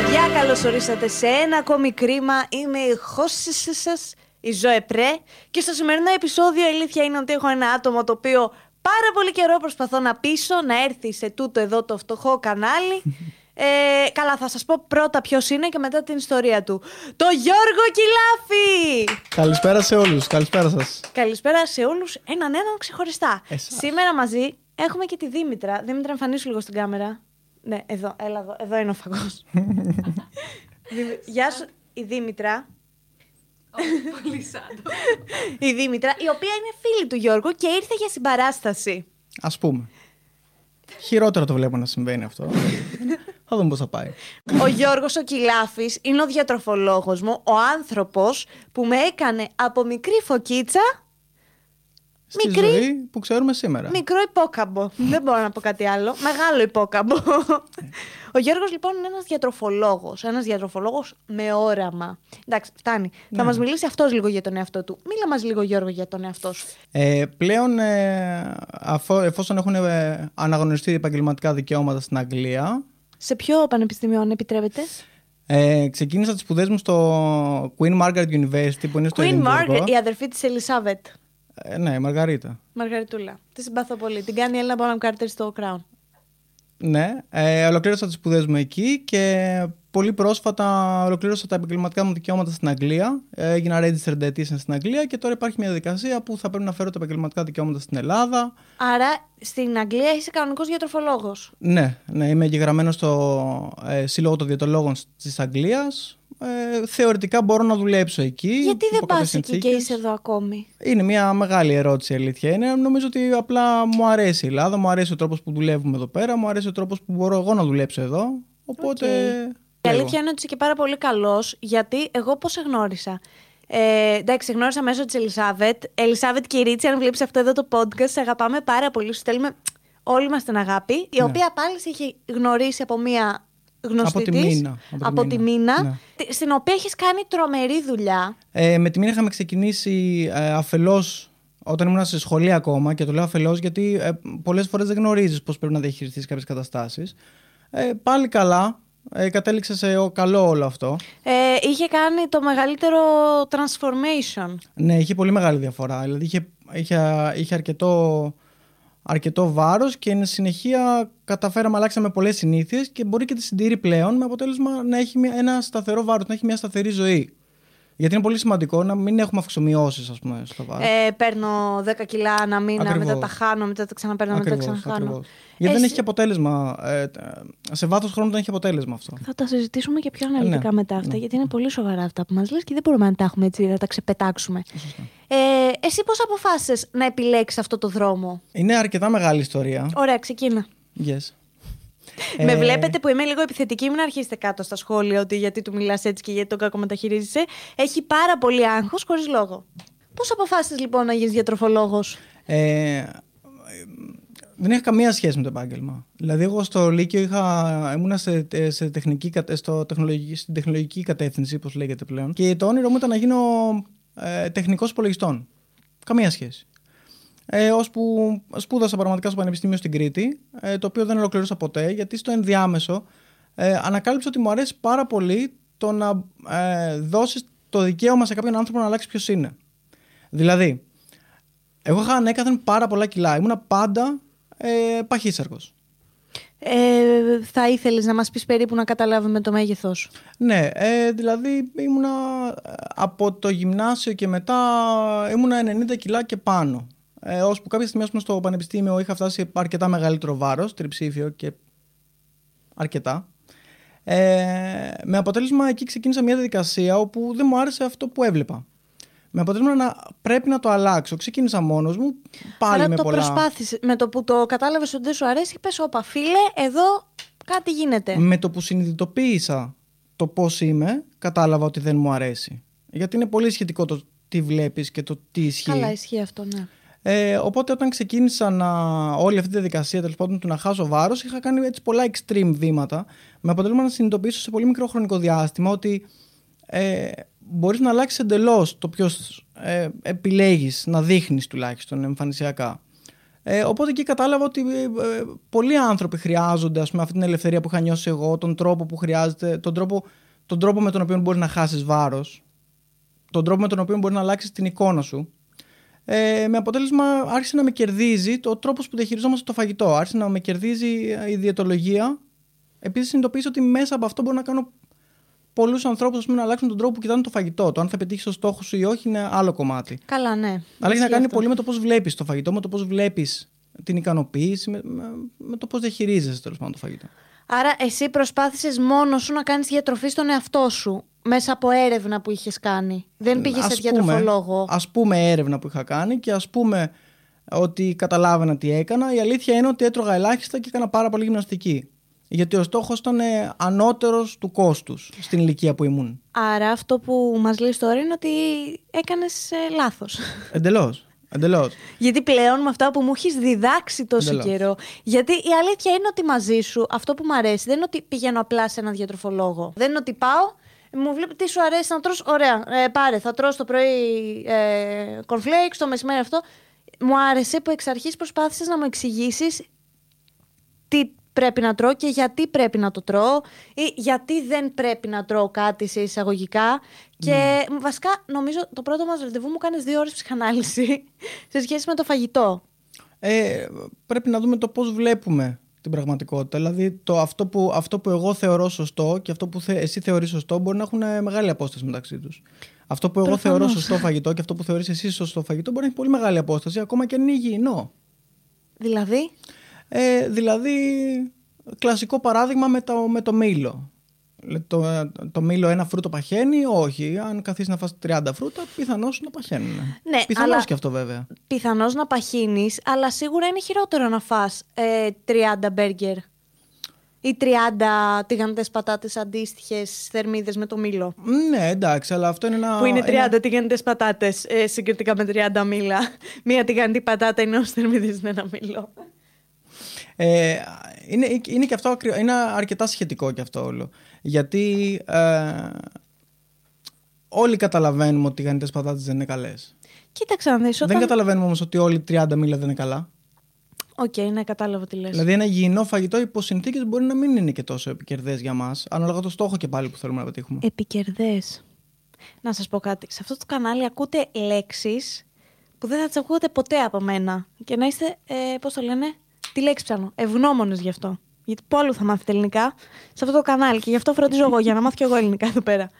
παιδιά, καλώς ορίσατε σε ένα ακόμη κρίμα. Είμαι η χώση σας, η Ζωέ Πρέ. Και στο σημερινό επεισόδιο η αλήθεια είναι ότι έχω ένα άτομο το οποίο πάρα πολύ καιρό προσπαθώ να πείσω να έρθει σε τούτο εδώ το φτωχό κανάλι. Ε, καλά, θα σας πω πρώτα ποιος είναι και μετά την ιστορία του. Το Γιώργο Κιλάφη! Καλησπέρα σε όλους, καλησπέρα σας. Καλησπέρα σε όλους, έναν έναν ξεχωριστά. Εσάς. Σήμερα μαζί έχουμε και τη Δήμητρα. Δήμητρα, εμφανίσου λίγο στην κάμερα. Ναι, εδώ, έλα εδώ, εδώ είναι ο φαγός. Δήμη- Γεια σου, η Δήμητρα. Πολύ σάντο. Η Δήμητρα, η οποία είναι φίλη του Γιώργου και ήρθε για συμπαράσταση. Ας πούμε. Χειρότερα το βλέπω να συμβαίνει αυτό. θα δούμε πώς θα πάει. Ο Γιώργος ο Κιλάφης είναι ο διατροφολόγος μου, ο άνθρωπος που με έκανε από μικρή φωκίτσα Στη Μικρή. ζωή που ξέρουμε σήμερα. μικρό υπόκαμπο. Δεν μπορώ να πω κάτι άλλο. Μεγάλο υπόκαμπο. Ο Γιώργος λοιπόν είναι ένας διατροφολόγος. Ένας διατροφολόγος με όραμα. Εντάξει, φτάνει. Θα μας μιλήσει αυτός λίγο για τον εαυτό του. Μίλα μας λίγο Γιώργο για τον εαυτό σου. Ε, πλέον, ε, αφό, εφόσον έχουν ε, αναγνωριστεί επαγγελματικά δικαιώματα στην Αγγλία, Σε ποιο πανεπιστήμιο αν επιτρέπετε; ε, ξεκίνησα τις σπουδές μου στο Queen Margaret University που είναι στο Queen Εδιμβούργο. Margaret, η αδερφή της Ελισάβετ. Ε, ναι, η Μαργαρίτα. Μαργαριτούλα. Τη συμπαθώ πολύ. Την κάνει η Έλληνα Bonham Carter στο Crown. Ναι, ε, ολοκλήρωσα τις σπουδές μου εκεί και πολύ πρόσφατα ολοκλήρωσα τα επαγγελματικά μου δικαιώματα στην Αγγλία. Ε, έγινα registered dietitian στην Αγγλία και τώρα υπάρχει μια διαδικασία που θα πρέπει να φέρω τα επαγγελματικά δικαιώματα στην Ελλάδα. Άρα στην Αγγλία είσαι κανονικός διατροφολόγος. Ναι, ναι είμαι εγγεγραμμένος στο ε, Σύλλογο των Διαιτολόγων της Αγγλίας. Ε, θεωρητικά μπορώ να δουλέψω εκεί. Γιατί δεν υπό πας κάποιες εκεί και συνθήκες. είσαι εδώ ακόμη; Είναι μια μεγάλη ερώτηση, η αλήθεια είναι. Νομίζω ότι απλά μου αρέσει η Ελλάδα, μου αρέσει ο τρόπος που δουλεύουμε εδώ πέρα, μου αρέσει ο τρόπος που μπορώ εγώ να δουλέψω εδώ. Οπότε. Η αλήθεια είναι ότι είσαι και πάρα πολύ καλός, γιατί εγώ πώς σε γνώρισα; Ε, εντάξει, σε γνώρισα μέσω της Ελισάβετ. Ελισάβετ και η Ρίτσι, αν βλέπεις αυτό εδώ το podcast, σε αγαπάμε πάρα πολύ. Σου στέλνουμε όλοι μας την αγάπη. Η Ναι. οποία πάλι σε έχει γνωρίσει από μία γνωστή Από τη της, Μίνα, από τη από τη Μίνα. Μίνα, τη- στην οποία έχεις κάνει τρομερή δουλειά. Ε, με τη μήνα είχαμε ξεκινήσει ε, αφελώς όταν ήμουν σε σχολεία ακόμα και το λέω αφελώς γιατί ε, πολλές φορές δεν γνωρίζεις πώς πρέπει να διαχειριστείς κάποιες καταστάσεις. Ε, πάλι καλά. Ε, κατέληξε σε ο- καλό όλο αυτό. Ε, είχε κάνει το μεγαλύτερο transformation. Ναι, είχε πολύ μεγάλη διαφορά. Δηλαδή είχε, είχε, είχε αρκετό, αρκετό βάρος και εν συνεχεία καταφέραμε αλλάξαμε πολλές συνήθειες και μπορεί και τη συντηρεί πλέον με αποτέλεσμα να έχει μια- ένα σταθερό βάρος, να έχει μια σταθερή ζωή. Γιατί είναι πολύ σημαντικό να μην έχουμε αυξομοιώσεις ας πούμε στο βάρος. Ε, παίρνω 10 κιλά ένα μήνα, Ακριβώς. μετά τα χάνω, μετά τα ξαναπαίρνω, μετά τα Ακριβώς, ξαναχάνω. ακριβώς. Γιατί δεν Εσύ- έχει και αποτέλεσμα. Ε, σε βάθος χρόνου δεν έχει αποτέλεσμα αυτό. Θα τα συζητήσουμε και πιο αναλυτικά Ναι, μετά αυτά, ναι. γιατί είναι πολύ σοβαρά αυτά που μας λες και δεν μπορούμε να τα έχουμε έτσι, να τα ξεπετάξουμε. Ε, εσύ πώς αποφάσισες να επιλέξεις αυτό το δρόμο; Είναι αρκετά μεγάλη ιστορία. Ωραία, ξεκίνα. Yes. Με Ε, βλέπετε που είμαι λίγο επιθετική, μην αρχίσετε κάτω στα σχόλια ότι γιατί του μιλάς έτσι και γιατί τον κακομεταχειρίζεσαι. Έχει πάρα πολύ άγχος χωρίς λόγο. Πώς αποφάσισες λοιπόν να γίνεις διατροφολόγος; Ε, δεν έχει καμία σχέση με το επάγγελμα. Δηλαδή, εγώ στο Λύκειο είχα, ήμουνα σε, σε τεχνική, κατε- στο τεχνολογική, στην τεχνολογική κατεύθυνση, όπως λέγεται πλέον. Και το όνειρό μου ήταν να γίνω ε, τεχνικός υπολογιστών. Καμία σχέση. Ε, ώσπου σπούδασα πραγματικά στο Πανεπιστήμιο στην Κρήτη, ε, το οποίο δεν ολοκλήρωσα ποτέ, γιατί στο ενδιάμεσο ε, ανακάλυψα ότι μου αρέσει πάρα πολύ το να ε, δώσεις το δικαίωμα σε κάποιον άνθρωπο να αλλάξει ποιος είναι. Δηλαδή, εγώ είχα ανέκαθεν πάρα πολλά κιλά. Ήμουνα πάντα ε, παχύσαρκος. Ε, θα ήθελες να μας πεις περίπου να καταλάβουμε το μέγεθός. Ναι, ε, δηλαδή ήμουνα ε, από το γυμνάσιο και μετά ήμουνα 90 κιλά και πάνω. Ε, ώσπου κάποια στιγμή ας πούμε, στο πανεπιστήμιο είχα φτάσει σε αρκετά μεγαλύτερο βάρος, τριψήφιο και αρκετά. Ε, με αποτέλεσμα εκεί ξεκίνησα μια διαδικασία όπου δεν μου άρεσε αυτό που έβλεπα. Με αποτέλεσμα να πρέπει να το αλλάξω. Ξεκίνησα μόνος μου, πάλι Άρα με το πολλά... προσπάθησες. Με το που το κατάλαβες ότι δεν σου αρέσει, πες όπα φίλε, εδώ κάτι γίνεται. Με το που συνειδητοποίησα το πώς είμαι, κατάλαβα ότι δεν μου αρέσει. Γιατί είναι πολύ σχετικό το τι βλέπεις και το τι ισχύει. Καλά, ισχύει αυτό, ναι. Ε, οπότε όταν ξεκίνησα να, όλη αυτή τη διαδικασία τέλος πάντων του να χάσω βάρος είχα κάνει έτσι πολλά extreme βήματα με αποτέλεσμα να συνειδητοποιήσω σε πολύ μικρό χρονικό διάστημα ότι ε, μπορείς να αλλάξεις εντελώς το ποιος ε, επιλέγεις να δείχνεις τουλάχιστον εμφανισιακά. Ε, οπότε εκεί κατάλαβα ότι ε, ε, πολλοί άνθρωποι χρειάζονται ας πούμε, αυτή την ελευθερία που είχα νιώσει εγώ, τον τρόπο που χρειάζεται, τον τρόπο, τον τρόπο με τον οποίο μπορείς να χάσεις βάρος, τον τρόπο με τον οποίο μπορείς να αλλάξεις την εικόνα σου. Ε, με αποτέλεσμα άρχισε να με κερδίζει το τρόπος που διαχειριζόμαστε το φαγητό. Άρχισε να με κερδίζει η διαιτολογία. Επίσης, συνειδητοποίησα ότι μέσα από αυτό μπορώ να κάνω πολλούς ανθρώπους να αλλάξουν τον τρόπο που κοιτάνε το φαγητό. Το αν θα πετύχεις το στόχο σου ή όχι είναι άλλο κομμάτι. Καλά, ναι. Αλλά έχει να κάνει αυτό. πολύ με το πώς βλέπεις το φαγητό, με το πώς βλέπεις την ικανοποίηση, με, με, με το πώς διαχειρίζεσαι τέλος πάντων το φαγητό. Άρα, εσύ προσπάθησες μόνο σου να κάνεις διατροφή στον εαυτό σου μέσα από έρευνα που είχες κάνει. Δεν πήγες σε Ας διατροφολόγο. Πούμε, ας πούμε έρευνα που είχα κάνει και ας πούμε ότι καταλάβαινα τι έκανα. Η αλήθεια είναι ότι έτρωγα ελάχιστα και έκανα πάρα πολύ γυμναστική. Γιατί ο στόχος ήταν ε, ανώτερος του κόστους στην ηλικία που ήμουν. Άρα, αυτό που μας λες τώρα είναι ότι έκανες ε, λάθος. Εντελώς. Εντελώς. Γιατί πλέον με αυτά που μου έχεις διδάξει τόσο Εντελώς. καιρό. Γιατί η αλήθεια είναι ότι μαζί σου αυτό που μου αρέσει δεν είναι ότι πηγαίνω απλά σε ένα διατροφολόγο. Δεν είναι ότι πάω, μου βλέπει τι σου αρέσει να τρως. Ωραία, ε, πάρε, θα τρως το πρωί ε, cornflakes, το μεσημέρι αυτό. Μου άρεσε που εξ αρχής προσπάθησες να μου εξηγήσεις τι πρέπει να τρώω και γιατί πρέπει να το τρώω ή γιατί δεν πρέπει να τρώω κάτι σε εισαγωγικά. Και βασικά νομίζω το πρώτο μας ραντεβού μου κάνεις δύο ώρες ψυχανάλυση σε σχέση με το φαγητό. Ε, πρέπει να δούμε το πώς βλέπουμε την πραγματικότητα. Δηλαδή το, αυτό, που, αυτό που εγώ θεωρώ σωστό και αυτό που θε, εσύ θεωρείς σωστό μπορεί να έχουν ε, μεγάλη απόσταση μεταξύ τους. Αυτό που εγώ Προφανώς. θεωρώ σωστό φαγητό και αυτό που θεωρείς εσύ σωστό φαγητό μπορεί να έχει πολύ μεγάλη απόσταση ακόμα και αν είναι υγιεινό. Δηλαδή, Ε, δηλαδή, κλασικό παράδειγμα με το, με το μήλο. Λε- Το, το μήλο ένα φρούτο παχαίνει, όχι. Αν καθίσεις να φας 30 φρούτα, πιθανώς να παχαίνουν. Ναι, πιθανώς αλλά- και αυτό βέβαια. πιθανώς να παχύνεις, αλλά σίγουρα είναι χειρότερο να φας ε, 30 μπέργκερ ή 30 τηγανιτές πατάτες αντίστοιχες θερμίδες με το μήλο. Ναι, εντάξει, αλλά αυτό είναι ένα. Που είναι 30 ένα- τηγανιτές πατάτες ε, συγκριτικά με 30 μήλα. Μία τηγανιτή πατάτα είναι ως θερμίδες με ένα μήλο. Ε, είναι, είναι και αυτό ακρι- είναι αρκετά σχετικό και αυτό όλο. Γιατί ε, όλοι καταλαβαίνουμε ότι οι τηγανητές πατάτες δεν είναι καλές. Κοίταξε να δεις, Δεν όταν... καταλαβαίνουμε όμως ότι όλοι οι 30 μήλα δεν είναι καλά. Οκ, ναι, κατάλαβα τι λες. Δηλαδή, ένα υγιεινό φαγητό υπό συνθήκες μπορεί να μην είναι και τόσο επικερδές για μας, ανάλογα το στόχο και πάλι που θέλουμε να πετύχουμε. Επικερδές. Να σας πω κάτι. Σε αυτό το κανάλι ακούτε λέξεις που δεν θα τις ακούτε ποτέ από μένα. Και να είστε, ε, πώς το λένε, τη λέξη ψάχνω, ευγνώμονες γι' αυτό. Γιατί πού αλλού θα μάθετε ελληνικά σε αυτό το κανάλι και γι' αυτό φροντίζω εγώ για να μάθω και εγώ ελληνικά εδώ πέρα.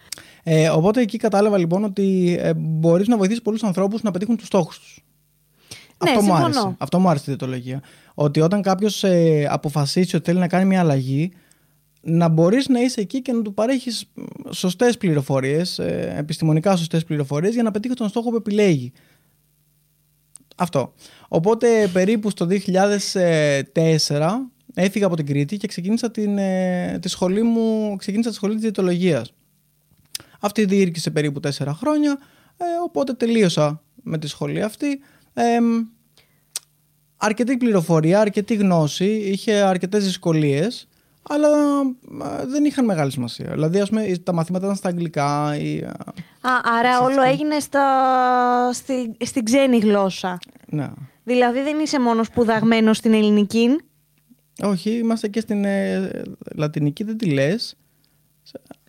Ε, οπότε εκεί κατάλαβα λοιπόν ότι ε, μπορείς να βοηθήσεις πολλούς ανθρώπους να πετύχουν τους στόχους τους. Ναι, αυτό, μου συμφωνώ. άρεσε. αυτό μου άρεσε η διαιτολογία. Ότι όταν κάποιος ε, αποφασίσει ότι θέλει να κάνει μια αλλαγή, να μπορείς να είσαι εκεί και να του παρέχεις σωστές πληροφορίες, ε, επιστημονικά σωστές πληροφορίες, για να πετύχει τον στόχο που επιλέγει. Αυτό. Οπότε περίπου στο 2004 έφυγα από την Κρήτη και ξεκίνησα την, ε, τη σχολή μου, ξεκίνησα τη σχολή της διαιτολογίας. Αυτή διήρκησε περίπου τέσσερα χρόνια, ε, οπότε τελείωσα με τη σχολή αυτή. Ε, αρκετή πληροφορία, αρκετή γνώση, είχε αρκετές δυσκολίες, αλλά ε, δεν είχαν μεγάλη σημασία. Δηλαδή, ας πούμε, τα μαθήματα ήταν στα αγγλικά. Ή, ε, Α, άρα όλο έγινε στα, στη, στην ξένη γλώσσα. ναι. Δηλαδή δεν είσαι μόνος σπουδαγμένο στην ελληνική. Όχι, είμαστε και στην ε, λατινική, δεν τη λες.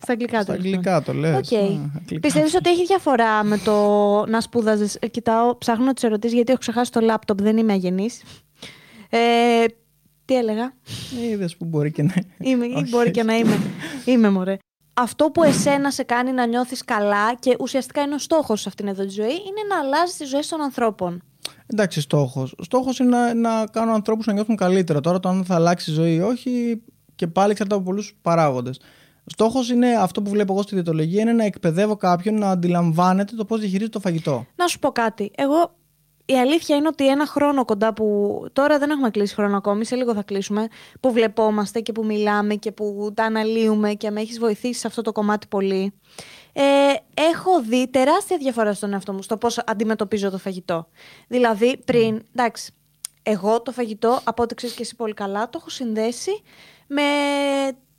Στα αγγλικά Στα τέλος πάντων. αγγλικά το λες. Οκ. Α, αγγλικά. Πιστεύεις ότι έχει διαφορά με το να σπούδαζες. Ε, Κοιτάω, ψάχνω τις ερωτήσεις γιατί έχω ξεχάσει το λάπτοπ, δεν είμαι αγενής. Ε, τι έλεγα; Ε, Είδες που μπορεί και να Είμαι, ή Όχι. μπορεί και να είμαι. Είμαι μωρέ. Αυτό που εσένα σε κάνει να νιώθεις καλά και ουσιαστικά είναι ο στόχος σε αυτήν εδώ τη ζωή είναι να αλλάζεις τις ζωές των ανθρώπων. Εντάξει, στόχος. Στόχος είναι να, να κάνω ανθρώπους να νιώθουν καλύτερα. Τώρα, το αν θα αλλάξει η ζωή ή όχι, και πάλι εξαρτάται από πολλούς παράγοντες. Στόχος είναι αυτό που βλέπω εγώ στη διαιτολογία, είναι να εκπαιδεύω κάποιον να αντιλαμβάνεται το πώς διαχειρίζεται το φαγητό. Να σου πω κάτι. Εγώ η αλήθεια είναι ότι ένα χρόνο κοντά που. Τώρα δεν έχουμε κλείσει χρόνο ακόμη, σε λίγο θα κλείσουμε. Που βλεπόμαστε και που μιλάμε και που τα αναλύουμε και με έχεις βοηθήσει σε αυτό το κομμάτι πολύ. Ε, έχω δει τεράστια διαφορά στον εαυτό μου στο πώς αντιμετωπίζω το φαγητό. Δηλαδή, πριν. Εντάξει, εγώ το φαγητό, από ό,τι ξέρεις και εσύ πολύ καλά, το έχω συνδέσει με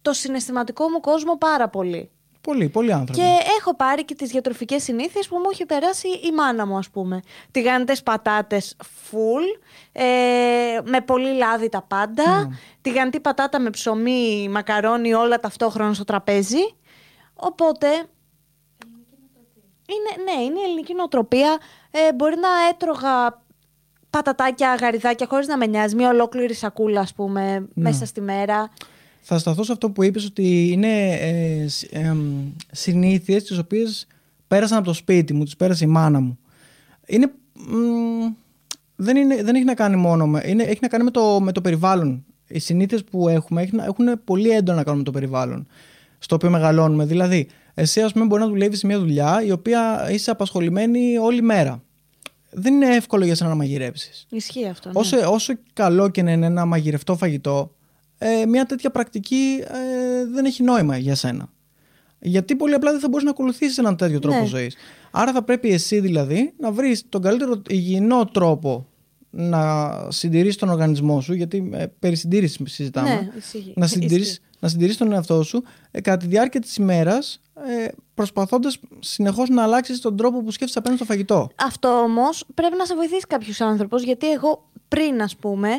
το συναισθηματικό μου κόσμο πάρα πολύ. Πολύ, πολλοί άνθρωποι. Και έχω πάρει και τις διατροφικές συνήθειες που μου έχει περάσει η μάνα μου, ας πούμε. Τηγάνιτες πατάτες full, ε, με πολύ λάδι τα πάντα. Ναι. Τηγανιτή πατάτα με ψωμί, μακαρόνι, όλα ταυτόχρονα στο τραπέζι. Οπότε. Είναι, ναι, είναι η ελληνική νοοτροπία. Ε, μπορεί να έτρωγα πατατάκια, γαριδάκια χωρίς να με νοιάζει. Μια ολόκληρη σακούλα, ας πούμε, μέσα στη μέρα. Θα σταθώ σε αυτό που είπες ότι είναι ε, σ- εμ, συνήθειες τις οποίες πέρασαν από το σπίτι μου, τις πέρασε η μάνα μου. Είναι, μ, δεν, είναι, δεν έχει να κάνει μόνο με, είναι, έχει να κάνει με το, με το περιβάλλον. Οι συνήθειες που έχουμε έχει να- έχουν πολύ έντονα να κάνουν με το περιβάλλον στο οποίο μεγαλώνουμε. Δηλαδή, εσύ ας πούμε μπορεί να δουλεύεις σε μια δουλειά η οποία είσαι απασχολημένη όλη μέρα. Δεν είναι εύκολο για σένα να μαγειρέψεις. Ισχύει αυτό. Ναι. Όσο, όσο καλό και να είναι ένα μαγειρευτό φαγητό, ε, μια τέτοια πρακτική ε, δεν έχει νόημα για σένα. Γιατί πολύ απλά δεν θα μπορείς να ακολουθήσεις έναν τέτοιο τρόπο Ναι. ζωής. Άρα θα πρέπει εσύ δηλαδή να βρεις τον καλύτερο υγιεινό τρόπο να συντηρήσεις τον οργανισμό σου, γιατί ε, περί συντήρησης συζητάμε. Ναι, ισχύει. να, Ισχύει. Συντηρείς, να συντηρείς τον εαυτό σου ε, κατά τη διάρκεια της ημέρας ε, προσπαθώντας συνεχώς να αλλάξεις τον τρόπο που σκέφτεσαι απέναντι στο φαγητό. Αυτό όμως πρέπει να σε βοηθήσει κάποιος άνθρωπος, γιατί εγώ πριν, ας πούμε,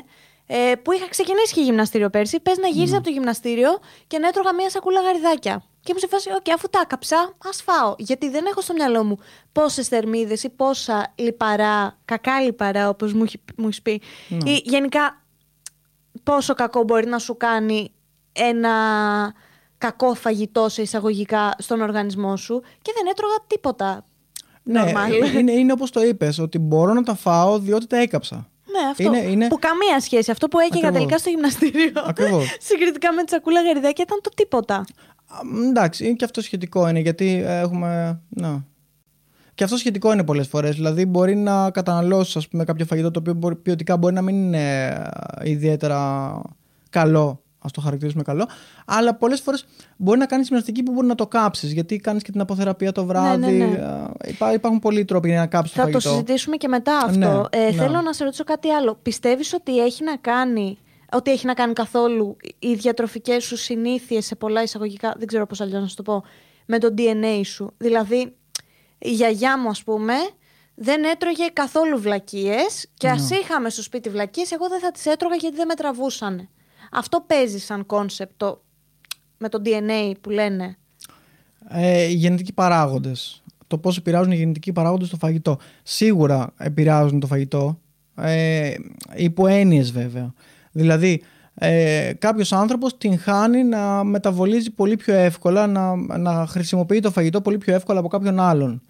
ε, που είχα ξεκινήσει και γυμναστήριο πέρσι, πες να γύριζα από το γυμναστήριο και να έτρωγα μία σακούλα γαριδάκια. Και ήμουν σε φάση, οκ, αφού τα κάψα, ας φάω. Γιατί δεν έχω στο μυαλό μου πόσες θερμίδες ή πόσα λιπαρά, κακά λιπαρά, όπως μου, έχει- μου έχεις πει. Ή γενικά πόσο κακό μπορεί να σου κάνει ένα κακό φαγητό σε εισαγωγικά στον οργανισμό σου και δεν έτρωγα τίποτα. Ναι, Normal. είναι, είναι όπως το είπες, ότι μπορώ να τα φάω διότι τα έκαψα. Ναι, αυτό. Είναι- είναι- Που καμία σχέση. Αυτό που έκαιγα Ακριβώς. τελικά στο γυμναστήριο. Ακριβώς. Συγκριτικά με τη σακούλα γαριδάκια ήταν το τίποτα. Α, μ, Εντάξει, είναι και αυτό σχετικό είναι γιατί έχουμε. Να. Και αυτό σχετικό είναι πολλές φορές. Δηλαδή, μπορεί να καταναλώσεις ας πούμε, κάποιο φαγητό το οποίο μπορεί, ποιοτικά μπορεί να μην είναι ε, ιδιαίτερα καλό. Α το χαρακτηρίσουμε καλό. Αλλά πολλές φορές μπορεί να κάνεις γυμναστική που μπορεί να το κάψεις. Γιατί κάνεις και την αποθεραπεία το βράδυ. ναι, ναι. Ε, υπά- υπάρχουν πολλοί τρόποι για να κάψεις το Θα το φαγητό. συζητήσουμε και μετά αυτό. Ναι, ε, ναι. Θέλω να σε ρωτήσω κάτι άλλο. Πιστεύεις ότι έχει να κάνει. Ότι έχει να κάνει καθόλου οι διατροφικές σου συνήθειες σε πολλά εισαγωγικά, δεν ξέρω πώς αλλιώς να σου το πω, με το DNA σου; Δηλαδή, η γιαγιά μου, ας πούμε, δεν έτρωγε καθόλου βλακείες και ας Ναι. είχαμε στο σπίτι βλακείες, εγώ δεν θα τις έτρωγα γιατί δεν με τραβούσαν. Αυτό παίζει σαν concept το- με το DNA που λένε. Ε, οι γενετικοί παράγοντες. Το πώς επηρεάζουν οι γενετικοί παράγοντες στο φαγητό. Σίγουρα επηρεάζουν το φαγητό. Ε, υπό έννοιες βέβαια. Δηλαδή, ε, κάποιος άνθρωπος τυχαίνει να μεταβολίζει πολύ πιο εύκολα, να, να χρησιμοποιεί το φαγητό πολύ πιο εύκολα από κάποιον άλλον.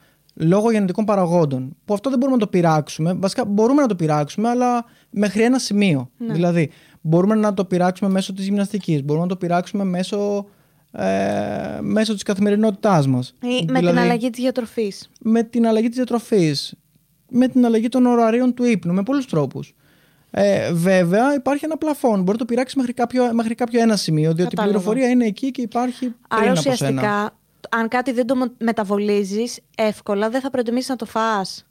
Λόγω γενετικών παραγόντων. Που αυτό δεν μπορούμε να το πειράξουμε. Βασικά μπορούμε να το πειράξουμε, αλλά μέχρι ένα σημείο. Δηλαδή, μπορούμε να το πειράξουμε μέσω της γυμναστικής, μπορούμε να το πειράξουμε μέσω ε, μέσω της καθημερινότητάς μας. Ή με την Δηλαδή, αλλαγή της διατροφής. Με την αλλαγή της διατροφής, με την αλλαγή των ωραρίων του ύπνου, με πολλούς τρόπους. Ε, βέβαια υπάρχει ένα πλαφόν, μπορεί να το πειράξεις μέχρι κάποιο, μέχρι κάποιο ένα σημείο, διότι Κατάλαβα. η πληροφορία είναι εκεί και υπάρχει πριν Άρα από σένα. Ουσιαστικά, αν κάτι δεν το μεταβολίζεις εύκολα, δεν θα προτιμήσεις να το φας.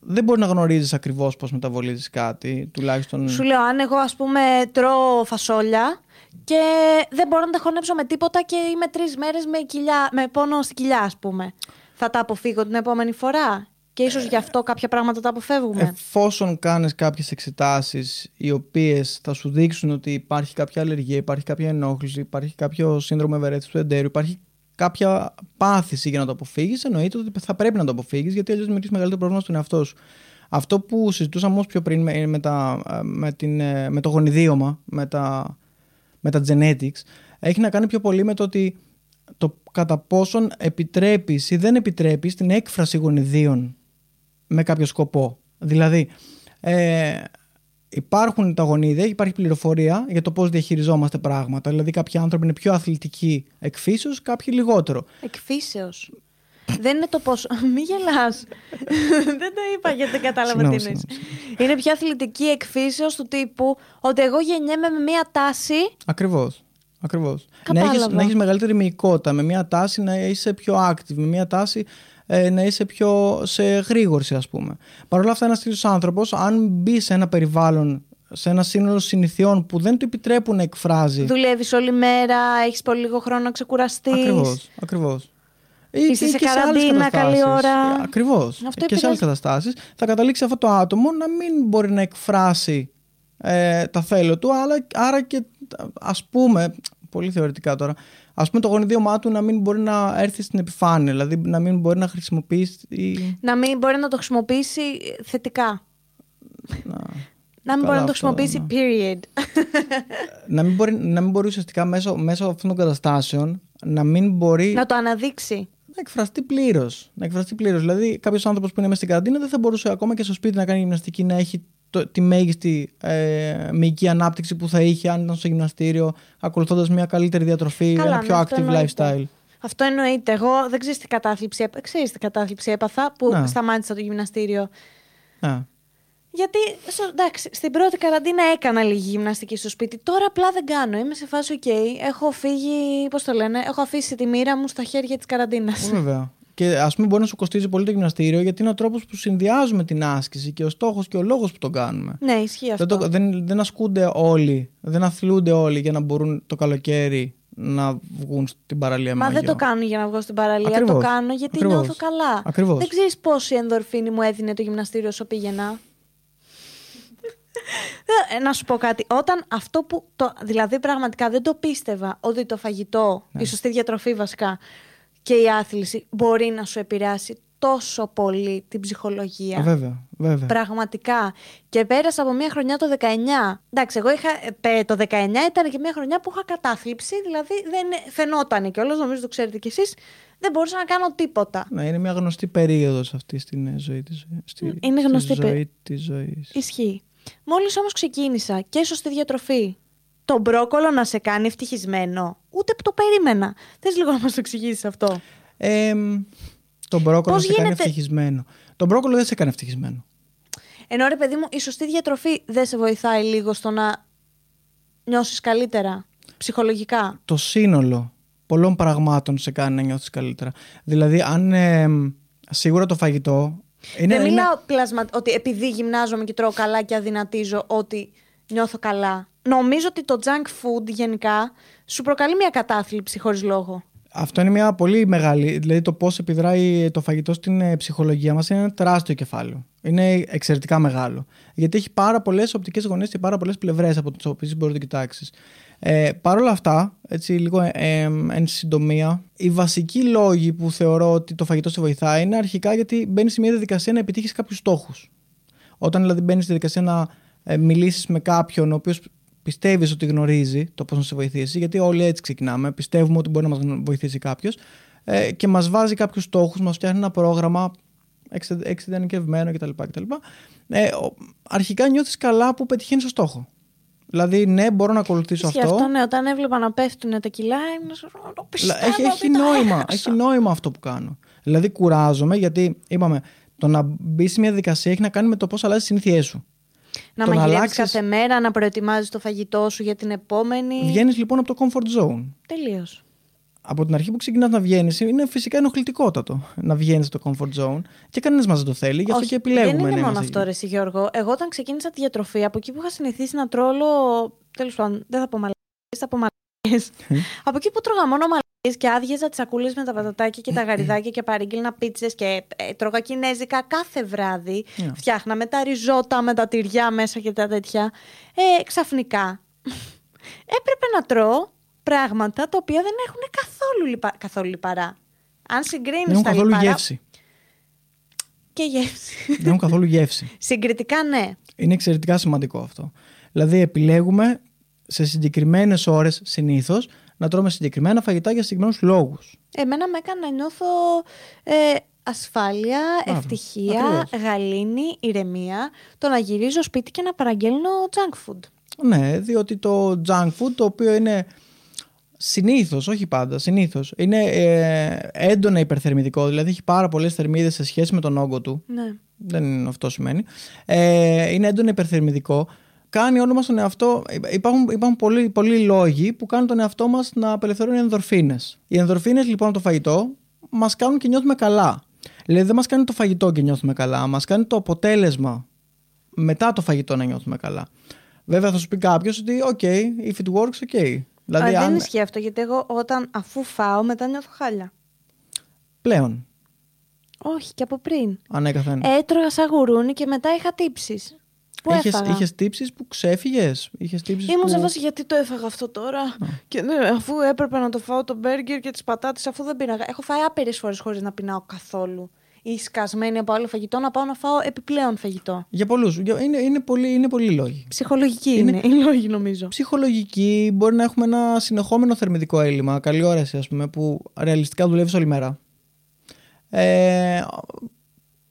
Δεν μπορεί να γνωρίζεις ακριβώς πώς μεταβολίζεις κάτι, τουλάχιστον... Σου λέω, αν εγώ ας πούμε τρώω φασόλια και δεν μπορώ να τα χωνέψω με τίποτα και είμαι τρεις μέρες με, κοιλιά, με πόνο στην κοιλιά, ας πούμε. Θα τα αποφύγω την επόμενη φορά. Και ίσως γι' αυτό κάποια πράγματα τα αποφεύγουμε. Εφόσον κάνεις κάποιες εξετάσεις οι οποίες θα σου δείξουν ότι υπάρχει κάποια αλλεργία, υπάρχει κάποια ενόχληση, υπάρχει κάποιο σύνδρομο ευερέθησης του εντέρου, υπάρχει κάποια πάθηση για να το αποφύγεις, εννοείται ότι θα πρέπει να το αποφύγεις γιατί αλλιώς δημιουργείς μεγαλύτερο πρόβλημα στον εαυτό σου. Αυτό που συζητούσαμε όμως πιο πριν με, με, τα, με, την, ε, με το γονιδίωμα, με τα, με τα genetics, έχει να κάνει πιο πολύ με το ότι το κατά πόσον επιτρέπεις ή δεν επιτρέπεις την έκφραση γονιδίων με κάποιο σκοπό. Δηλαδή, ε, υπάρχουν τα γονίδια, υπάρχει πληροφορία για το πώς διαχειριζόμαστε πράγματα. Δηλαδή, κάποιοι άνθρωποι είναι πιο αθλητικοί εκφύσεως, κάποιοι λιγότερο. Εκφύσεως. δεν είναι το πόσο. Μη γελάς. δεν το είπα γιατί δεν κατάλαβα τι Συγγνώμη, είναι. Είναι πιο αθλητική εκφύσεως του τύπου ότι εγώ γεννιέμαι με μία τάση. Ακριβώς. Ακριβώς. Να Κατάλαβα. έχεις, να έχεις μεγαλύτερη μυϊκότητα, με μια τάση να είσαι πιο active, με μια τάση ε, να είσαι πιο σε γρήγορση ας πούμε. Παρ' όλα αυτά ένας τέτοιος άνθρωπος, αν μπει σε ένα περιβάλλον σε ένα σύνολο συνηθιών που δεν του επιτρέπουν να εκφράζει. Δουλεύεις όλη μέρα, έχεις πολύ λίγο χρόνο να ξεκουραστείς. Ακριβώς. Ακριβώς. Ή Είσαι και- σε και άλλες καραντίνα καλή καταστάσεις. ώρα. Ακριβώς. Αυτό και σε άλλες επηρεάζει. καταστάσεις θα καταλήξει αυτό το άτομο να μην μπορεί να εκφράσει ε, τα θέλω του, αλλά, άρα και ας πούμε, πολύ θεωρητικά τώρα, ας πούμε το γονιδίωμά του να μην μπορεί να έρθει στην επιφάνεια, δηλαδή να μην μπορεί να χρησιμοποιήσει. Να μην μπορεί να το χρησιμοποιήσει θετικά. Να, Να μην Καλά μπορεί να το αυτό, χρησιμοποιήσει, ναι. period. να, μην μπορεί, να μην μπορεί ουσιαστικά μέσω, μέσω αυτών των καταστάσεων να μην μπορεί να το αναδείξει. να εκφραστεί πλήρως. Να εκφραστεί πλήρως. Δηλαδή, κάποιος άνθρωπος που είναι μέσα στην καραντίνα δεν θα μπορούσε ακόμα και στο σπίτι να κάνει γυμναστική, να έχει το, τη μέγιστη ε, μυϊκή ανάπτυξη που θα είχε αν ήταν στο γυμναστήριο, ακολουθώντας μια καλύτερη διατροφή, Καλά, ένα ναι, πιο αυτό active εννοείται. lifestyle. Αυτό εννοείται. Εγώ δεν ξέρεις τι κατάθλιψη, έπα- ξέρεις τι κατάθλιψη έπαθα που Ναι. σταμάτησα το γυμναστήριο. Ναι. Γιατί στο, εντάξει, στην πρώτη καραντίνα έκανα λίγη γυμναστική στο σπίτι. Τώρα απλά δεν κάνω. Είμαι σε φάση OK. Έχω φύγει, πώς το λένε, έχω αφήσει τη μοίρα μου στα χέρια της καραντίνας. Βέβαια. Και ας πούμε, μπορεί να σου κοστίζει πολύ το γυμναστήριο γιατί είναι ο τρόπος που συνδυάζουμε την άσκηση και ο στόχος και ο λόγος που τον κάνουμε. ναι, ισχύει αυτό. Δεν, το, δεν, δεν ασκούνται όλοι, δεν αθλούνται όλοι για να μπορούν το καλοκαίρι να βγουν στην παραλία Μα με δεν το μαγιό. κάνω για να βγω στην παραλία. Το Ακριβώς. κάνω γιατί Ακριβώς. νιώθω καλά. Ακριβώς. Δεν ξέρεις πόση ενδορφίνη μου έδινε το γυμναστήριο όσο πήγαινα. Ε, να σου πω κάτι. Όταν αυτό που. Το, δηλαδή, πραγματικά δεν το πίστευα ότι το φαγητό, Ναι. η σωστή διατροφή βασικά και η άθληση μπορεί να σου επηρεάσει τόσο πολύ την ψυχολογία. Α, Βέβαια, βέβαια. Πραγματικά. Και πέρασα από μια χρονιά το 19. Εντάξει, εγώ είχα. ε, Το 19 ήταν και μια χρονιά που είχα κατάθλιψη, δηλαδή δεν φαινόταν κιόλας, νομίζω το ξέρετε κι εσείς. Δεν μπορούσα να κάνω τίποτα. Ναι, είναι μια γνωστή περίοδος αυτή στην ε, ζωή της. Στη, Είναι στη γνωστή πε- ζωή της ζωής. Ισχύει. Μόλις όμως ξεκίνησα και σωστή διατροφή, το μπρόκολο να σε κάνει ευτυχισμένο, ούτε που το περίμενα. Θες λίγο να μας το εξηγήσεις αυτό; Ε, το μπρόκολο Πώς σε κάνει γίνεται- ευτυχισμένο. Το μπρόκολο δεν σε κάνει ευτυχισμένο. Ενώ ρε παιδί μου, η σωστή διατροφή δεν σε βοηθάει λίγο στο να νιώσεις καλύτερα ψυχολογικά; Το σύνολο πολλών πραγμάτων σε κάνει να νιώθεις καλύτερα. Δηλαδή, αν ε, σίγουρα το φαγητό. Είναι, δεν είναι- μιλάω πλασμα... ότι επειδή γυμνάζομαι και τρώω καλά και αδυνατίζω ότι νιώθω καλά. Νομίζω ότι το junk food γενικά σου προκαλεί μια κατάθλιψη χωρίς λόγο. Αυτό είναι μια πολύ μεγάλη. Δηλαδή, το πώς επιδράει το φαγητό στην ε, ψυχολογία μας είναι ένα τεράστιο κεφάλαιο. Είναι εξαιρετικά μεγάλο. Γιατί έχει πάρα πολλές οπτικές γωνίες και πάρα πολλές πλευρές από τις οποίες μπορεί να το κοιτάξεις. Ε, Παρ' όλα αυτά, έτσι λίγο ε, ε, εν συντομία, οι βασικοί λόγοι που θεωρώ ότι το φαγητό σε βοηθάει είναι αρχικά γιατί μπαίνεις σε μια διαδικασία να επιτύχεις κάποιους στόχους. Όταν δηλαδή μπαίνεις στη διαδικασία να ε, μιλήσεις με κάποιον ο οποίος πιστεύεις ότι γνωρίζει το πώς να σε βοηθήσει, γιατί όλοι έτσι ξεκινάμε. Πιστεύουμε ότι μπορεί να μας βοηθήσει κάποιος ε, και μας βάζει κάποιους στόχους, μας φτιάχνει ένα πρόγραμμα εξε- εξειδανικευμένο κτλ. κτλ. Ε, ο- αρχικά νιώθεις καλά που πετυχαίνεις το στόχο. Δηλαδή, ναι, μπορώ να ακολουθήσω Ισχύει αυτό. αυτό, ναι, όταν έβλεπα να πέφτουν τα κιλά, ήμουν σε «Ω, το πιστεύω Λα- έχει, έχει, ότι τα νόημα, έχασα». έχει νόημα αυτό που κάνω. Δηλαδή, κουράζομαι γιατί είπαμε, το να μπει σε μια διαδικασία έχει να κάνει με το πώς αλλάζει τις συνήθειές σου. Να το να μαγειρεύεις αλλάξεις- κάθε μέρα, να προετοιμάζεις το φαγητό σου για την επόμενη. Βγαίνεις λοιπόν από το comfort zone. Τελείως. Από την αρχή που ξεκινάς να βγαίνεις, είναι φυσικά ενοχλητικότατο να βγαίνεις από το comfort zone και κανένας μας δεν το θέλει, γι' αυτό Όχι, και επιλέγουμε Δεν να είναι μόνο είμαστε αυτό, εκεί. ρε, εσύ, Γιώργο. Εγώ όταν ξεκίνησα τη διατροφή, από εκεί που είχα συνηθίσει να τρώω όλο. Τέλος πάντων, δεν θα πω μαλακίες, θα πω μαλακίες. από εκεί που τρώγα μόνο μαλακίες και άδειαζα τις σακούλες με τα πατατάκια και τα γαριδάκια και παρήγγυλνα πίτσες και ε, τρώγα κινέζικα κάθε βράδυ. Ναι. Φτιάχναμε τα ριζότα με τα τυριά μέσα και τα τέτοια. Ε, ξαφνικά έπρεπε να τρώω πράγματα τα οποία δεν έχουν καθόλου, λιπα... καθόλου λιπαρά. Αν συγκρίνεις Δεν έχουν τα καθόλου λιπαρά. γεύση. Και γεύση. Δεν έχουν καθόλου γεύση. Συγκριτικά ναι. Είναι εξαιρετικά σημαντικό αυτό. Δηλαδή, επιλέγουμε σε συγκεκριμένες ώρες συνήθως να τρώμε συγκεκριμένα φαγητά για συγκεκριμένους λόγους. Εμένα με έκανε να νιώθω ε, ασφάλεια, Μπράβο. ευτυχία, Ακριβώς. γαλήνη, ηρεμία. Το να γυρίζω σπίτι και να παραγγέλνω junk food. Ναι, διότι το junk food το οποίο είναι συνήθως, όχι πάντα, συνήθως, είναι ε, έντονα υπερθερμιδικό, δηλαδή έχει πάρα πολλές θερμίδες σε σχέση με τον όγκο του. Ναι. Δεν αυτό σημαίνει. Ε, είναι έντονα υπερθερμιδικό. Κάνει όνομα στον εαυτό. Υπάρχουν, υπάρχουν πολλοί, πολλοί λόγοι που κάνουν τον εαυτό μας να απελευθερώνει ενδορφίνες. Οι ενδορφίνες λοιπόν από το φαγητό μας κάνουν και νιώθουμε καλά. Δηλαδή δεν μας κάνει το φαγητό και νιώθουμε καλά. Μας κάνει το αποτέλεσμα μετά το φαγητό να νιώθουμε καλά. Βέβαια θα σου πει κάποιος ότι, OK, if it works, OK. Δηλαδή, Α, αν... Δεν ισχύει αυτό, γιατί εγώ όταν αφού φάω μετά νιώθω χάλια. Πλέον, Όχι, και από πριν. ανέκαθεν. Έτρωγα σαν γουρούνι και μετά είχα τύψεις. Πού είχες, έφαγα. είχες τύψεις που ξέφυγες; Είχες τύψεις Ήμουν που... σε φάση γιατί το έφαγα αυτό τώρα; Και ναι, αφού έπρεπε να το φάω το μπέργκερ και τις πατάτες, αφού δεν πίναγα. Έχω φάει άπειρες φορές χωρίς να πεινάω καθόλου. Ή σκασμένη από άλλο φαγητό να πάω να φάω επιπλέον φαγητό. Για πολλούς. Για- Είναι, είναι, πολύ, είναι πολλοί λόγοι. Ψυχολογική Είναι- είναι, οι λόγοι νομίζω. Ψυχολογική, μπορεί να έχουμε ένα συνεχόμενο θερμιδικό έλλειμμα, καλή όρεση ας πούμε, που ρεαλιστικά δουλεύεις όλη μέρα. Ε,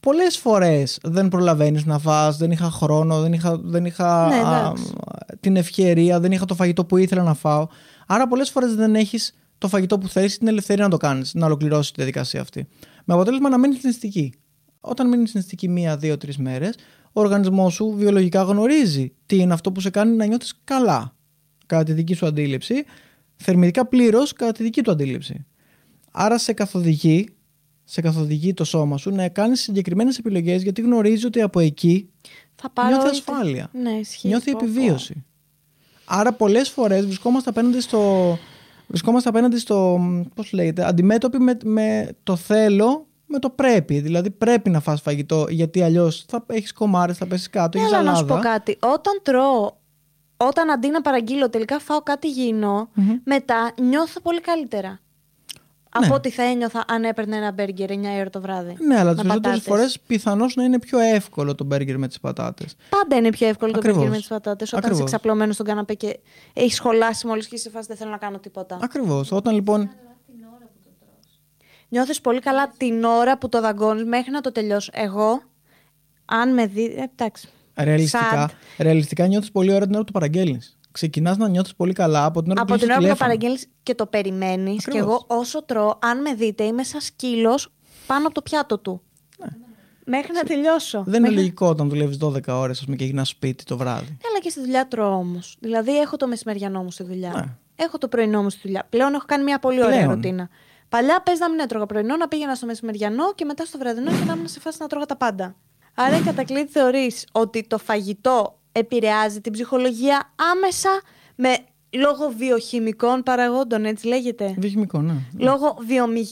πολλές φορές δεν προλαβαίνεις να φας, δεν είχα χρόνο, δεν είχα, δεν είχα Ναι, α, εντάξει. την ευκαιρία, δεν είχα το φαγητό που ήθελα να φάω. Άρα πολλές φορές δεν έχεις το φαγητό που θέλεις, την ελευθερία να το κάνεις, να ολοκληρώσεις τη διαδικασία αυτή. Με αποτέλεσμα να μείνεις νηστική. Όταν μείνεις νηστική μία, δύο, τρεις μέρες, ο οργανισμός σου βιολογικά γνωρίζει τι είναι αυτό που σε κάνει να νιώθεις καλά κατά τη δική σου αντίληψη, θερμιδικά πλήρως κατά τη δική του αντίληψη. Άρα σε καθοδηγεί, σε καθοδηγεί το σώμα σου να κάνεις συγκεκριμένες επιλογές γιατί γνωρίζει ότι από εκεί Θα πάρω. νιώθει είτε- ασφάλεια. Ναι, ισχύει. Νιώθει Πω, πω. επιβίωση. Άρα πολλές φορές βρισκόμαστε απέναντι στο. Βρισκόμαστε απέναντι στο. Πώς λέγεται, αντιμέτωποι με, με το θέλω με το πρέπει. Δηλαδή πρέπει να φας φαγητό γιατί αλλιώς θα έχεις κομμάρες, θα πέσεις κάτω, Ναι, έχεις αλλά να σου πω ζαλάδα. κάτι. Όταν τρώω, όταν αντί να παραγγείλω τελικά φάω κάτι υγιεινό, Μμμ. μετά νιώθω πολύ καλύτερα. Ναι. Από ό,τι θα ένιωθα αν έπαιρνε ένα μπέργκερ 9 η ώρα το βράδυ. Ναι, αλλά τις με περισσότερες πατάτες. φορές πιθανώς να είναι πιο εύκολο το μπέργκερ με τις πατάτες. Πάντα είναι πιο εύκολο το Ακριβώς. μπέργκερ με τις πατάτες. Όταν Ακριβώς. είσαι ξαπλωμένος στον καναπέ και έχεις σχολάσει μόλις και είσαι σε φάση δεν θέλω να κάνω τίποτα. Ακριβώς. Όταν λοιπόν. Νιώθεις πολύ καλά την ώρα που το δαγκώνεις μέχρι να το τελειώσει. Εγώ, αν με δει. Ε, εντάξει. Ρεαλιστικά, Sad. ρεαλιστικά νιώθεις πολύ ώρα την ώρα που το παραγγέλνεις. Ξεκινάς να νιώθεις πολύ καλά από την ώρα Από που την κλείσει ώρα που το τηλέφωνο. παραγγέλνεις και το περιμένεις. Και Ακριβώς. εγώ όσο τρώω, αν με δείτε, είμαι σαν σκύλος πάνω από το πιάτο του. Μέχρι να τελειώσω. Ναι. Δεν είναι Μέχρι- λογικό όταν δουλεύεις 12 ώρες και γυρνάς σπίτι το βράδυ. Αλλά και στη δουλειά τρώω όμως. Δηλαδή, έχω το μεσημεριανό μου στη δουλειά. Ναι. Έχω το πρωινό μου στη δουλειά. Πλέον έχω κάνει μια πολύ ωραία Πλέον. ρουτίνα. Παλιά πες να μην έτρωγα πρωινό, να πήγαινα στο μεσημεριανό και μετά στο βραδινό και να ήμουν σε φάση να τρώγα τα πάντα. Άρα, η κατακλείδη θεωρείς ότι το φαγητό επηρεάζει την ψυχολογία άμεσα με λόγω βιοχημικών παραγόντων, έτσι λέγεται. Βιοχημικό, ναι. Λόγω, βιομη...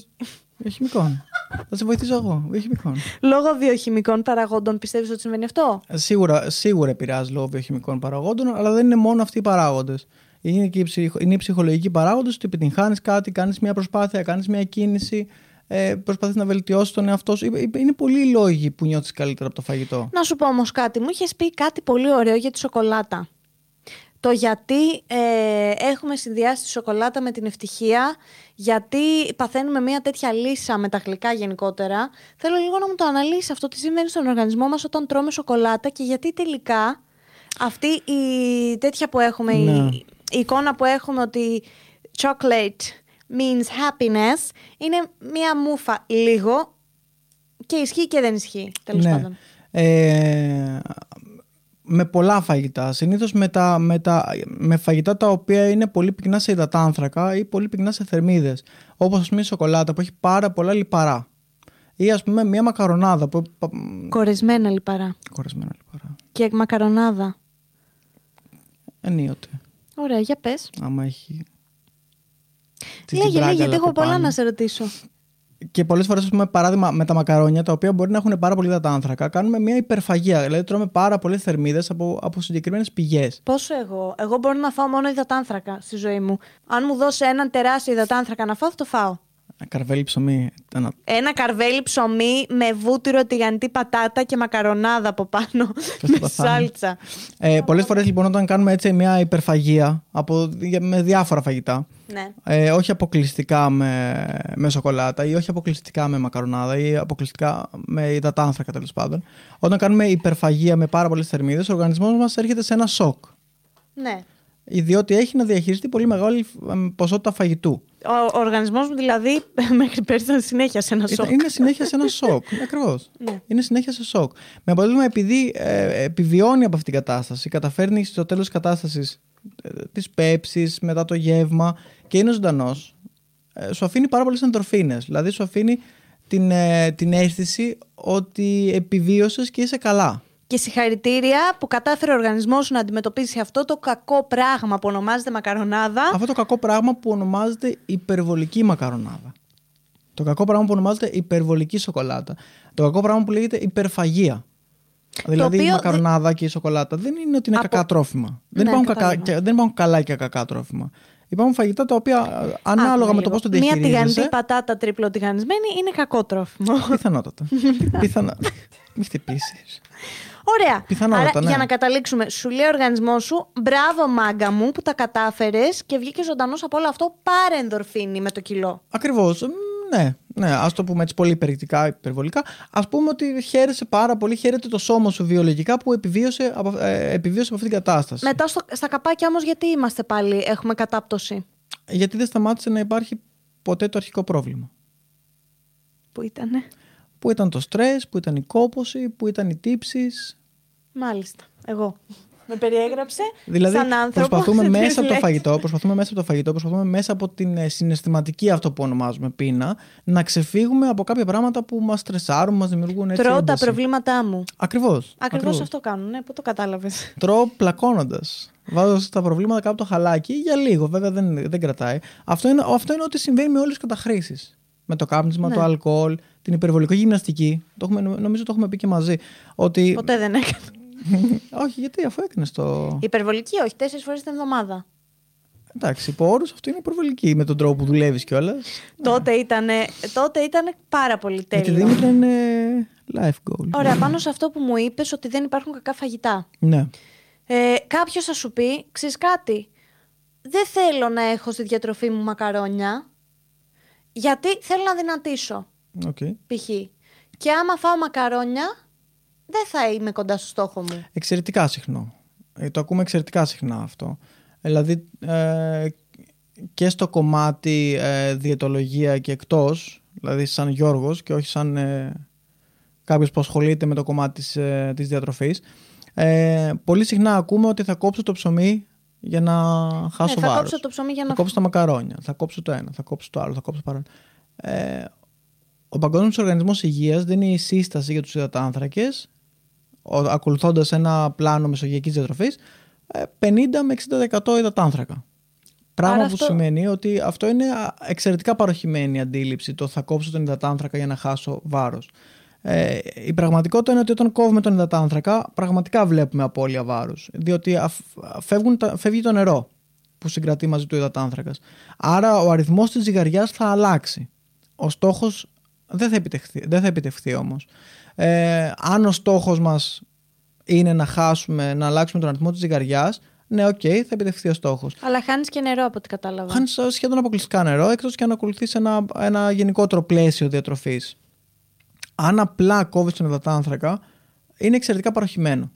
Βιοχημικών. Θα σε βοηθήσω εγώ. Βιοχημικών. λόγω βιοχημικών παραγόντων πιστεύεις ότι συμβαίνει αυτό; Ε, Σίγουρα, σίγουρα επηρεάζει λόγω βιοχημικών παραγόντων, αλλά δεν είναι μόνο αυτοί οι παράγοντες. Είναι, και οι, ψυχ- είναι οι ψυχολογικοί παράγοντες ότι επιτυγχάνεις κάτι, κάνεις μια προσπάθεια, κάνεις μια κίνηση, ε, προσπαθείς να βελτιώσεις τον εαυτό σου. Ε, ε, Είναι πολλοί οι λόγοι που νιώθεις καλύτερα από το φαγητό. Να σου πω όμως κάτι, μου είχες πει κάτι πολύ ωραίο για τη σοκολάτα. Το γιατί ε, έχουμε συνδυάσει τη σοκολάτα με την ευτυχία, γιατί παθαίνουμε μια τέτοια λύσα με τα γλυκά γενικότερα. Θέλω λίγο να μου το αναλύσεις αυτό τι συμβαίνει στον οργανισμό μας όταν τρώμε σοκολάτα και γιατί τελικά αυτή η τέτοια που έχουμε, Ναι. η, η εικόνα που έχουμε ότι chocolate means happiness είναι μια μούφα λίγο και ισχύει και δεν ισχύει τέλος πάντων. Ε, με πολλά φαγητά. Συνήθως με, τα, με, τα, με φαγητά τα οποία είναι πολύ πυκνά σε υδατάνθρακα ή πολύ πυκνά σε θερμίδες. Όπως ας πούμε η σοκολάτα που έχει πάρα πολλά λιπαρά. Ή ας πούμε μια μακαρονάδα που... πα- Κορεσμένα λιπαρά. Κορεσμένα λιπαρά. Και μακαρονάδα. Ενίοτε. Ωραία, για πες. Άμα έχει... τη Λέγε, τσιμπράγκαλα λέγε, γιατί από έχω πολλά πάνω. να σε ρωτήσω. Και πολλές φορές, πούμε, παράδειγμα με τα μακαρόνια, τα οποία μπορεί να έχουν πάρα πολύ υδατάνθρακα, κάνουμε μια υπερφαγία. Δηλαδή, τρώμε πάρα πολλές θερμίδες από, από συγκεκριμένες πηγές. Πόσο εγώ. Εγώ μπορώ να φάω μόνο υδατάνθρακα στη ζωή μου. Αν μου δώσει έναν τεράστιο υδατάνθρακα να φάω, θα το φάω. Καρβέλι ψωμί. Ένα... Ένα καρβέλι ψωμί με βούτυρο, τηγανιτή πατάτα και μακαρονάδα από πάνω. το με παθάνε. σάλτσα. Ε, πολλές φορές λοιπόν, όταν κάνουμε έτσι μια υπερφαγία από, για- με διάφορα φαγητά, Ναι. ε, όχι αποκλειστικά με, με σοκολάτα ή όχι αποκλειστικά με μακαρονάδα ή αποκλειστικά με υδατάνθρακα τέλος πάντων. Όταν κάνουμε υπερφαγία με πάρα πολλές θερμίδες, ο οργανισμός μας έρχεται σε ένα σοκ. ναι. Διότι έχει να διαχειριστεί πολύ μεγάλη ε, ποσότητα φαγητού. Ο, ο οργανισμός μου δηλαδή μέχρι πέρσι ήταν συνέχεια σε ένα Ήταν- σοκ. Είναι συνέχεια σε ένα σοκ. Ακριβώς. Ναι. Είναι συνέχεια σε σοκ. Με αποτέλεσμα, επειδή ε, επιβιώνει από αυτήν την κατάσταση, καταφέρνει στο τέλος της κατάστασης ε, της πέψης, μετά το γεύμα και είναι ζωντανός, ε, σου αφήνει πάρα πολλές ενδορφίνε. Δηλαδή, σου αφήνει την, ε, την αίσθηση ότι επιβίωσες και είσαι καλά. Και συγχαρητήρια που κατάφερε ο οργανισμός σου να αντιμετωπίσει αυτό το κακό πράγμα που ονομάζεται μακαρονάδα. Αυτό το κακό πράγμα που ονομάζεται υπερβολική μακαρονάδα. Το κακό πράγμα που ονομάζεται υπερβολική σοκολάτα. Το κακό πράγμα που λέγεται υπερφαγία. Δηλαδή η οποίο μακαρονάδα και η σοκολάτα δεν είναι ότι είναι Από- κακά τρόφιμα. δεν, Ναι, υπάρχουν κακά, κατάλαβα. και- δεν υπάρχουν καλά και κακά τρόφιμα. Υπάρχουν φαγητά τα οποία ε, ανάλογα Άκου με το λίγο. πώς το Μία τηγανιτή διαχειρίζεσαι. πατάτα τρίπλο τηγανισμένη είναι κακό τρόφιμο. Πιθανότατα. Πιθανά... Μη χτυπήσεις. Ωραία. Πιθανότατα, Άρα, ναι. για να καταλήξουμε, σου λέει ο οργανισμός σου, μπράβο μάγκα μου που τα κατάφερες και βγήκε ζωντανός από όλο αυτό. Πάρε ενδορφίνη με το κιλό. Ακριβώς. Ναι, ναι, ας το πούμε έτσι πολύ υπερηκτικά, υπερβολικά. Α πούμε ότι χαίρεσαι πάρα πολύ, χαίρεται το σώμα σου βιολογικά που επιβίωσε από, ε, επιβίωσε από αυτήν την κατάσταση. Μετά στο, στα καπάκια όμως, γιατί είμαστε πάλι, έχουμε κατάπτωση; Γιατί δεν σταμάτησε να υπάρχει ποτέ το αρχικό πρόβλημα. Που ήτανε; Που ήταν το στρες, που ήταν η κόπωση, που ήταν οι τύψεις. Μάλιστα. Εγώ. Με περιέγραψε. Δηλαδή σαν άνθρωπο, προσπαθούμε σε τρεις μέσα από το λέξεις. φαγητό, προσπαθούμε μέσα από το φαγητό, προσπαθούμε μέσα από την ε, συναισθηματική αυτό που ονομάζουμε πείνα, να ξεφύγουμε από κάποια πράγματα που μας στρεσάρουν, μας δημιουργούν έτσι Τρώω τα ένταση. προβλήματά μου. Ακριβώς. Ακριβώς αυτό κάνουν, ναι, πού το κατάλαβες. Τρώω πλακώνοντας. Βάζω τα προβλήματα κάτω από το χαλάκι για λίγο, βέβαια δεν, δεν κρατάει. Αυτό είναι, αυτό είναι ό,τι συμβαίνει με όλες τις καταχρήσεις. Με το κάπνισμα, Ναι. το αλκοόλ, την υπερβολική γυμναστική. Το έχουμε, νομίζω το έχουμε πει και μαζί. Ότι. Ποτέ δεν έκανε. όχι, γιατί αφού έκανες το. Υπερβολική, όχι, τέσσερις φορές την εβδομάδα. Εντάξει, υπό όρους αυτό είναι υπερβολική με τον τρόπο που δουλεύεις κιόλας. Τότε ήταν τότε ήτανε πάρα πολύ Με τη τέλειο. Δήμητρα είναι life goal. Ωραία, πάνω σε αυτό που μου είπες ότι δεν υπάρχουν κακά φαγητά. Ναι. Ε, Κάποιος θα σου πει, ξέρεις κάτι, δεν θέλω να έχω στη διατροφή μου μακαρόνια, γιατί θέλω να δυνατήσω, οκ. π.χ. Και άμα φάω μακαρόνια, δεν θα είμαι κοντά στο στόχο μου. Εξαιρετικά συχνό. Ε, το ακούμε εξαιρετικά συχνά αυτό. Δηλαδή ε, και στο κομμάτι ε, διαιτολογία και εκτός, δηλαδή σαν Γιώργος και όχι σαν ε, κάποιος που ασχολείται με το κομμάτι της, ε, της διατροφής, ε, πολύ συχνά ακούμε ότι θα κόψω το ψωμί για να χάσω ναι, θα βάρος. κόψω το ψωμί για Θα να κόψω τα μακαρόνια, θα κόψω το ένα, θα κόψω το άλλο, θα κόψω παρόν. Ε, ο Παγκόσμιος Οργανισμός Υγείας δίνει η σύσταση για τους υδατάνθρακες, ο- ακολουθώντας ένα πλάνο μεσογειακής διατροφής, ε, 50 με 60% υδατάνθρακα. Πράγμα Άρα που αυτό- σημαίνει ότι αυτό είναι α, εξαιρετικά παροχημένη αντίληψη, το θα κόψω τον υδατάνθρακα για να χάσω βάρος. Ε, η πραγματικότητα είναι ότι όταν κόβουμε τον υδατάνθρακα, πραγματικά βλέπουμε απώλεια βάρους. Διότι αφ- φεύγουν τα- φεύγει το νερό που συγκρατεί μαζί του υδατάνθρακας. Άρα ο αριθμός της ζυγαριάς θα αλλάξει. Ο στόχος δεν θα επιτευχθεί, δεν θα επιτευχθεί όμως. Ε, αν ο στόχος μας είναι να χάσουμε, να αλλάξουμε τον αριθμό της ζυγαριάς, ναι, οκ, θα επιτευχθεί ο στόχος. Αλλά χάνεις και νερό από ό,τι κατάλαβα. Χάνεις σχεδόν αποκλειστικά νερό, εκτός και αν ακολουθείς ένα, ένα γενικότερο πλαίσιο διατροφής. Αν απλά κόβεις τον υδατάνθρακα, είναι εξαιρετικά παρωχημένο.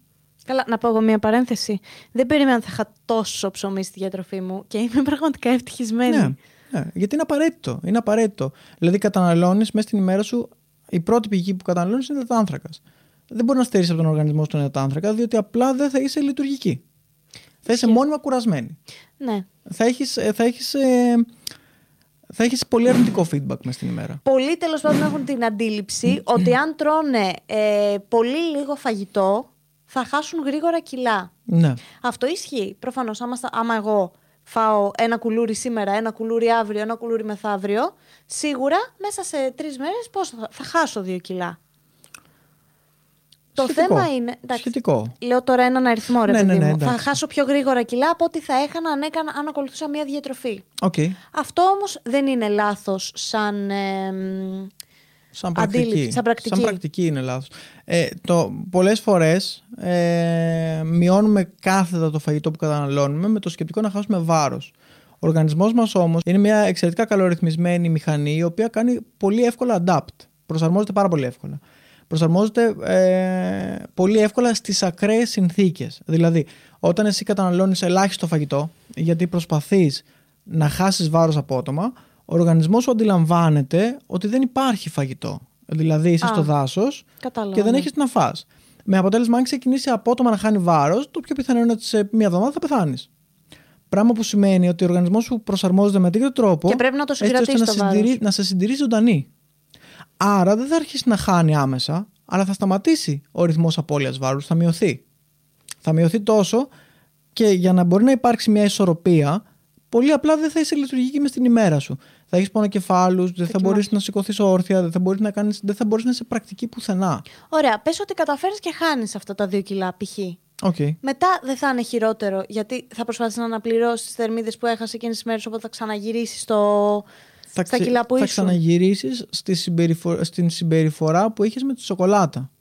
Καλά, να πω εγώ μία παρένθεση. Δεν περίμενα ότι θα είχα τόσο ψωμί στη διατροφή μου και είμαι πραγματικά ευτυχισμένη. Ναι, ναι, γιατί είναι απαραίτητο. Είναι απαραίτητο. Δηλαδή, καταναλώνεις μέσα στην ημέρα σου, η πρώτη πηγή που καταναλώνεις είναι υδατάνθρακα. Δεν μπορεί να στερήσει από τον οργανισμό σου τον υδατάνθρακα, διότι απλά δεν θα είσαι λειτουργική. Θα είσαι μόνιμα κουρασμένη. ναι. Θα έχεις, ε, θα έχεις, ε, θα έχεις πολύ αρνητικό feedback μέσα στην ημέρα. Πολλοί τέλος πάντων έχουν την αντίληψη ότι αν τρώνε ε, πολύ λίγο φαγητό θα χάσουν γρήγορα κιλά. Ναι. Αυτό ισχύει. Προφανώς, άμα, στα- άμα εγώ φάω ένα κουλούρι σήμερα, ένα κουλούρι αύριο, ένα κουλούρι μεθαύριο, σίγουρα μέσα σε τρεις μέρες πώς θα, θα χάσω δύο κιλά. Το Σχετικό. θέμα είναι. εντάξει, Σχετικό. Λέω τώρα έναν αριθμό, ρε Ναι, παιδί ναι, ναι, μου. Θα εντάξει. χάσω πιο γρήγορα κιλά από ό,τι θα έχανα αν, έκανα, αν ακολουθούσα μια διατροφή. Οκ. Αυτό όμως δεν είναι λάθος σαν... ε, μ, Σαν πρακτική. Αντίληψη, σαν πρακτική. Σαν πρακτική είναι λάθος. Ε, το, πολλές φορές ε, μειώνουμε κάθετα το φαγητό που καταναλώνουμε με το σκεπτικό να χάσουμε βάρος. Ο οργανισμός μας όμως είναι μια εξαιρετικά καλορυθμισμένη μηχανή η οποία κάνει πολύ εύκολα adapt. Προσαρμόζεται πάρα πολύ εύκολα. Προσαρμόζεται ε, πολύ εύκολα στις ακραίες συνθήκες. Δηλαδή, όταν εσύ καταναλώνεις ελάχιστο φαγητό, γιατί προσπαθείς να χάσεις βάρος απότομα, ο οργανισμός σου αντιλαμβάνεται ότι δεν υπάρχει φαγητό. Δηλαδή, είσαι Α, στο δάσος Κατάλαβα. και δεν ναι. έχεις τι να φας. Με αποτέλεσμα, αν ξεκινήσει απότομα να χάνει βάρος, το πιο πιθανό είναι ότι σε μία εβδομάδα θα πεθάνεις. Πράγμα που σημαίνει ότι ο οργανισμός σου προσαρμόζεται με τέτοιο τρόπο Και πρέπει να το έτσι ώστε συγκρατήσει να, το συντηρεί- βάρος. να σε συντηρεί ζωντανή. Άρα δεν θα αρχίσει να χάνει άμεσα, αλλά θα σταματήσει ο ρυθμός απώλειας βάρους, θα μειωθεί. Θα μειωθεί τόσο και για να μπορεί να υπάρξει μια ισορροπία, πολύ απλά δεν θα είσαι λειτουργική μες στην ημέρα σου. Θα έχεις πονοκεφάλου, δεν θα μπορείς να σηκωθείς όρθια, δεν θα μπορείς να, κάνεις, δεν θα μπορείς να είσαι πρακτική πουθενά. Ωραία, πες ότι καταφέρει και χάνεις αυτά τα δύο κιλά π.χ. Okay. Μετά δεν θα είναι χειρότερο, γιατί θα προσπαθήσεις να αναπληρώσεις τις θερμίδες που έχασες εκείνες τις μέρες, οπότε θα ξαναγυρίσεις στο... Θα, στα κιλά που θα ήσουν. ξαναγυρίσεις στη συμπεριφορά, στην συμπεριφορά που είχες με τη σοκολάτα.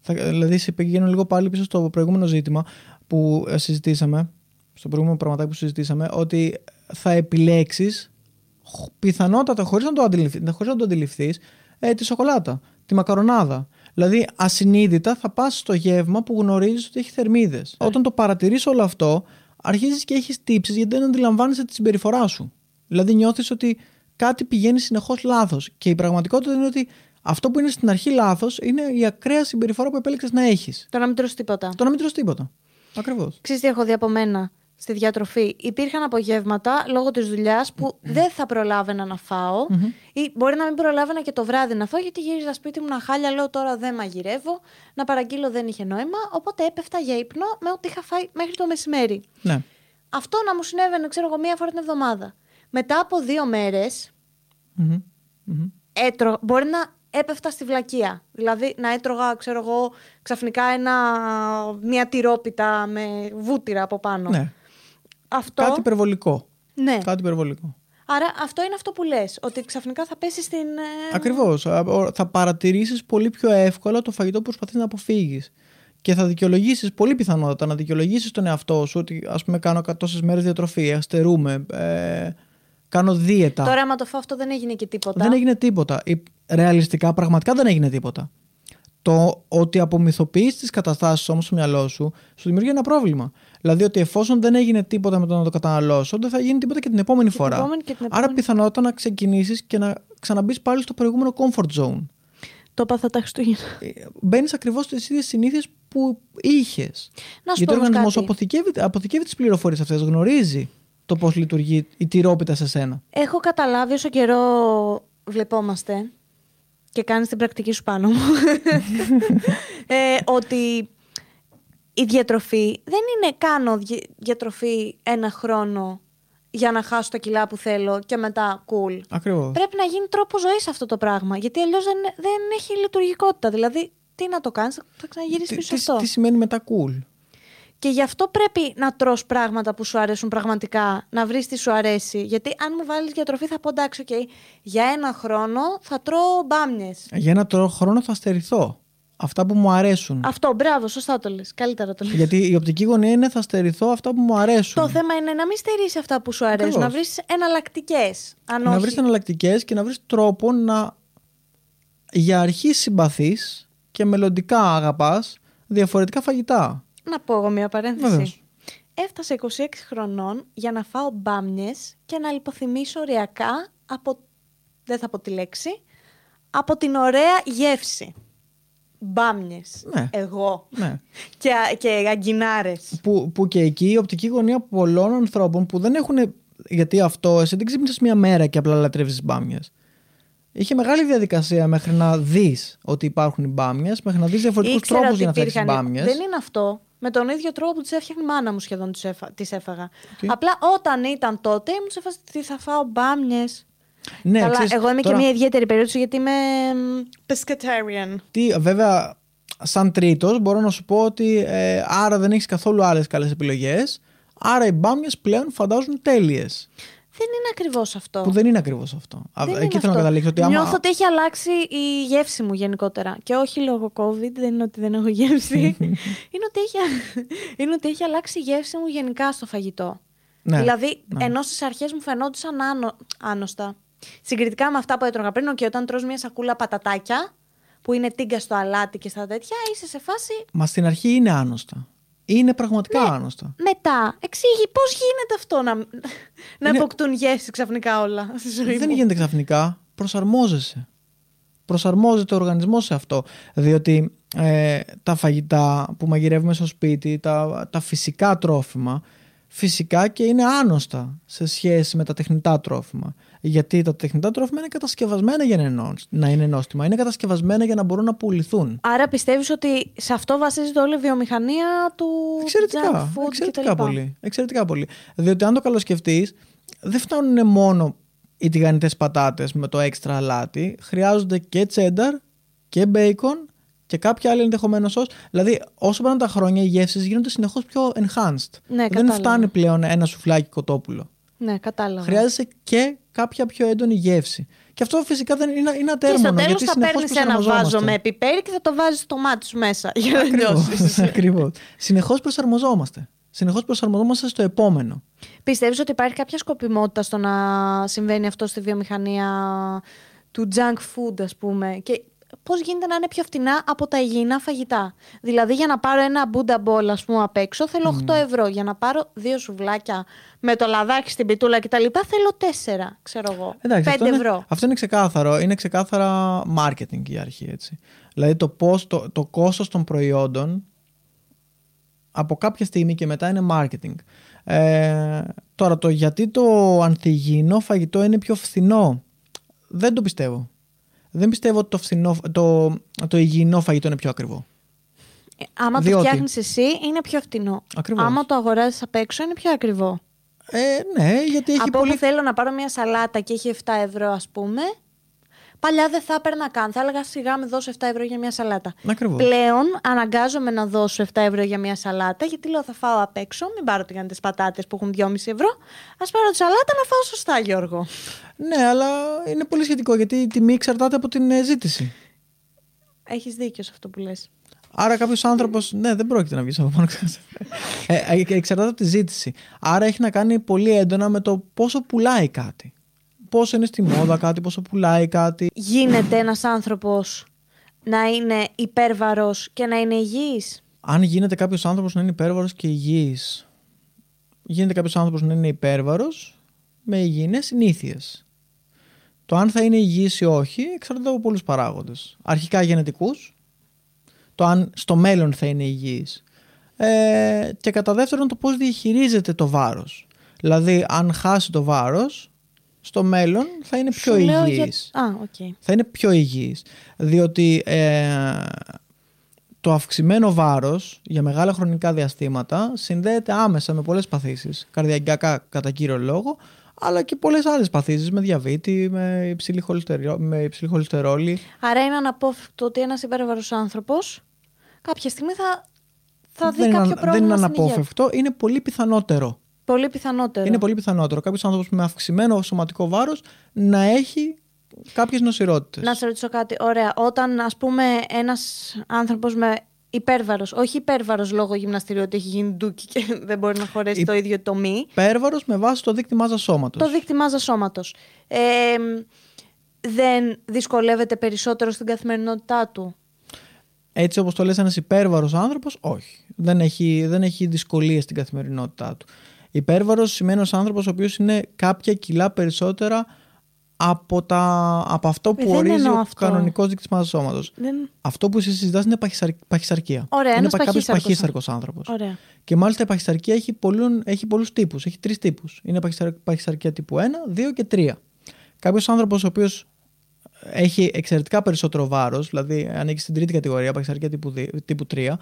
Θα, δηλαδή, σε πηγαίνω λίγο πάλι πίσω στο προηγούμενο ζήτημα που ε, συζητήσαμε, στο προηγούμενο πραγματάκι που συζητήσαμε, ότι θα επιλέξεις πιθανότατα χωρίς να το αντιληφθείς, χωρίς να το αντιληφθείς, ε, τη σοκολάτα, τη μακαρονάδα. Δηλαδή, ασυνείδητα θα πας στο γεύμα που γνωρίζεις ότι έχει θερμίδες. Όταν το παρατηρείς όλο αυτό, αρχίζεις και έχεις τύψεις γιατί δεν αντιλαμβάνεσαι τη συμπεριφορά σου. Δηλαδή, νιώθεις ότι κάτι πηγαίνει συνεχώς λάθος. Και η πραγματικότητα είναι ότι αυτό που είναι στην αρχή λάθος είναι η ακραία συμπεριφορά που επέλεξες να έχεις. Το να μην τρως τίποτα. Το να μην τρως τίποτα. Ακριβώς. Ξέρεις τι έχω δει από μένα; Στη διατροφή. Υπήρχαν απογεύματα λόγω της δουλειάς που δεν θα προλάβαινα να φάω ή μπορεί να μην προλάβαινα και το βράδυ να φάω γιατί γύριζα σπίτι μου να χάλια, λέω τώρα δεν μαγειρεύω, να παραγγείλω δεν είχε νόημα, οπότε έπεφτα για ύπνο με ό,τι είχα φάει μέχρι το μεσημέρι. Ναι. Αυτό να μου συνέβαινε, ξέρω εγώ, μία φορά την εβδομάδα. Μετά από δύο μέρες Μμμ. Μμμ. έτρο, μπορεί να έπεφτα στη βλακεία. Δηλαδή να έτρωγα, ξέρω εγώ, ξαφνικά ένα, μια τυρόπιτα με βούτυρα από πάνω. ναι. Αυτό, Κάτι υπερβολικό. ναι. Κάτι υπερβολικό. Άρα αυτό είναι αυτό που λες, ότι ξαφνικά θα πέσει στην... ε, Ακριβώς. Θα παρατηρήσεις πολύ πιο εύκολα το φαγητό που προσπαθείς να αποφύγεις. Και θα δικαιολογήσεις πολύ πιθανότατα να δικαιολογήσεις τον εαυτό σου ότι ας πούμε κάνω τόσες μέρες διατροφή, αστερούμε, ε, κάνω δίαιτα. Τώρα άμα το φάω αυτό δεν έγινε και τίποτα. Δεν έγινε τίποτα. Η- Ρεαλιστικά, πραγματικά δεν έγινε τίποτα. Το ότι απομυθοποιείς τις καταστάσεις όμως στο μυαλό σου, σου δημιουργεί ένα πρόβλημα. Δηλαδή ότι εφόσον δεν έγινε τίποτα με το να το καταναλώσω, δεν θα γίνει τίποτα και την επόμενη την φορά. επόμενη και την Άρα επόμενη. πιθανότατα να ξεκινήσεις και να ξαναμπείς πάλι στο προηγούμενο comfort zone. Το έπαθα τα Χριστούγεννα. Μπαίνεις ακριβώς στις ίδιες συνήθειες που είχες. Να σου Γιατί πω ο όμως οργανισμός κάτι. αποθηκεύει, αποθηκεύει τις πληροφορίες αυτές, γνωρίζει το πώς λειτουργεί η τυρόπιτα σε σένα. Έχω καταλάβει όσο καιρό βλεπόμαστε και κάνεις την πρακτική σου πάνω μου ε, ότι η διατροφή δεν είναι κάνω δι- διατροφή ένα χρόνο για να χάσω τα κιλά που θέλω και μετά cool. Ακριβώς. Πρέπει να γίνει τρόπος ζωής αυτό το πράγμα γιατί αλλιώς δεν, δεν έχει λειτουργικότητα. Δηλαδή τι να το κάνεις, θα ξαναγυρίσεις Τι, πίσω τι, σε αυτό. τι σημαίνει μετά cool; Και γι' αυτό πρέπει να τρως πράγματα που σου αρέσουν πραγματικά, να βρεις τι σου αρέσει. Γιατί αν μου βάλεις διατροφή θα πω εντάξει, οκ, για ένα χρόνο θα τρώω μπάμιες. Για ένα τρο- χρόνο θα στερηθώ. Αυτά που μου αρέσουν. Αυτό, μπράβο, σωστά το λες. Καλύτερα το λες. Γιατί η οπτική γωνία είναι θα στερηθώ αυτά που μου αρέσουν. Το θέμα είναι να μην στερείς αυτά που σου αρέσουν, Ακριβώς. να βρεις εναλλακτικές. Αν να όχι. βρεις εναλλακτικές και να βρεις τρόπο να για αρχή συμπαθείς και μελλοντικά αγαπάς διαφορετικά φαγητά. Να πω εγώ μια παρένθεση. Βεβαίως. Έφτασα 26 χρονών για να φάω μπάμιες και να λιποθυμίσω ωριακά από, δεν θα πω τη λέξη, από την ωραία γεύση. Μπάμιες. Ναι. Εγώ. Ναι. Και, και αγκινάρες. Που, που και εκεί η οπτική γωνία πολλών ανθρώπων που δεν έχουν. Γιατί αυτό, εσύ δεν ξύπνησες μια μέρα και απλά λατρεύεις μπάμιε. Είχε μεγάλη διαδικασία μέχρι να δεις ότι υπάρχουν οι μπάμιε, μέχρι να δεις διαφορετικούς Ήξερα τρόπους ότι για να φτιάξεις υπήρχαν- μπάμιε. Δεν είναι αυτό. Με τον ίδιο τρόπο που τις έφτιαχνε η μάνα μου σχεδόν τις, έφα... τις έφαγα. Οκ. Απλά όταν ήταν τότε ήμουν σε φάση τι θα φάω μπάμιες. Ναι, Καλά, ξέρεις, εγώ είμαι τώρα- και μια ιδιαίτερη περίπτωση γιατί είμαι μ, pescatarian. Τι, βέβαια, σαν τρίτος, μπορώ να σου πω ότι ε, άρα δεν έχεις καθόλου άλλες καλές επιλογές. Άρα οι μπάμιες πλέον φαντάζουν τέλειες. Δεν είναι ακριβώς αυτό. Που δεν είναι ακριβώς αυτό. Α, Δεν Εκεί είναι θέλω να αυτό. καταλήξω ότι άμα. Νιώθω ότι έχει αλλάξει η γεύση μου γενικότερα. Και όχι λόγω COVID, δεν είναι ότι δεν έχω γεύση. είναι, ότι έχει, είναι ότι έχει αλλάξει η γεύση μου γενικά στο φαγητό. Ναι, δηλαδή, ναι. ενώ στις αρχές μου φαινόντουσαν άνω, άνοστα. Συγκριτικά με αυτά που έτρωγα πριν, και όταν τρως μια σακούλα πατατάκια, που είναι τίγκα στο αλάτι και στα τέτοια, είσαι σε φάση Μα στην αρχή είναι άνοστα. Είναι πραγματικά Ναι. άνοστα. μετά. Εξήγη πώς γίνεται αυτό να, να Είναι- αποκτούν γεύση ξαφνικά όλα στη ζωή Δεν μου. γίνεται ξαφνικά. Προσαρμόζεσαι. Προσαρμόζεται ο οργανισμός σε αυτό. Διότι ε, τα φαγητά που μαγειρεύουμε στο σπίτι, τα, τα φυσικά τρόφιμα, φυσικά και είναι άνοστα σε σχέση με τα τεχνητά τρόφιμα. Γιατί τα τεχνητά τρόφιμα είναι κατασκευασμένα για να είναι νόσ- να είναι νόστιμα. Είναι κατασκευασμένα για να μπορούν να πουληθούν. Άρα πιστεύεις ότι σε αυτό βασίζεται όλη η βιομηχανία του junk Εξαιρετικά. food Εξαιρετικά κτλ. πολύ. Εξαιρετικά πολύ. Διότι αν το καλοσκεφτείς, δεν φτάνουν μόνο οι τηγανιτές πατάτες με το έξτρα αλάτι. Χρειάζονται και τσένταρ και μπέικον και κάποια άλλη ενδεχομένως σως. Δηλαδή, όσο πάνε τα χρόνια, οι γεύσεις γίνονται συνεχώς πιο enhanced. Ναι, δεν κατάλαβα. φτάνει πλέον ένα σουφλάκι κοτόπουλο. Ναι, κατάλαβα. Χρειάζεσαι και κάποια πιο έντονη γεύση. Και αυτό φυσικά δεν είναι, είναι Και στο ατέρμονο. τέλος γιατί θα συνεχώς παίρνεις ένα προσαρμοζόμαστε. βάζο με πιπέρι και θα το βάζεις στο μάτι σου μέσα για να νιώσεις. Ακριβώς. Συνεχώς προσαρμοζόμαστε. Συνεχώς προσαρμοζόμαστε στο επόμενο. Πιστεύεις ότι υπάρχει κάποια σκοπιμότητα στο να συμβαίνει αυτό στη βιομηχανία του junk food, ας πούμε. Και πώς γίνεται να είναι πιο φτηνά από τα υγιεινά φαγητά. Δηλαδή, για να πάρω ένα μπούντα μπολ, ας πούμε, απ' έξω, θέλω 8 ευρώ. Για να πάρω δύο σουβλάκια με το λαδάκι στην πιτούλα κτλ. θέλω 4, ξέρω εγώ. 5 Εντάξει, αυτό είναι, ευρώ. αυτό είναι ξεκάθαρο. Είναι ξεκάθαρα marketing η αρχή. Έτσι. Δηλαδή το, πώς, το, το κόστος των προϊόντων από κάποια στιγμή και μετά είναι marketing. Ε, τώρα το γιατί το ανθυγιεινό φαγητό είναι πιο φθηνό δεν το πιστεύω. Δεν πιστεύω ότι το, φθηνό, το, το υγιεινό φαγητό είναι πιο ακριβό. Ε, Άμα Διότι- το φτιάχνεις εσύ, είναι πιο φτηνό. Ακριβώς. Άμα το αγοράζεις απ' έξω, είναι πιο ακριβό. Ε, ναι, γιατί έχει Από πολύ... όπου θέλω να πάρω μια σαλάτα και έχει 7 ευρώ, ας πούμε. Παλιά δεν θα έπαιρνα καν. Θα έλεγα σιγά με δώσω 7 ευρώ για μια σαλάτα. Ακριβώς. Πλέον αναγκάζομαι να δώσω 7 ευρώ για μια σαλάτα, γιατί λέω θα φάω απ' έξω. Μην πάρω τις πατάτες που έχουν 2,5 ευρώ. Α πάρω τη σαλάτα να φάω σωστά, Γιώργο. Ναι, αλλά είναι πολύ σχετικό γιατί η τιμή εξαρτάται από την ε, ζήτηση. Έχεις δίκιο σε αυτό που λες. Άρα κάποιος άνθρωπο. Ναι, δεν πρόκειται να βγεις από πάνω. ε, ε, εξαρτάται από τη ζήτηση. Άρα έχει να κάνει πολύ έντονα με το πόσο πουλάει κάτι. Πόσο είναι στη μόδα κάτι, πόσο πουλάει κάτι. Γίνεται ένας άνθρωπος να είναι υπέρβαρος και να είναι υγιής; Αν γίνεται κάποιος άνθρωπος να είναι υπέρβαρος και υγιής. Γίνεται κάποιος άνθρωπος να είναι υπέρβαρος με υγιεινές συνήθειες. Το αν θα είναι υγιής ή όχι εξαρτάται από πολλούς παράγοντες. Αρχικά γενετικούς, το αν στο μέλλον θα είναι υγιής. Ε, και κατά δεύτερον το πώς διαχειρίζεται το βάρος. Δηλαδή αν χάσει το βάρος, στο μέλλον θα είναι πιο Σου λέω υγιής. Για... Α, οκ. Θα είναι πιο υγιής. Διότι ε, το αυξημένο βάρος για μεγάλα χρονικά διαστήματα συνδέεται άμεσα με πολλές παθήσεις. Καρδιακά κατά κύριο λόγο, αλλά και πολλές άλλες παθήσεις με διαβήτη, με υψηλή, χολυστερο... με υψηλή χολυστερόλη. Άρα είναι αναπόφευκτο ότι ένας υπέρβαρο άνθρωπος κάποια στιγμή θα, θα δει δεν, κάποιο είναι, πρόβλημα. δεν είναι στην υγεία του. αναπόφευκτο, είναι πολύ πιθανότερο. Πολύ πιθανότερο. Είναι πολύ πιθανότερο κάποιος άνθρωπος με αυξημένο σωματικό βάρος να έχει κάποιες νοσηρότητες. Να σε ρωτήσω κάτι. Ωραία. Όταν, ας πούμε, ένας άνθρωπος με υπέρβαρος, όχι υπέρβαρος λόγω γυμναστηρίου ότι έχει γίνει ντούκι και δεν μπορεί να χωρέσει Υ- το ίδιο τομή. Υπέρβαρος με βάση το δείκτη μάζας σώματος. Το δείκτη μάζας σώματος. Ε, δεν δυσκολεύεται περισσότερο στην καθημερινότητά του; Έτσι όπως το λες ένας υπέρβαρος άνθρωπος, όχι. Δεν έχει, δεν έχει δυσκολίες στην καθημερινότητά του. Υπέρβαρος σημαίνει ένας άνθρωπος ο οποίος είναι κάποια κιλά περισσότερα από, τα, από αυτό που Ε, δεν ορίζει εννοώ ο αυτό. κανονικός δείκτης μάζας σώματος. Δεν... Αυτό που εσύ συζητάς είναι παχυσαρ, παχυσαρκία. Ωραία, είναι ένας κάποιος παχύσαρκος παχύσαρκος άνθρωπος. Ωραία. Και μάλιστα η παχυσαρκία έχει, πολλούν, έχει πολλούς τύπους, έχει τρεις τύπους. Είναι παχυσαρ, παχυσαρκία τύπου 1, 2 και 3. Κάποιος άνθρωπος ο οποίος έχει εξαιρετικά περισσότερο βάρος, δηλαδή ανήκει στην τρίτη κατηγορία, παχυσαρκία τύπου, 2, τύπου 3,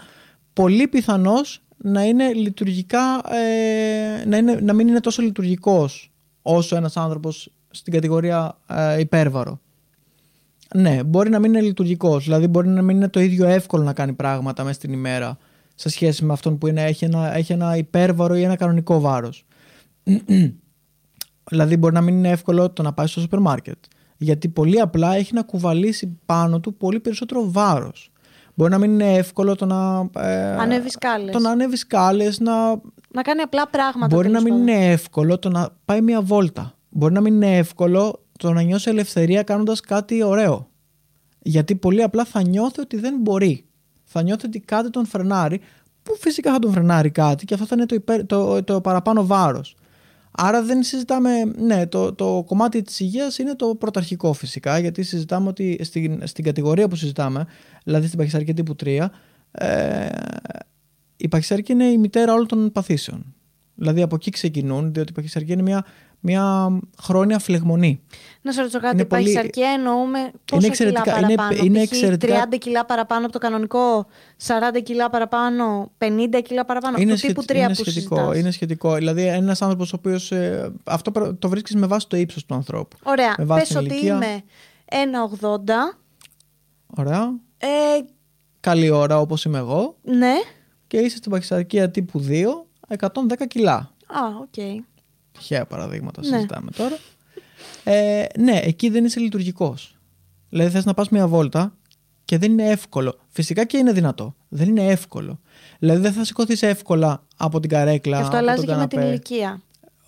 πολύ πιθανώς να είναι λειτουργικά, ε, να, είναι, να μην είναι τόσο λειτουργικός όσο ένας άνθρωπος στην κατηγορία ε, υπέρβαρο. Ναι, μπορεί να μην είναι λειτουργικός. Δηλαδή, μπορεί να μην είναι το ίδιο εύκολο να κάνει πράγματα μέσα στην ημέρα σε σχέση με αυτόν που είναι, έχει, ένα, έχει ένα υπέρβαρο ή ένα κανονικό βάρος. δηλαδή, μπορεί να μην είναι εύκολο το να πάει στο σούπερ μάρκετ. Γιατί πολύ απλά έχει να κουβαλήσει πάνω του πολύ περισσότερο βάρος. Μπορεί να μην είναι εύκολο το να. Ε, Ανέβεις σκάλες. Το να ανέβεις σκάλε, να Να κάνει απλά πράγματα. Μπορεί να τέλος μην πάντων. είναι εύκολο το να πάει μια βόλτα. Μπορεί να μην είναι εύκολο το να νιώσει ελευθερία κάνοντας κάτι ωραίο. Γιατί πολύ απλά θα νιώθει ότι δεν μπορεί. Θα νιώθει ότι κάτι τον φρενάρει, που φυσικά θα τον φρενάρει κάτι και αυτό θα είναι το, υπέρ, το, το παραπάνω βάρος. Άρα δεν συζητάμε, ναι, το, το κομμάτι της υγείας είναι το πρωταρχικό φυσικά, γιατί συζητάμε ότι στην, στην κατηγορία που συζητάμε, δηλαδή στην παχυσαρκία τύπου 3, ε, η παχυσαρκία είναι η μητέρα όλων των παθήσεων. Δηλαδή από εκεί ξεκινούν, διότι η παχυσαρκία είναι μια, μια χρόνια φλεγμονή. Να σε ρωτήσω κάτι. Είναι Υπάρχει πολύ- αρκετά εννοούμε πόσα εξαιρετικά- κιλά είναι- παραπάνω. είναι π.χ. εξαιρετικά- 30 κιλά παραπάνω από το κανονικό, 40 κιλά παραπάνω, 50 κιλά παραπάνω. είναι, του τύπου σχετικό, 3 είναι, που σχετικό, συζητάς. είναι σχετικό. Δηλαδή, ένας άνθρωπος ο οποίος. αυτό προ- το βρίσκεις με βάση το ύψος του ανθρώπου. Ωραία. με βάση Πες την ότι ηλικία. είμαι 1,80. Ωραία. Ε, Καλή ώρα όπως είμαι εγώ. ναι. Και είσαι στην παχυσαρκία τύπου 2, 110 κιλά. Α, οκ. Τυχαία παραδείγματα Ναι. συζητάμε τώρα. Ε, ναι, εκεί δεν είσαι λειτουργικός. Δηλαδή θες να πας μια βόλτα και δεν είναι εύκολο. Φυσικά και είναι δυνατό. Δεν είναι εύκολο. Δηλαδή δεν θα σηκωθείς εύκολα από την καρέκλα. Και αυτό από αλλάζει τον και με την καναπέ. ηλικία.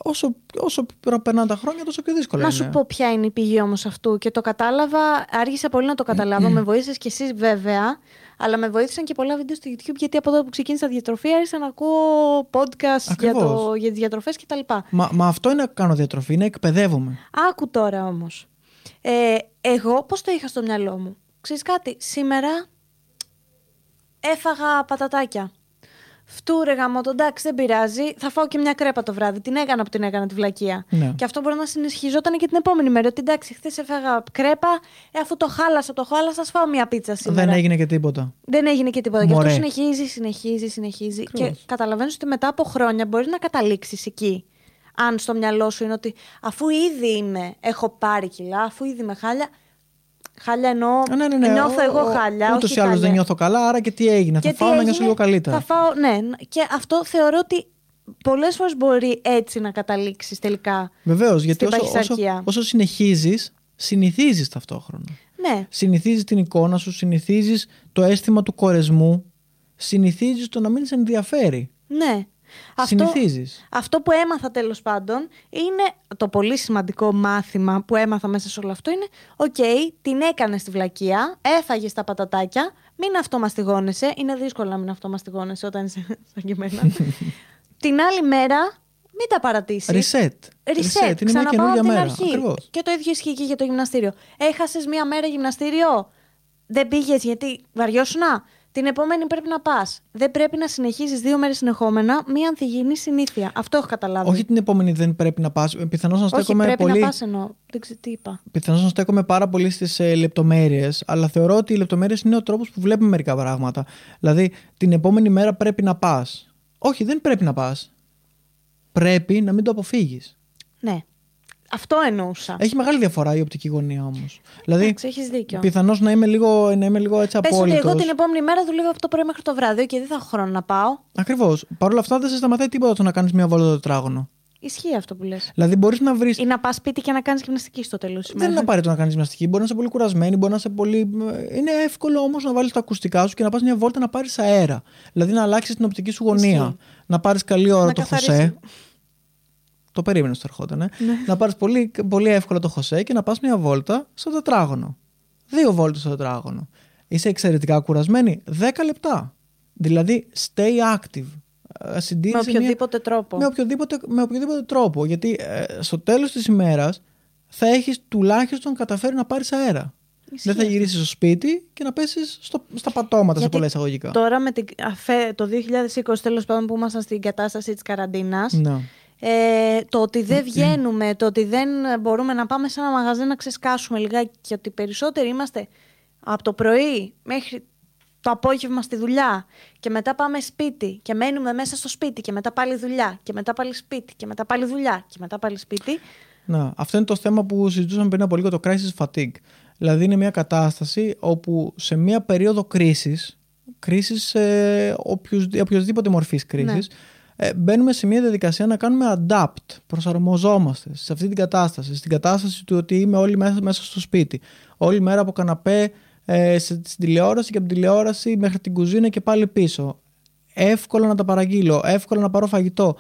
Όσο, όσο περνάνε τα χρόνια, τόσο πιο δύσκολο Να είναι. σου πω ποια είναι η πηγή όμως αυτού και το κατάλαβα, άργησα πολύ να το καταλάβω. με βοήθησες κι εσύ βέβαια, αλλά με βοήθησαν και πολλά βίντεο στο YouTube γιατί από εδώ που ξεκίνησα διατροφή άρχισα να ακούω podcast για, το, Ακριβώς. για τις διατροφές κτλ. Μα, μα αυτό είναι να κάνω διατροφή, είναι εκπαιδεύομαι. Άκου τώρα όμως. Ε, εγώ πώς το είχα στο μυαλό μου; Ξέρεις κάτι, σήμερα έφαγα πατατάκια. Φτούρε γαμό, το εντάξει δεν πειράζει. Θα φάω και μια κρέπα το βράδυ. Την έκανα που την έκανα τη βλακεία. Ναι. Και αυτό μπορεί να συνεχιζόταν και την επόμενη μέρα. Ότι εντάξει, χθες έφαγα κρέπα, ε, αφού το χάλασα, το χάλασα, θα φάω μια πίτσα σήμερα. Δεν έγινε και τίποτα. Δεν έγινε και τίποτα. Και αυτό Μωρέ. συνεχίζει, συνεχίζει, συνεχίζει. Ακριβώς. Και καταλαβαίνεις ότι μετά από χρόνια μπορεί να καταλήξεις εκεί. Αν στο μυαλό σου είναι ότι αφού ήδη είμαι, έχω πάρει κιλά, αφού ήδη είμαι χάλια. Χάλια εννοώ. Α, ναι, ναι, ναι. Νιώθω Ο- εγώ ο- χάλια. Ούτως όχι ή άλλως χάλια. δεν νιώθω καλά, άρα και τι έγινε. Και θα τι φάω να νιώσω έγινε, λίγο καλύτερα. Θα φάω, ναι. Και αυτό θεωρώ ότι πολλές φορές μπορεί έτσι να καταλήξεις τελικά. Βεβαίως, γιατί Στην όσο, όσο, παχυσαρκία. όσο συνεχίζεις, συνηθίζεις ταυτόχρονα. Ναι. Συνηθίζεις την εικόνα σου, συνηθίζεις το αίσθημα του κορεσμού, συνηθίζεις το να μην σε ενδιαφέρει. Ναι. Συνηθίζεις. Αυτό που έμαθα τέλος πάντων είναι το πολύ σημαντικό μάθημα που έμαθα μέσα σε όλο αυτό είναι Οκ, την έκανες στη βλακεία, έφαγες τα πατατάκια, μην αυτομαστιγώνεσαι. Είναι δύσκολο να μην αυτομαστιγώνεσαι όταν είσαι σαν και εμένα. την άλλη μέρα μην τα παρατήσεις. Reset. Reset, Είναι μια ξαναπάω καινούργια από την μέρα. αρχή. Ακριβώς. Και το ίδιο ισχύει και για το γυμναστήριο. Έχασες μία μέρα γυμναστήριο; Δεν πήγες γιατί βαριόσουνα; Την επόμενη πρέπει να πας. Δεν πρέπει να συνεχίζεις δύο μέρες συνεχόμενα μία ανθυγιεινή συνήθεια. Αυτό έχω καταλάβει. Όχι την επόμενη δεν πρέπει να πας. Πιθανώς να Όχι, στέκομαι πρέπει πολύ. να πας εννοώ. Δεν ξέρω τι είπα. Πιθανώς να στέκομαι πάρα πολύ στις ε, λεπτομέρειες, αλλά θεωρώ ότι οι λεπτομέρειες είναι ο τρόπος που βλέπουμε μερικά πράγματα. Δηλαδή, την επόμενη μέρα πρέπει να πας. Όχι, δεν πρέπει να πας. Πρέπει να μην το αποφύγεις. Ναι. Αυτό εννοούσα. Έχει μεγάλη διαφορά η οπτική γωνία όμως. Δηλαδή, Εντάξει, έχεις δίκιο. πιθανώς να είμαι λίγο, να είμαι λίγο έτσι Πες ότι απόλυτος. εγώ την επόμενη μέρα δουλεύω από το πρωί μέχρι το βράδυ και δεν θα έχω χρόνο να πάω. Ακριβώς. Παρ' όλα αυτά δεν σε σταματάει τίποτα το να κάνεις μια βόλτα το τετράγωνο. Ισχύει αυτό που λες. Δηλαδή, μπορείς να βρει. Ή να πας σπίτι και να κάνεις γυμναστική στο τέλος της Δεν είναι απαραίτητο να κάνεις γυμναστική. Μπορεί να είσαι πολύ κουρασμένη, μπορεί να είσαι πολύ. Είναι εύκολο όμως να βάλεις τα ακουστικά σου και να πας μια βόλτα να πάρεις αέρα. Δηλαδή να αλλάξεις την οπτική σου γωνία. Ισχύει. Να πάρεις καλή ώρα Να το καθαρίσει. χωσέ. Το περίμενες ότι θα ερχόταν. ε. Να πάρεις πολύ, πολύ εύκολα το χωσέ και να πας μια βόλτα στο τετράγωνο. Δύο βόλτες στο τετράγωνο. Είσαι εξαιρετικά κουρασμένη. 10 λεπτά. Δηλαδή, stay active. Ε, Με συντήρησε μια- οποιοδήποτε τρόπο. με οποιοδήποτε, με οποιοδήποτε τρόπο. Γιατί ε, στο τέλος της ημέρας θα έχεις τουλάχιστον καταφέρει να πάρεις αέρα. Ισχύει Δεν θα αυτό. γυρίσεις στο σπίτι και να πέσεις στο, στα πατώματα σε Γιατί πολλά εισαγωγικά. Τώρα με την, αφέ, το 2020 τέλος πάντων που ήμασταν στην κατάσταση της καραντίνας Ναι. Ε, το ότι δεν βγαίνουμε, το ότι δεν μπορούμε να πάμε σε ένα μαγαζί να ξεσκάσουμε λιγάκι και ότι περισσότεροι είμαστε από το πρωί μέχρι το απόγευμα στη δουλειά και μετά πάμε σπίτι και μένουμε μέσα στο σπίτι και μετά πάλι δουλειά και μετά πάλι σπίτι και μετά πάλι δουλειά και μετά πάλι σπίτι. Ναι. Αυτό είναι το θέμα που συζητούσαμε πριν από λίγο, το crisis fatigue. Δηλαδή είναι μια κατάσταση όπου σε μια περίοδο κρίσης, κρίσης ε, οποιους, οποιοσδήποτε μορφής κρίσης, ε, μπαίνουμε σε μια διαδικασία να κάνουμε adapt, προσαρμοζόμαστε σε αυτή την κατάσταση, στην κατάσταση του ότι είμαι όλη μέσα, μέσα στο σπίτι, όλη μέρα από καναπέ ε, σε- στην τηλεόραση και από την τηλεόραση μέχρι την κουζίνα και πάλι πίσω. Εύκολα να τα παραγγείλω, εύκολα να πάρω φαγητό.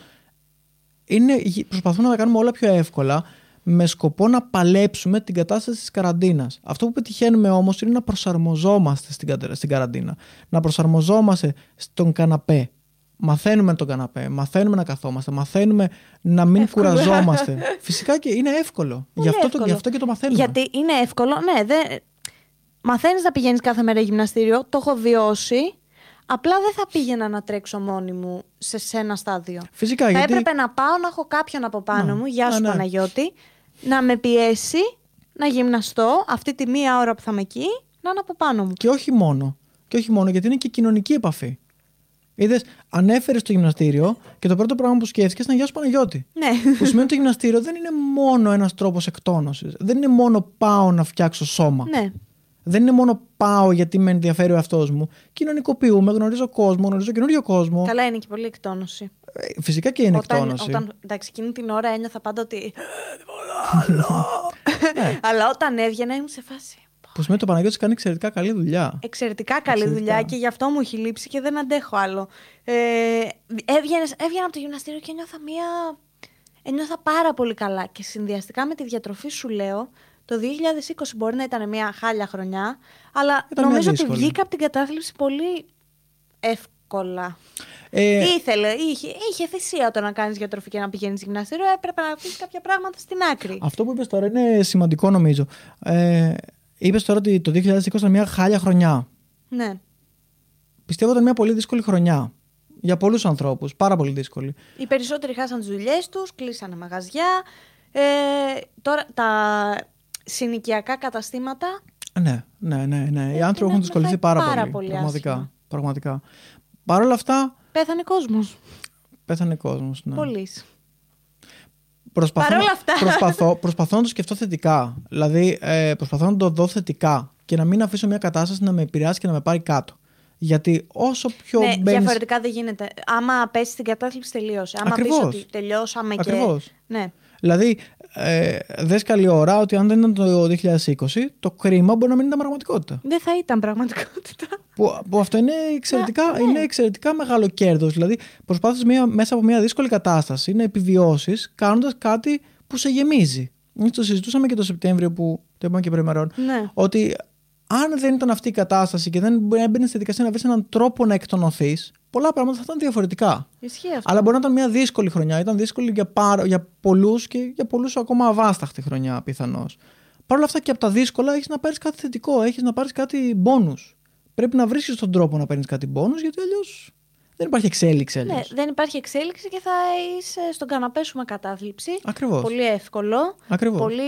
Είναι, προσπαθούμε να τα κάνουμε όλα πιο εύκολα με σκοπό να παλέψουμε την κατάσταση της καραντίνας. Αυτό που πετυχαίνουμε όμως είναι να προσαρμοζόμαστε στην, κατα- στην καραντίνα. Να προσαρμοζόμαστε στον καναπέ. Μαθαίνουμε τον καναπέ, μαθαίνουμε να καθόμαστε, μαθαίνουμε να μην Εύκολο. κουραζόμαστε. Φυσικά και είναι εύκολο. Γι Πολύ αυτό, το, εύκολο. γι' αυτό και το μαθαίνουμε. Γιατί είναι εύκολο, ναι, δεν... μαθαίνεις να πηγαίνεις κάθε μέρα γυμναστήριο, το έχω βιώσει, Απλά δεν θα πήγαινα να τρέξω μόνη μου σε, σε ένα στάδιο. Φυσικά, θα γιατί. έπρεπε να πάω να έχω κάποιον από πάνω Ναι. μου, γεια σου Ναι, ναι. Παναγιώτη, να με πιέσει, να γυμναστώ αυτή τη μία ώρα που θα είμαι εκεί, να είναι από πάνω μου. Και όχι μόνο. Και όχι μόνο, γιατί είναι και κοινωνική επαφή. Είδες, ανέφερες το γυμναστήριο και το πρώτο πράγμα που σκέφτηκες ήταν Γεια σου Παναγιώτη. Ναι. που σημαίνει ότι το γυμναστήριο δεν είναι μόνο ένας τρόπος εκτόνωσης. Δεν είναι μόνο πάω να φτιάξω σώμα. ναι. Δεν είναι μόνο πάω γιατί με ενδιαφέρει ο εαυτός μου. Κοινωνικοποιούμε, γνωρίζω κόσμο, γνωρίζω καινούριο κόσμο. Καλά είναι και πολύ εκτόνωση. Ε, Φυσικά και είναι όταν, εκτόνωση. όταν, εντάξει, εκείνη την ώρα ένιωθα πάντα ότι. Ναι. Αλλά όταν έβγαινα ήμουν σε φάση. Που σημαίνει ότι ο Παναγιώτης κάνει εξαιρετικά καλή δουλειά. Εξαιρετικά καλή Εξαιρετικά. δουλειά και γι' αυτό μου έχει λείψει και δεν αντέχω άλλο. Ε, έβγαινες, έβγαινα από το γυμναστήριο και ένιωθα μία. Ένιωθα πάρα πολύ καλά. Και συνδυαστικά με τη διατροφή σου λέω, το 2020 μπορεί να ήταν μια χάλια χρονιά, αλλά Ήταν μια νομίζω ότι δύσκολη. βγήκα από την κατάθλιψη πολύ εύκολα. Ε, Ήθελε, είχε, είχε θυσία το να κάνεις διατροφή και να πηγαίνεις γυμναστήριο. Έπρεπε να αφήσει κάποια πράγματα στην άκρη. Αυτό που είπες τώρα είναι σημαντικό νομίζω. Ε, είπες τώρα ότι το 2020 ήταν μια χάλια χρονιά. Ναι. Πιστεύω ότι ήταν μια πολύ δύσκολη χρονιά. Για πολλούς ανθρώπους. Πάρα πολύ δύσκολη. Οι περισσότεροι χάσαν τις δουλειές τους, κλείσανε μαγαζιά. Ε, τώρα τα συνοικιακά καταστήματα. Ναι, ναι, ναι. ναι. Οι Ε, άνθρωποι ναι, έχουν δυσκολευτεί με πάρα, πάει πάρα πολύ. πολύ Πραγματικά. άσχημα. πραγματικά. Παρ' όλα αυτά, Πέθανε κόσμος. πέθανε κόσμος. Ναι. Πολλοί. Προσπαθώ, Παρ' όλα αυτά. Προσπαθώ, προσπαθώ να το σκεφτώ θετικά. Δηλαδή, ε, προσπαθώ να το δω θετικά και να μην αφήσω μια κατάσταση να με επηρεάσει και να με πάρει κάτω. Γιατί όσο πιο Ναι, μπαίνεις... διαφορετικά δεν γίνεται. Άμα πέσει στην κατάθλιψη, τελείωσε. Άμα πεις Ακριβώς. ότι τελειώσαμε και. Ακριβώς. Ναι. Δηλαδή, ε, δες καλή ώρα ότι αν δεν ήταν το 2020, το κρίμα μπορεί να μην ήταν πραγματικότητα. Δεν θα ήταν πραγματικότητα. Που, που αυτό είναι εξαιρετικά, Ναι. είναι εξαιρετικά μεγάλο κέρδος. Δηλαδή, προσπάθεις μια, μέσα από μια δύσκολη κατάσταση να επιβιώσεις κάνοντας κάτι που σε γεμίζει. Εμείς το συζητούσαμε και το Σεπτέμβριο που το είπαμε και προημερών. Ναι. Ότι αν δεν ήταν αυτή η κατάσταση και δεν έμπαινες στη δικασία να βρεις έναν τρόπο να εκτονωθείς, πολλά πράγματα θα ήταν διαφορετικά. Ισχύει αυτό. Αλλά μπορεί να ήταν μια δύσκολη χρονιά. Ήταν δύσκολη για, πάρα, για πολλούς και για πολλούς ακόμα αβάσταχτη χρονιά πιθανώς. Παρ' όλα αυτά και από τα δύσκολα έχεις να πάρεις κάτι θετικό, έχεις να πάρεις κάτι bonus. Πρέπει να βρίσκεις τον τρόπο να παίρνεις κάτι bonus γιατί αλλιώς δεν υπάρχει εξέλιξη. Ναι, Αλλιώς. δεν υπάρχει εξέλιξη και θα είσαι στον καναπέ σου με κατάθλιψη. Ακριβώς. Πολύ εύκολο. Ακριβώς. Πολύ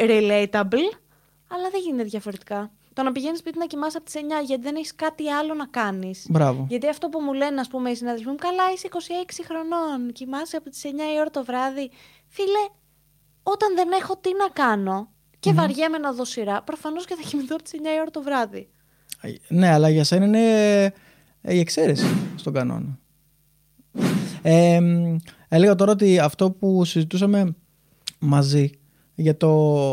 relatable. Αλλά δεν γίνεται διαφορετικά. Το να πηγαίνεις σπίτι να κοιμάσαι από τις 9 γιατί δεν έχεις κάτι άλλο να κάνεις. Μπράβο. Γιατί αυτό που μου λένε, ας πούμε, οι συναδελφοί μου, καλά, είσαι 26 χρονών, κοιμάσαι από τις 9 η ώρα το βράδυ. Φίλε, όταν δεν έχω τι να κάνω και βαριέμαι να δω σειρά, προφανώς και θα κοιμηθώ από τις 9 η ώρα το βράδυ. Ναι, αλλά για σένα είναι ε, η εξαίρεση στον κανόνα. Ε, μ, έλεγα τώρα ότι αυτό που συζητούσαμε μαζί για το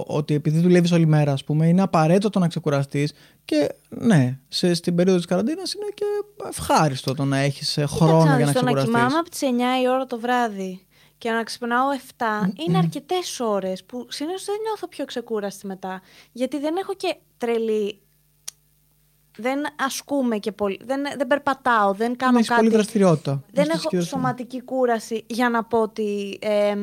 ότι επειδή δουλεύεις όλη μέρα, ας πούμε, είναι απαραίτητο το να ξεκουραστείς και ναι, σε, στην περίοδο της καραντίνας είναι και ευχάριστο το να έχεις χρόνο Κοίταξε για να δεις, το να ξεκουραστείς. κοιμάμαι από τις 9 η ώρα το βράδυ και να ξυπνάω 7 είναι αρκετές ώρες που συνήθως δεν νιώθω πιο ξεκούραστη μετά. Γιατί δεν έχω και τρελή. Δεν ασκούμε και πολύ. Δεν, δεν περπατάω, δεν κάνω Έχεις κάτι. πολλή δραστηριότητα. Δεν Έχεις έχω και- σωματική κούραση για να πω ότι. ε,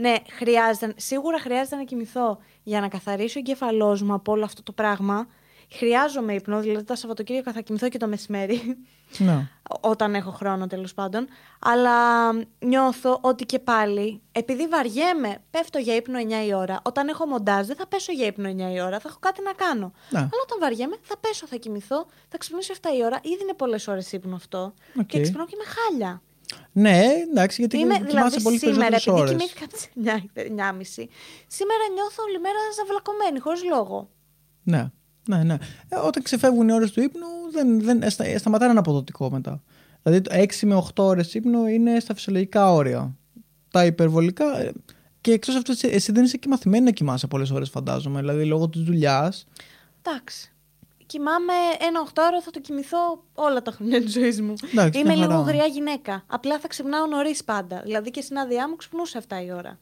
ναι, χρειάζεται, σίγουρα χρειάζεται να κοιμηθώ για να καθαρίσω ο εγκεφαλό μου από όλο αυτό το πράγμα. Χρειάζομαι ύπνο, δηλαδή τα Σαββατοκύριακα θα κοιμηθώ και το μεσημέρι, Ναι. όταν έχω χρόνο τέλος πάντων. Αλλά νιώθω ότι και πάλι, επειδή βαριέμαι, πέφτω για ύπνο 9 η ώρα. Όταν έχω μοντάζ, δεν θα πέσω για ύπνο 9 η ώρα, θα έχω κάτι να κάνω. Ναι. Αλλά όταν βαριέμαι, θα πέσω, θα κοιμηθώ, θα ξυπνήσω 7 η ώρα. Ήδη είναι πολλές ώρες ύπνο αυτό. Οκ. Και ξυπνάω και με χάλια. Ναι, εντάξει, γιατί Είμαι, κοιμάσαι δηλαδή πολύ σήμερα, περισσότερες επειδή ώρες. κοιμήθηκα από τις 9.30, σήμερα νιώθω όλη μέρα ζαβλακωμένη, χωρίς λόγο. Ναι, ναι, ναι. Ε, όταν ξεφεύγουν οι ώρες του ύπνου, δεν, δεν, ε, στα- ε, σταματάει να είναι αποδοτικό μετά. Δηλαδή, το 6 με 8 ώρες ύπνο είναι στα φυσιολογικά όρια. Τα υπερβολικά. ε, Και εκτός αυτού, εσύ- εσύ δεν είσαι και μαθημένη να κοιμάσαι πολλές ώρες, φαντάζομαι. Δηλαδή, λόγω της δουλειάς. Εντάξει. Κοιμάμαι ένα οχτώρο, θα το κοιμηθώ όλα τα χρόνια της ζωής μου. Εντάξει, Είμαι μια λίγο χαρά. γριά γυναίκα. Απλά θα ξυπνάω νωρίς πάντα. Δηλαδή και στην άδειά μου ξυπνούσα 7 η ώρα.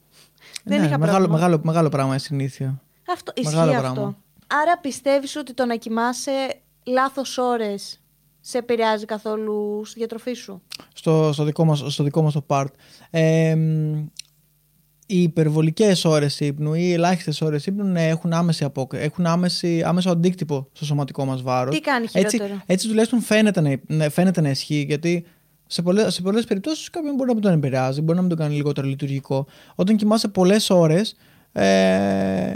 Δεν είχα Ναι, μεγάλο, πρόβλημα. μεγάλο, μεγάλο πράγμα η συνήθεια. Αυτό, ισχύει Μεγάλο αυτό. πράγμα. Άρα πιστεύεις ότι το να κοιμάσαι λάθος ώρες σε επηρεάζει καθόλου στη διατροφή σου; στο, στο, δικό μας, στο δικό μας το part. Ε, μ, οι υπερβολικές ώρες ύπνου ή οι ελάχιστες ώρες ύπνου ναι, έχουν, άμεση απόκ... έχουν άμεση, άμεσο αντίκτυπο στο σωματικό μας βάρος. Τι κάνει Έτσι, χειρότερο; έτσι τουλάχιστον φαίνεται να, ναι, φαίνεται να ισχύει, γιατί σε πολλές σε πολλές περιπτώσεις κάποιον μπορεί να μην τον επηρεάζει, μπορεί να μην τον κάνει λιγότερο λειτουργικό. Όταν κοιμάσαι πολλές ώρες, ε,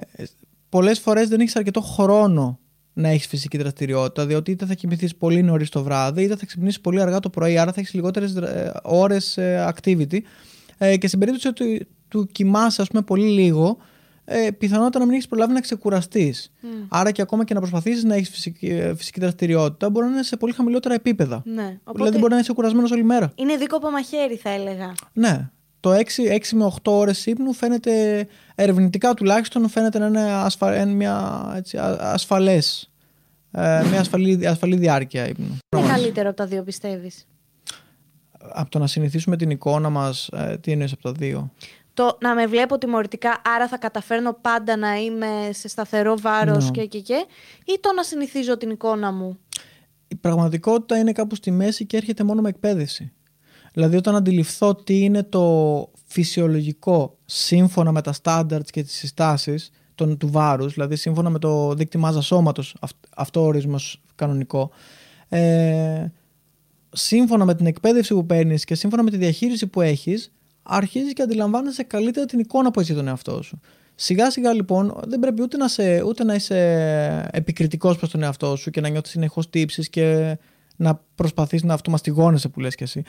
πολλές φορές δεν έχεις αρκετό χρόνο να έχεις φυσική δραστηριότητα, διότι είτε θα κοιμηθείς πολύ νωρίς το βράδυ, είτε θα ξυπνήσεις πολύ αργά το πρωί, άρα θα έχεις λιγότερες ώρες activity. Ε, και στην περίπτωση ότι του κοιμάσαι, ας πούμε, πολύ λίγο, ε, πιθανότατα να μην έχεις προλάβει να ξεκουραστείς. Άρα και ακόμα και να προσπαθήσεις να έχεις φυσική, ε, φυσική δραστηριότητα, μπορεί να είναι σε πολύ χαμηλότερα επίπεδα. Ναι. Οπότε Δηλαδή, μπορεί να είσαι κουρασμένος όλη μέρα. είναι δίκοπο μαχαίρι, θα έλεγα. Ναι. Το 6, 6 με 8 ώρες ύπνου φαίνεται, ερευνητικά τουλάχιστον, φαίνεται να είναι ασφα, εν μια έτσι, α- ασφαλές, ε, μια ασφαλή, ασφαλή διάρκεια ύπνου. Τι είναι καλύτερο από τα δύο, πιστεύεις; Από το να συνηθίσουμε την εικόνα μας, ε, τι εννοείς από τα δύο; Το να με βλέπω τιμωρητικά, άρα θα καταφέρνω πάντα να είμαι σε σταθερό βάρος Ναι. και, και, και, ή το να συνηθίζω την εικόνα μου; Η πραγματικότητα είναι κάπου στη μέση και έρχεται μόνο με εκπαίδευση. Δηλαδή όταν αντιληφθώ τι είναι το φυσιολογικό σύμφωνα με τα standards και τις συστάσεις των, του βάρους, δηλαδή σύμφωνα με το δείκτη μάζας σώματος, αυ, αυτό ο ορισμός κανονικό, ε, σύμφωνα με την εκπαίδευση που παίρνεις και σύμφωνα με τη διαχείριση που έχεις, αρχίζεις και αντιλαμβάνεσαι καλύτερα την εικόνα που έχει για τον εαυτό σου. Σιγά σιγά λοιπόν δεν πρέπει ούτε να, σε, ούτε να είσαι επικριτικός προς τον εαυτό σου και να νιώθεις συνεχώς τύψεις και να προσπαθείς να αυτομαστιγώνεσαι που λες και εσύ.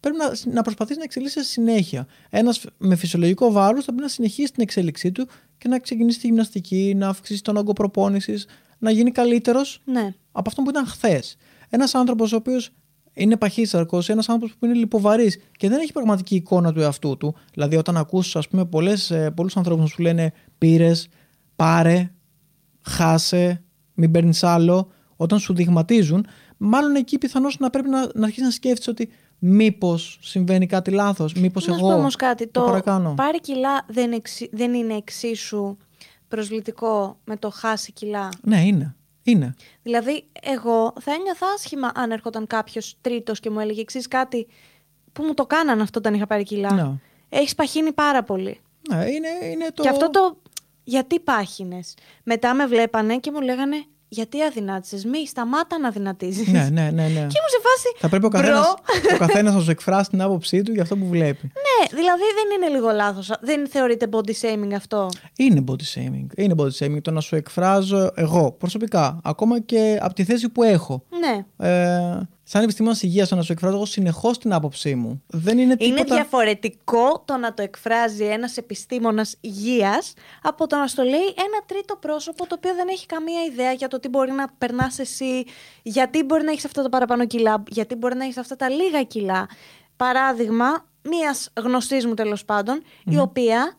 Πρέπει να, να προσπαθείς να εξελίσσεσαι συνέχεια. Ένας με φυσιολογικό βάρος θα πρέπει να συνεχίσει την εξέλιξή του και να ξεκινήσει τη γυμναστική, να αυξήσει τον όγκο προπόνησης, να γίνει καλύτερος Ναι. από αυτό που ήταν χθες. Ένας άνθρωπος ο οποίος είναι παχύσαρκο, ένας άνθρωπος που είναι λιποβαρή και δεν έχει πραγματική εικόνα του εαυτού του. Δηλαδή, όταν ακούς ας πούμε, πολλές, ε, πολλούς ανθρώπους που σου λένε πήρες, πάρε, χάσε, μην παίρνεις άλλο, όταν σου δειγματίζουν, μάλλον εκεί πιθανώς να πρέπει να, να αρχίσεις να σκέφτεσαι ότι μήπως συμβαίνει κάτι λάθος, μήπως Να σου εγώ. πω όμως κάτι. το, παρακάνω. πάρει κιλά δεν, εξι- δεν είναι εξίσου προσβλητικό με το χάσει κιλά. Ναι, είναι. Είναι. Δηλαδή, εγώ θα ένιωθα άσχημα αν έρχονταν κάποιος τρίτος και μου έλεγε εξή κάτι που μου το κάνανε αυτό όταν είχα πάρει κιλά. Ναι. Έχεις παχύνει πάρα πολύ. Ναι, είναι, είναι το. Και αυτό το. Γιατί πάχυνες. Μετά με βλέπανε και μου λέγανε Γιατί αδυνάτησες; Μη σταμάτα να αδυνατίζει. Ναι, ναι, ναι. ναι. Και ήμουν σε φάση. Θα πρέπει ο «Μπρο». καθένας, ο καθένας να σου εκφράσει την άποψή του για αυτό που βλέπει. Ναι, δηλαδή δεν είναι λίγο λάθος. Δεν θεωρείται body shaming αυτό; Είναι body shaming. Είναι body shaming το να σου εκφράζω εγώ προσωπικά, ακόμα και από τη θέση που έχω. Ναι. Ε, σαν επιστήμονας υγείας, το να σου εκφράζω εγώ συνεχώς την άποψή μου. Δεν είναι τίποτα. Είναι διαφορετικό το να το εκφράζει ένας επιστήμονας υγείας από το να στο λέει ένα τρίτο πρόσωπο το οποίο δεν έχει καμία ιδέα για το τι μπορεί να περνάς εσύ, γιατί μπορεί να έχεις αυτά τα παραπάνω κιλά, γιατί μπορεί να έχεις αυτά τα λίγα κιλά. Παράδειγμα, μία γνωστής μου τέλος η οποία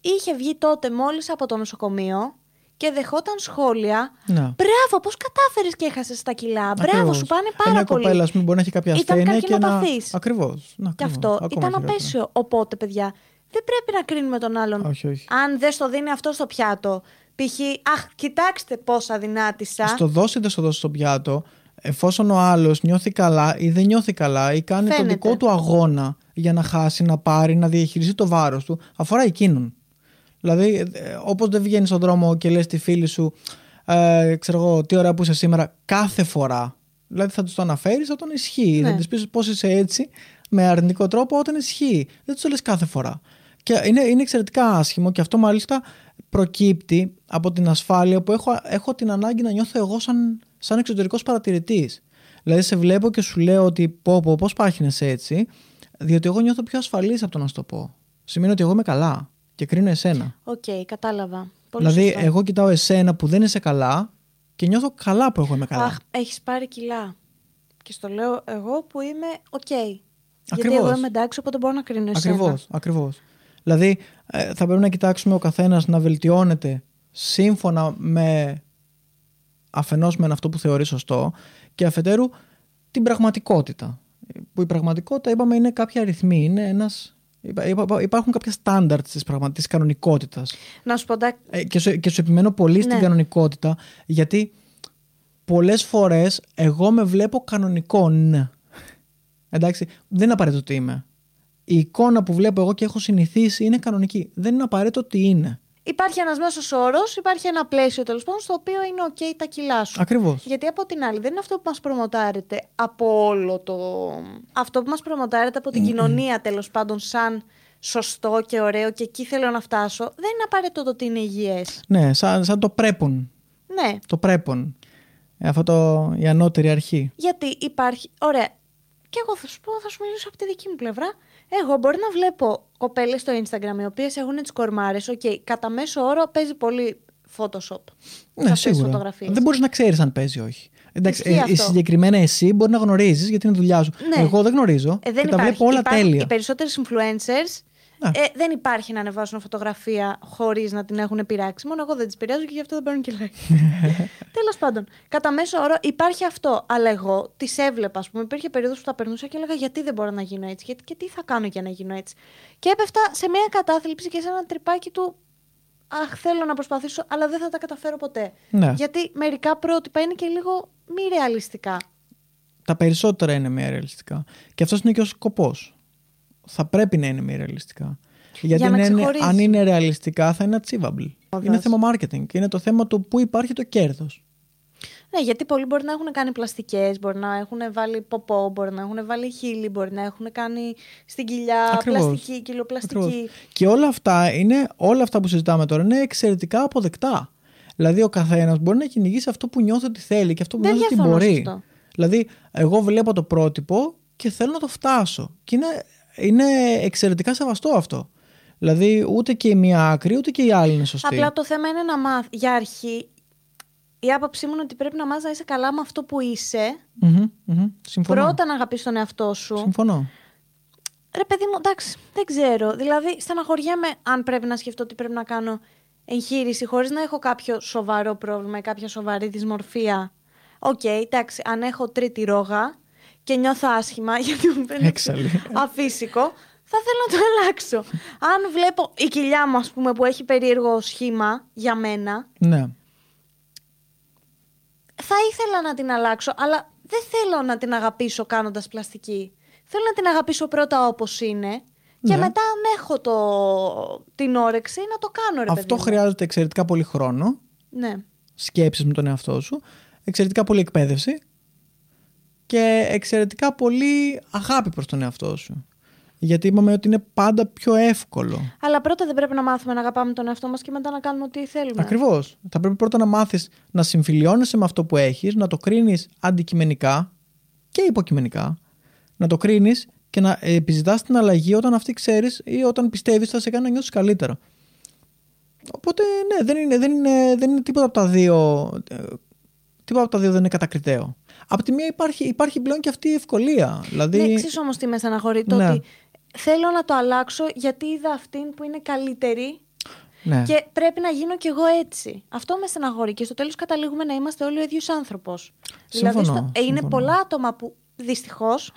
είχε βγει τότε μόλις από το νοσοκομείο και δεχόταν σχόλια. Ναι. Μπράβο, πώς κατάφερες και έχασες τα κιλά. Μπράβο, Ακριβώς. σου πάνε πάρα Μια πολύ. κοπέλα, ας πούμε, μπορεί να έχει κάποια Ήταν ασθένεια και να. καρκινοπαθής. Ακριβώς. Και αυτό ήταν απέσιο. Οπότε, παιδιά, δεν πρέπει να κρίνουμε τον άλλον. Όχι, όχι. Αν δεν στο δίνει αυτό στο πιάτο. Π.χ. Αχ, κοιτάξτε πόσα αδυνάτησα. Στο δώσει ή δεν στο δώσει στο πιάτο, εφόσον ο άλλος νιώθει καλά ή δεν νιώθει καλά ή κάνει τον Φαίνεται. δικό του αγώνα για να χάσει, να πάρει, να διαχειριστεί το βάρος του, αφορά εκείνον. Δηλαδή, όπως δεν βγαίνεις στον δρόμο και λες στη φίλη σου, ε, ξέρω εγώ, τι ωραία που είσαι σήμερα, κάθε φορά. Δηλαδή, θα τους το αναφέρεις όταν ισχύει. Ναι. Θα της πεις πώς είσαι έτσι, με αρνητικό τρόπο, όταν ισχύει. Δεν τους το λες κάθε φορά. Και είναι, είναι εξαιρετικά άσχημο και αυτό μάλιστα προκύπτει από την ασφάλεια που έχω, έχω την ανάγκη να νιώθω εγώ σαν, σαν εξωτερικός παρατηρητής. Δηλαδή σε βλέπω και σου λέω ότι πω πω πώς πάχυνες έτσι, διότι εγώ νιώθω πιο ασφαλής από το να σου το πω. Σημαίνει ότι εγώ είμαι καλά και κρίνω εσένα. Οκ, κατάλαβα. Πολύ δηλαδή σωστά. εγώ κοιτάω εσένα που δεν είσαι καλά και νιώθω καλά που εγώ είμαι καλά. Αχ, έχεις πάρει κιλά. Και στο λέω εγώ που είμαι οκ. Γιατί Ακριβώς. εγώ είμαι εντάξει, οπότε μπορώ να κρίνω εσένα. Ακριβώς, ακριβώς. Δηλαδή ε, θα πρέπει να κοιτάξουμε ο καθένας να βελτιώνεται σύμφωνα με αφενός με αυτό που θεωρεί σωστό και αφετέρου την πραγματικότητα. Που η πραγματικότητα είπαμε είναι κάποια αριθμοί, είναι ένας... υπά- υπά- Υπάρχουν κάποια στάνταρτ της, πραγμα... της κανονικότητας. Να σου πω, εντάξει, Ε, και, σου, και σου επιμένω πολύ στην Ναι. κανονικότητα γιατί πολλές φορές εγώ με βλέπω κανονικό ναι. Εντάξει, δεν είναι απαραίτητο ότι είμαι. η εικόνα που βλέπω εγώ και έχω συνηθίσει είναι κανονική. Δεν είναι απαραίτητο ότι είναι. Υπάρχει ένας μέσος όρος, υπάρχει ένα πλαίσιο τέλος πάντων, στο οποίο είναι OK τα κιλά σου. Ακριβώς. Γιατί από την άλλη, δεν είναι αυτό που μας προμοτάρεται από όλο το. Αυτό που μας προμοτάρεται από την κοινωνία τέλος πάντων, σαν σωστό και ωραίο και εκεί θέλω να φτάσω, δεν είναι απαραίτητο το ότι είναι υγιές. Ναι, σαν, σαν το πρέπον. Ναι. Το πρέπον. Ε, Αυτό το, η ανώτερη αρχή. Γιατί υπάρχει. Ωραία. Και εγώ θα σου πω, θα σου μιλήσω από τη δική μου πλευρά. Εγώ μπορεί να βλέπω κοπέλες στο Instagram οι οποίες έχουν τις κορμάρες. Οκ, κατά μέσο όρο παίζει πολύ Photoshop. Ναι, σε αυτές τις σίγουρα. φωτογραφίες. Δεν μπορείς να ξέρεις αν παίζει ή όχι. Εντάξει, Ισχύει ε, αυτό. συγκεκριμένα εσύ μπορεί να γνωρίζεις γιατί είναι δουλειά σου. Ναι. Εγώ δεν γνωρίζω. Ε, δεν και τα υπάρχει. βλέπω όλα Υπάρχουν τέλεια. Οι περισσότερες influencers Ναι. ε, δεν υπάρχει να ανεβάσουν φωτογραφία χωρίς να την έχουν πειράξει. Μόνο εγώ δεν τις πειράζω και γι' αυτό δεν παίρνουν και like. Τέλος πάντων, κατά μέσο όρο υπάρχει αυτό. Αλλά εγώ τις έβλεπα, ας πούμε. Υπήρχε περίοδος που τα περνούσα και έλεγα γιατί δεν μπορώ να γίνω έτσι; Γιατί, και τι θα κάνω για να γίνω έτσι; Και έπεφτα σε μια κατάθλιψη και σε ένα τρυπάκι του. Αχ, θέλω να προσπαθήσω, αλλά δεν θα τα καταφέρω ποτέ. Ναι. Γιατί μερικά πρότυπα είναι και λίγο μη ρεαλιστικά. Τα περισσότερα είναι μη ρεαλιστικά. Και αυτός είναι και ο σκοπός. Θα πρέπει να είναι μη ρεαλιστικά. Γιατί Για να αν είναι- ξεχωρίσει. αν είναι ρεαλιστικά θα είναι achievable. Όντως. Είναι θέμα marketing. Είναι το θέμα του πού υπάρχει το κέρδος. Ναι, γιατί πολλοί μπορεί να έχουν κάνει πλαστικές, μπορεί να έχουν βάλει ποπό, μπορεί να έχουν βάλει χείλη, μπορεί να έχουν κάνει στην κοιλιά Ακριβώς. πλαστική, κιλοπλαστική. Ακριβώς. Και όλα αυτά, είναι, όλα αυτά που συζητάμε τώρα είναι εξαιρετικά αποδεκτά. Δηλαδή, ο καθένας μπορεί να κυνηγήσει αυτό που νιώθει ότι θέλει και αυτό που Δεν νιώθει ότι διαφωνώ σε μπορεί. αυτό. Δηλαδή, εγώ βλέπω το πρότυπο και θέλω να το φτάσω. Και είναι, είναι εξαιρετικά σεβαστό αυτό. Δηλαδή, ούτε και η μία άκρη, ούτε και η άλλη είναι σωστή. Απλά το θέμα είναι να μάθει. Για αρχή, η άποψή μου είναι ότι πρέπει να μάθεις να είσαι καλά με αυτό που είσαι. Μμμ, μμμ. Συμφωνώ. Πρώτα να αγαπήσεις τον εαυτό σου. Συμφωνώ. Ρε παιδί μου, εντάξει, δεν ξέρω. Δηλαδή, στεναχωριέμαι αν πρέπει να σκεφτώ ότι πρέπει να κάνω εγχείρηση χωρίς να έχω κάποιο σοβαρό πρόβλημα ή κάποια σοβαρή δυσμορφία. Οκ, εντάξει, αν έχω τρίτη ρόγα και νιώθω άσχημα γιατί μου φαίνεται Έξαλλη. αφύσικο, θα θέλω να το αλλάξω. αν βλέπω η κοιλιά μου, ας πούμε, που έχει περίεργο σχήμα για μένα, Ναι. θα ήθελα να την αλλάξω, αλλά δεν θέλω να την αγαπήσω κάνοντας πλαστική. Θέλω να την αγαπήσω πρώτα όπως είναι και Ναι. μετά αν έχω το... την όρεξη να το κάνω, ρε Αυτό παιδί μου. χρειάζεται εξαιρετικά πολύ χρόνο, Ναι. σκέψεις με τον εαυτό σου, εξαιρετικά πολύ εκπαίδευση και εξαιρετικά πολύ αγάπη προς τον εαυτό σου. Γιατί είπαμε ότι είναι πάντα πιο εύκολο. Αλλά πρώτα δεν πρέπει να μάθουμε να αγαπάμε τον εαυτό μας και μετά να κάνουμε ό,τι θέλουμε. Ακριβώς. Θα πρέπει πρώτα να μάθεις να συμφιλιώνεσαι με αυτό που έχεις, να το κρίνεις αντικειμενικά και υποκειμενικά. Να το κρίνεις και να επιζητάς την αλλαγή όταν αυτή ξέρεις ή όταν πιστεύεις θα σε κάνει να νιώσεις καλύτερα. Οπότε, ναι, δεν είναι, δεν είναι, δεν είναι τίποτα από τα δύο. Ε, Τίποτα από τα δύο δεν είναι κατακριτέο. Από τη μία υπάρχει, υπάρχει πλέον και αυτή η ευκολία. Δηλαδή, Ναι, ξέρεις όμως τι με στεναχωρεί, το Ναι. ότι θέλω να το αλλάξω γιατί είδα αυτήν που είναι καλύτερη ναι. και πρέπει να γίνω κι εγώ έτσι. Αυτό με στεναχωρεί και στο τέλος καταλήγουμε να είμαστε όλοι ο ίδιος άνθρωπος. δηλαδή Συμφωνώ, στο- ε, είναι συμφωνώ. πολλά άτομα που δυστυχώς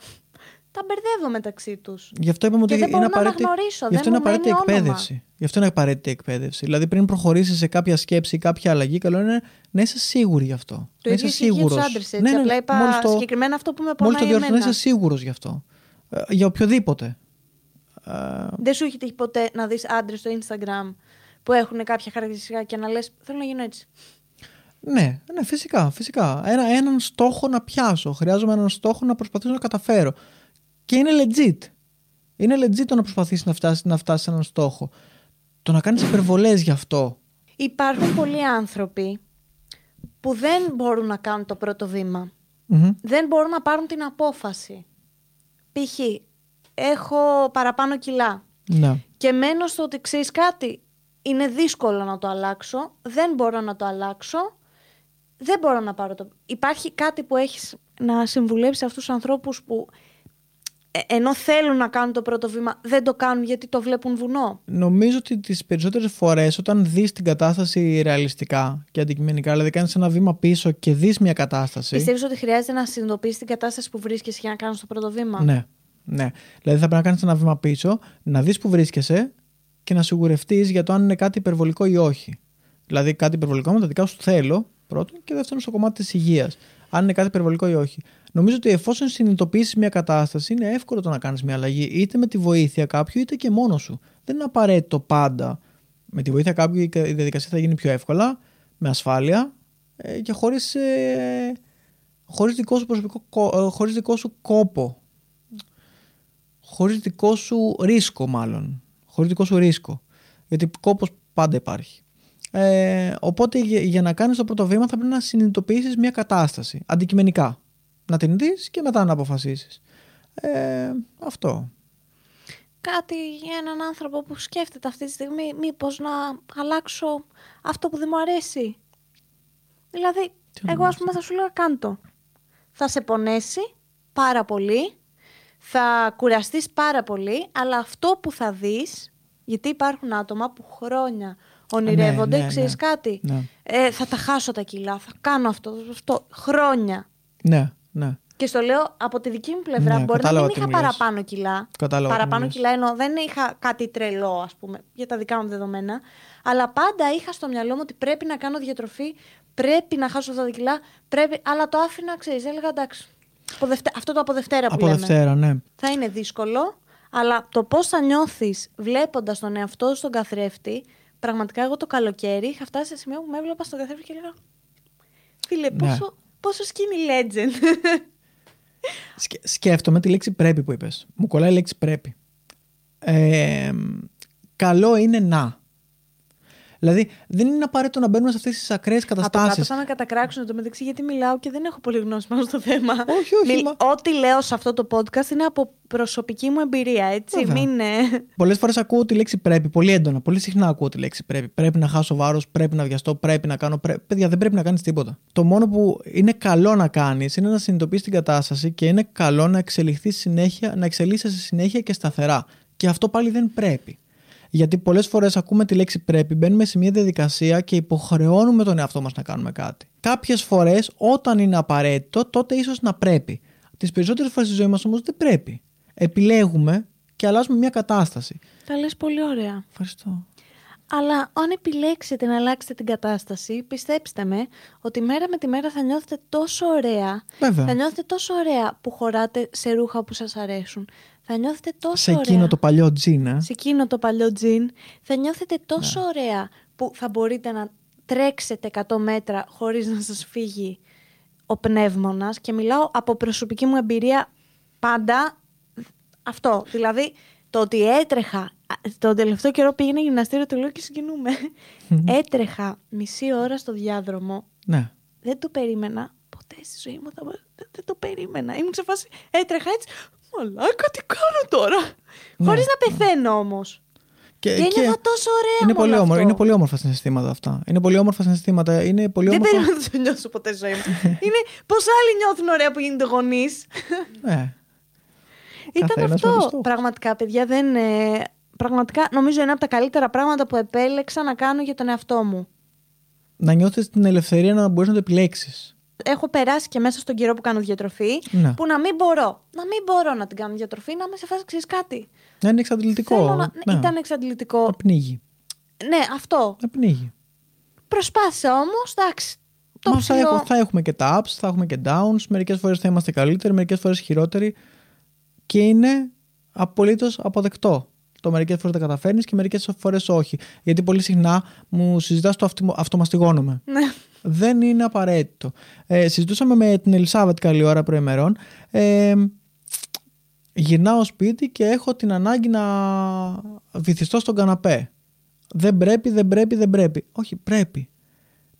τα μπερδεύω μεταξύ τους. Γι' αυτό είπαμε Και ότι δεν είναι μπορώ να απαραίτητη, αναγνωρίσω, γι' αυτό δεν είναι μου μένει απαραίτητη όνομα. εκπαίδευση. Γι' αυτό είναι απαραίτητη εκπαίδευση. Δηλαδή, πριν προχωρήσεις σε κάποια σκέψη ή κάποια αλλαγή, καλό είναι να είσαι σίγουρη γι' αυτό. Το να ίδιο είσαι ισχύει και για τους σίγουρος. άντρες, έτσι. Ναι, ναι, Απλά είπα μόλις το- συγκεκριμένα αυτό που με Μόλις πονάει το διορθώνει, να εμένα. είσαι σίγουρος γι' αυτό. Ε, για οποιοδήποτε. Ε, Δεν σου έχει τύχει ποτέ να δεις άντρες στο Instagram που έχουν κάποια χαρακτηριστικά και να λες θέλω να γίνω έτσι. ναι, ναι, φυσικά. φυσικά. Ένα, έναν στόχο να πιάσω. Χρειάζομαι έναν στόχο να προσπαθήσω να καταφέρω. Και είναι legit. Είναι legit το να προσπαθήσεις να φτάσεις, να φτάσεις σε έναν στόχο. Το να κάνεις υπερβολές γι' αυτό. Υπάρχουν πολλοί άνθρωποι που δεν μπορούν να κάνουν το πρώτο βήμα. Μμμ. Δεν μπορούν να πάρουν την απόφαση. Π.χ. έχω παραπάνω κιλά Ναι. και μένω στο ότι ξέρεις κάτι. Είναι δύσκολο να το αλλάξω. Δεν μπορώ να το αλλάξω. Δεν μπορώ να πάρω το. Υπάρχει κάτι που έχεις να συμβουλέψει αυτούς τους ανθρώπους που ε, ενώ θέλουν να κάνουν το πρώτο βήμα, δεν το κάνουν γιατί το βλέπουν βουνό. Νομίζω ότι τις περισσότερες φορές όταν δεις την κατάσταση ρεαλιστικά και αντικειμενικά, δηλαδή κάνεις ένα βήμα πίσω και δεις μια κατάσταση. Πιστεύεις ότι χρειάζεται να συνειδητοποιήσεις την κατάσταση που βρίσκεσαι για να κάνεις το πρώτο βήμα; Ναι, ναι. Δηλαδή θα πρέπει να κάνεις ένα βήμα πίσω, να δεις που βρίσκεσαι και να σιγουρευτείς για το αν είναι κάτι υπερβολικό ή όχι. Δηλαδή κάτι υπερβολικό με τα δικά σου θέλω, πρώτον, και δεύτερον στο κομμάτι της υγείας. Αν είναι κάτι υπερβολικό ή όχι. Νομίζω ότι εφόσον συνειδητοποιήσεις μια κατάσταση, είναι εύκολο το να κάνεις μια αλλαγή, είτε με τη βοήθεια κάποιου, είτε και μόνος σου. Δεν είναι απαραίτητο πάντα. Με τη βοήθεια κάποιου η διαδικασία θα γίνει πιο εύκολα, με ασφάλεια ε, και χωρίς ε, χωρίς δικό σου προσωπικό, ε, χωρίς δικό σου κόπο. Χωρίς δικό σου ρίσκο μάλλον. Χωρίς δικό σου ρίσκο. Γιατί κόπος πάντα υπάρχει. Ε, οπότε για, να κάνεις το πρώτο βήμα θα πρέπει να συνειδητοποιήσεις μια κατάσταση. Αντικειμενικά. Να την δεις και μετά να αποφασίσεις. Ε, αυτό. Κάτι για έναν άνθρωπο που σκέφτεται αυτή τη στιγμή μήπως να αλλάξω αυτό που δεν μου αρέσει. Δηλαδή, εγώ ας πούμε θα σου λέω κάντο θα σε πονέσει πάρα πολύ, θα κουραστείς πάρα πολύ, αλλά αυτό που θα δεις, γιατί υπάρχουν άτομα που χρόνια ονειρεύονται, ναι, ναι, ξέρεις ναι. κάτι, ναι. ε, θα τα χάσω τα κιλά, θα κάνω αυτό, αυτό, χρόνια. Ναι, ναι. Και στο λέω από τη δική μου πλευρά. Ναι, μπορεί να μην είχα παραπάνω κιλά. Κατάλαβα παραπάνω κιλά ενώ δεν είχα κάτι τρελό, ας πούμε, για τα δικά μου δεδομένα. Αλλά πάντα είχα στο μυαλό μου ότι πρέπει να κάνω διατροφή πρέπει να χάσω αυτά τα κιλά, πρέπει, αλλά το άφηνα, ξέρεις, έλεγα εντάξει. Αυτό το από Δευτέρα που από λέμε. Δευτέρα, ναι. Θα είναι δύσκολο, αλλά το πώς θα νιώθεις βλέποντας τον εαυτό σου στον καθρέφτη, πραγματικά εγώ το καλοκαίρι είχα φτάσει σε σημείο που με έβλεπα στον καθρέφτη και έλεγα. Φίλε, ναι. Πόσο, πόσο skinny legend. σκέφτομαι τη λέξη πρέπει που είπες. Μου κολλάει η λέξη πρέπει. Ε, καλό είναι να. Δηλαδή δεν είναι απαραίτητο να μπαίνουμε σε αυτές τις ακραίες καταστάσει. Από κάτω θα με κατακράξουν το μεταξύ γιατί μιλάω και δεν έχω πολύ γνώση πάνω στο θέμα. Όχι, όχι. Μα... Ό,τι λέω σε αυτό το podcast είναι από προσωπική μου εμπειρία, έτσι. Μην... Πολλές φορές ακούω τη λέξη πρέπει, πολύ έντονα. Πολύ συχνά ακούω τη λέξη πρέπει. Πρέπει να χάσω βάρος, πρέπει να βιαστώ, πρέπει να κάνω. Πρέ... Παιδιά, δεν πρέπει να κάνεις τίποτα. Το μόνο που είναι καλό να κάνεις είναι να συνειδητοποιήσεις την κατάσταση και είναι καλό να εξελιχθείς συνέχεια, να εξελίσσεσαι συνέχεια και σταθερά. Και αυτό πάλι δεν πρέπει. Γιατί πολλές φορές ακούμε τη λέξη πρέπει, μπαίνουμε σε μια διαδικασία και υποχρεώνουμε τον εαυτό μας να κάνουμε κάτι. Κάποιες φορές, όταν είναι απαραίτητο, τότε ίσως να πρέπει. Τις περισσότερες φορές στη ζωή μας όμως δεν πρέπει. Επιλέγουμε και αλλάζουμε μια κατάσταση. Τα λες πολύ ωραία. Ευχαριστώ. Αλλά αν επιλέξετε να αλλάξετε την κατάσταση, πιστέψτε με ότι μέρα με τη μέρα θα νιώθετε τόσο ωραία. Βέβαια. Θα νιώθετε τόσο ωραία που χωράτε σε ρούχα που σας αρέσουν θα νιώθετε τόσο σε εκείνο το παλιό τζιν, ε; Σε εκείνο το παλιό τζιν. Θα νιώθετε τόσο ναι. ωραία που θα μπορείτε να τρέξετε 100 μέτρα χωρίς να σας φύγει ο πνεύμονας και μιλάω από προσωπική μου εμπειρία πάντα αυτό. Δηλαδή το ότι έτρεχα, τον τελευταίο καιρό πήγαινε γυμναστήριο το λέω και συγκινούμε. έτρεχα μισή ώρα στο διάδρομο. Ναι. Δεν το περίμενα ποτέ στη ζωή μου. Θα... Δεν το περίμενα. Ήμουν σε φάση, έτρεχα έτσι, Μαλάκα, τι κάνω τώρα; Ναι. Χωρίς να πεθαίνω όμως. Και, και ένιωθα τόσο ωραία είναι πολύ, όμορφα, είναι πολύ όμορφα συναισθήματα αυτά. Είναι πολύ όμορφα συναισθήματα. Είναι πολύ Δεν περίμενα να το νιώσω ποτέ ζωή μου. είναι πώς άλλοι νιώθουν ωραία που γίνονται γονείς. Ναι. Ήταν αυτό. Πραγματικά, παιδιά, δεν. πραγματικά νομίζω είναι από τα καλύτερα πράγματα που επέλεξα να κάνω για τον εαυτό μου. Να νιώθεις την ελευθερία να μπορείς να το επιλέξεις έχω περάσει και μέσα στον καιρό που κάνω διατροφή, ναι. που να μην μπορώ. Να μην μπορώ να την κάνω διατροφή, να είμαι σε φάση ξέρεις κάτι. Να είναι εξαντλητικό. Να... Ναι. Ήταν εξαντλητικό. Να πνίγει. Ναι, αυτό. Να πνίγει. Προσπάθησα όμως, εντάξει. Το Μα θα, θα έχουμε και τα ups, θα έχουμε και downs. Μερικές φορές θα είμαστε καλύτεροι, μερικές φορές χειρότεροι. Και είναι απολύτως αποδεκτό. Το μερικές φορές τα καταφέρνεις και μερικές φορές όχι. Γιατί πολύ συχνά μου συζητάς το αυτομαστιγώνομαι. Ναι δεν είναι απαραίτητο. Ε, συζητούσαμε με την Ελισάβετ καλή ώρα προημερών. Ε, γυρνάω σπίτι και έχω την ανάγκη να βυθιστώ στον καναπέ. Δεν πρέπει, δεν πρέπει, δεν πρέπει. Όχι, πρέπει.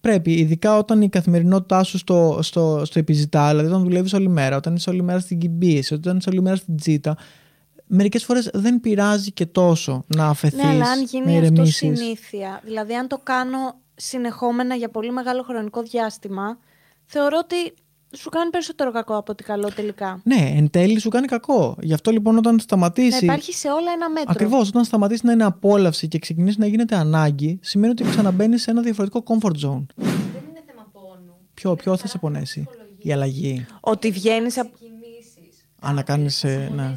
Πρέπει, ειδικά όταν η καθημερινότητά σου στο, στο, στο επιζητά, δηλαδή όταν δουλεύεις όλη μέρα, όταν είσαι όλη μέρα στην κυμπίεση, όταν είσαι όλη μέρα στην τζίτα, μερικές φορές δεν πειράζει και τόσο να αφαιθείς, ναι, αλλά αν γίνει αυτό συνήθεια, δηλαδή αν το κάνω συνεχόμενα για πολύ μεγάλο χρονικό διάστημα, θεωρώ ότι σου κάνει περισσότερο κακό από ότι καλό τελικά. Ναι, εν τέλει σου κάνει κακό. Γι' αυτό λοιπόν όταν σταματήσει. Να υπάρχει σε όλα ένα μέτρο. Ακριβώς. Όταν σταματήσεις να είναι απόλαυση και ξεκινήσεις να γίνεται ανάγκη, σημαίνει ότι ξαναμπαίνεις σε ένα διαφορετικό comfort zone. Δεν είναι θέμα πόνου. Ποιο, ποιο θα σε πονέσει, η αλλαγή. Ότι βγαίνεις από. Αν να κάνεις. Ε, ναι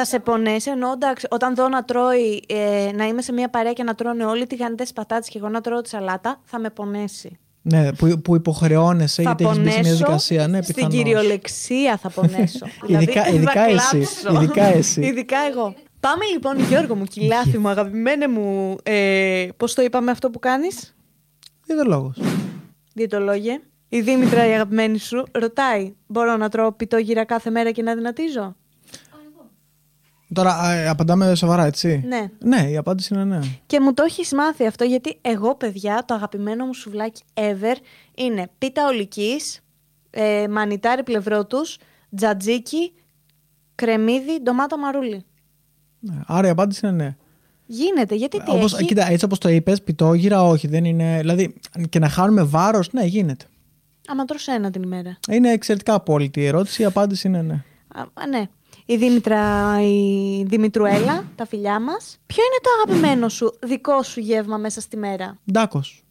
θα σε πονέσει. Ενώ εντάξει, όταν δω να τρώει, ε, να είμαι σε μια παρέα και να τρώνε όλοι τη γανιτέ πατάτες και εγώ να τρώω τη σαλάτα, θα με πονέσει. Ναι, που, που υποχρεώνεσαι θα γιατί έχεις μπει σε μια πονέσω διαδικασία. Ναι, στην πιθανώς. κυριολεξία θα πονέσω. Ειδικά- Δηλαδή, ειδικά θα εσύ. κλάψω. Ειδικά εσύ. ειδικά εγώ. Πάμε λοιπόν, Γιώργο μου, κιλάθι μου, αγαπημένε μου. Ε, Πώς το είπαμε αυτό που κάνεις, Δεν λόγο. Διαιτολόγε. Η Δήμητρα, η αγαπημένη σου, ρωτάει: Μπορώ να τρώω πιτόγυρα κάθε μέρα και να δυνατίζω; Τώρα ε, απαντάμε σοβαρά, έτσι. Ναι. Ναι, η απάντηση είναι ναι. Και μου το έχεις μάθει αυτό γιατί εγώ, παιδιά, το αγαπημένο μου σουβλάκι ever είναι πίτα ολικής, ε, μανιτάρι πλευρό τους, τζατζίκι, κρεμμύδι, ντομάτα μαρούλι. ναι. Άρα η απάντηση είναι ναι. Γίνεται, γιατί τι Όπως, έχει; κοίτα, έτσι όπως το είπες, πιτόγυρα, όχι. Δεν είναι, δηλαδή, και να χάνουμε βάρος, ναι, γίνεται. Άμα τρως ένα την ημέρα. Είναι εξαιρετικά απόλυτη η ερώτηση. Η απάντηση είναι ναι. Α, α, ναι. Η Δήμητρα, η Δημητρουέλα, τα φιλιά μας. Ποιο είναι το αγαπημένο σου, δικό σου γεύμα μέσα στη μέρα; Ντάκος.